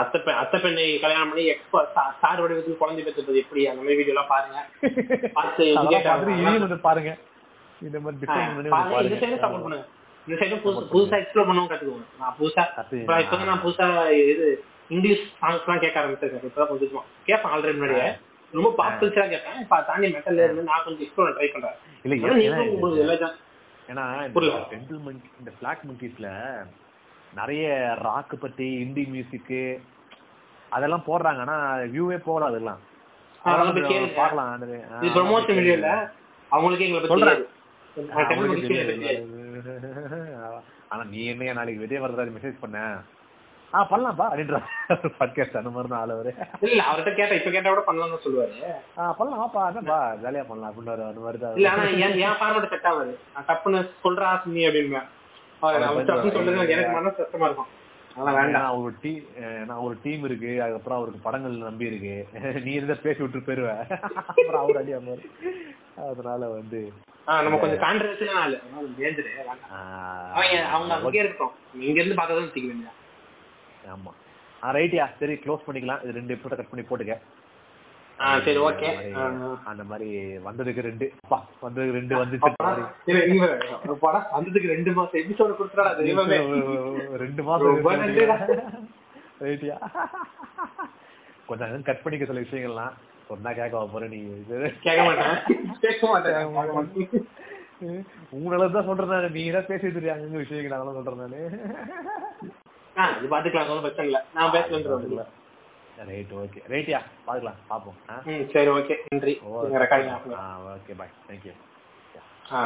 அத்தை பெண் அத்தை பெண்ணை கல்யாணம் பண்ணி எக்ஸ்போ ஸ்டார் வடிவத்தில் குழந்தை பெற்றது எப்படி? அந்த மாதிரி வீடியோ எல்லாம் பாருங்க. பாருங்க. இந்த மாதிரி இந்த சைடு சப்போர்ட் பண்ணுங்க. இந்த சைடு புதுசு புதுசா எக்ஸ்ப்ளோர் பண்ணவும் கத்துக்கோங்க நான் புதுசா இப்ப நான் புதுசா இது இங்கிலீஷ் சாங்ஸ் எல்லாம் கேட்க ஆரம்பிச்சிருக்கேன். இப்பதான் கொஞ்சமா கேட்பேன் ஆல்ரெடி முன்னாடியே. ரொம்ப பாப் கல்ச்சரா கேட்பேன் இப்ப தாண்டி மெட்டல்ல இருந்து நான் கொஞ்சம் எக்ஸ்ப்ளோர் ட்ரை பண்றேன். இல்ல ஏன்னா. டெம்பிள் மங்கி இந்த பிளாக் மங்கீஸ்ல நிறைய ராக் பத்தி இந்தி மியூசிக்கு அதெல்லாம் போடுறாங்க. ஆனா வியூவே போகல அதெல்லாம். பார்க்கலாம். ப்ரொமோஷன் அவங்களுக்கு எங்களை ஆனா நீ என்ன நாளைக்கு விஜய் வரதாரி மெசேஜ் பண்ண? ஆ பண்ணலாம்ப்பா அப்படின்ற பாட்காஸ்ட் அந்த மாதிரி தான் ஆள் அவரு இல்ல அவர்கிட்ட கேட்டா இப்ப கேட்டா கூட பண்ணலாம்னு சொல்லுவாரு. ஆ பண்ணலாம் வாப்பா என்னப்பா ஜாலியா பண்ணலாம் அப்படின்னு அந்த மாதிரி தான். இல்ல ஆனா என் என் ஃபார்மேட் செட் ஆகாது நான் டப்புன்னு சொல்றா நீ அப்படின்னு அவர் சொல்றது எனக்கு மனசு கஷ்டமா இருக்கும். ஒரு டீ ஏன்னா ஒரு டீம் இருக்கு அதுக்கப்புறம் அவருக்கு படங்கள் நம்பி இருக்கு. நீ இருந்தா பேசி விட்டு போயிருவ. அப்புறம் அவர் அடி மாதிரி அதனால வந்து நம்ம கொஞ்சம் கான்ட்ரவர்சியலான ஆளு. அவங்க அங்கேயே இருக்கட்டும். இங்க இருந்து பார்த்தா தான் வச்சுக்க வேண்டியது ஆமா. ஆ ரைட்யா சரி க்ளோஸ் பண்ணிக்கலாம். இது ரெண்டு எபிசோட கட் பண்ணி போட்டுக்க. சரி ஓகே அந்த மாதிரி- வந்ததுக்கு ரெண்டு. அப்பா வந்ததுக்கு ரெண்டு வந்துச்சு படம் வந்ததுக்கு ரெண்டு மாசம் எபிசோடு கொடுத்துடா தெய்வமே ரெண்டு மாசம். ரைட்டியா கொஞ்சம் கட் பண்ணிக்க சில விஷயங்கள்லாம். சொன்னா கேட்க போற நீ. இது கேட்க மாட்டேன். கேட்க மாட்டேன். உங்களால தான் சொல்றேன். நீ தான் பேசிட்டு இருக்கியா அங்க விஷயங்கள் அதெல்லாம் சொல்றேன் நானு. ஆ இது பாத்துக்கலாம் ஒன்றும் பிரச்சனை இல்லை. நான் பேசலாம் ரைட் ஓகே ரைட்டியா பாத்துக்கலாம் பாப்போம். ம் சரி ஓகே நன்றி. ஓகே பாய் தேங்க்யூ ஆ.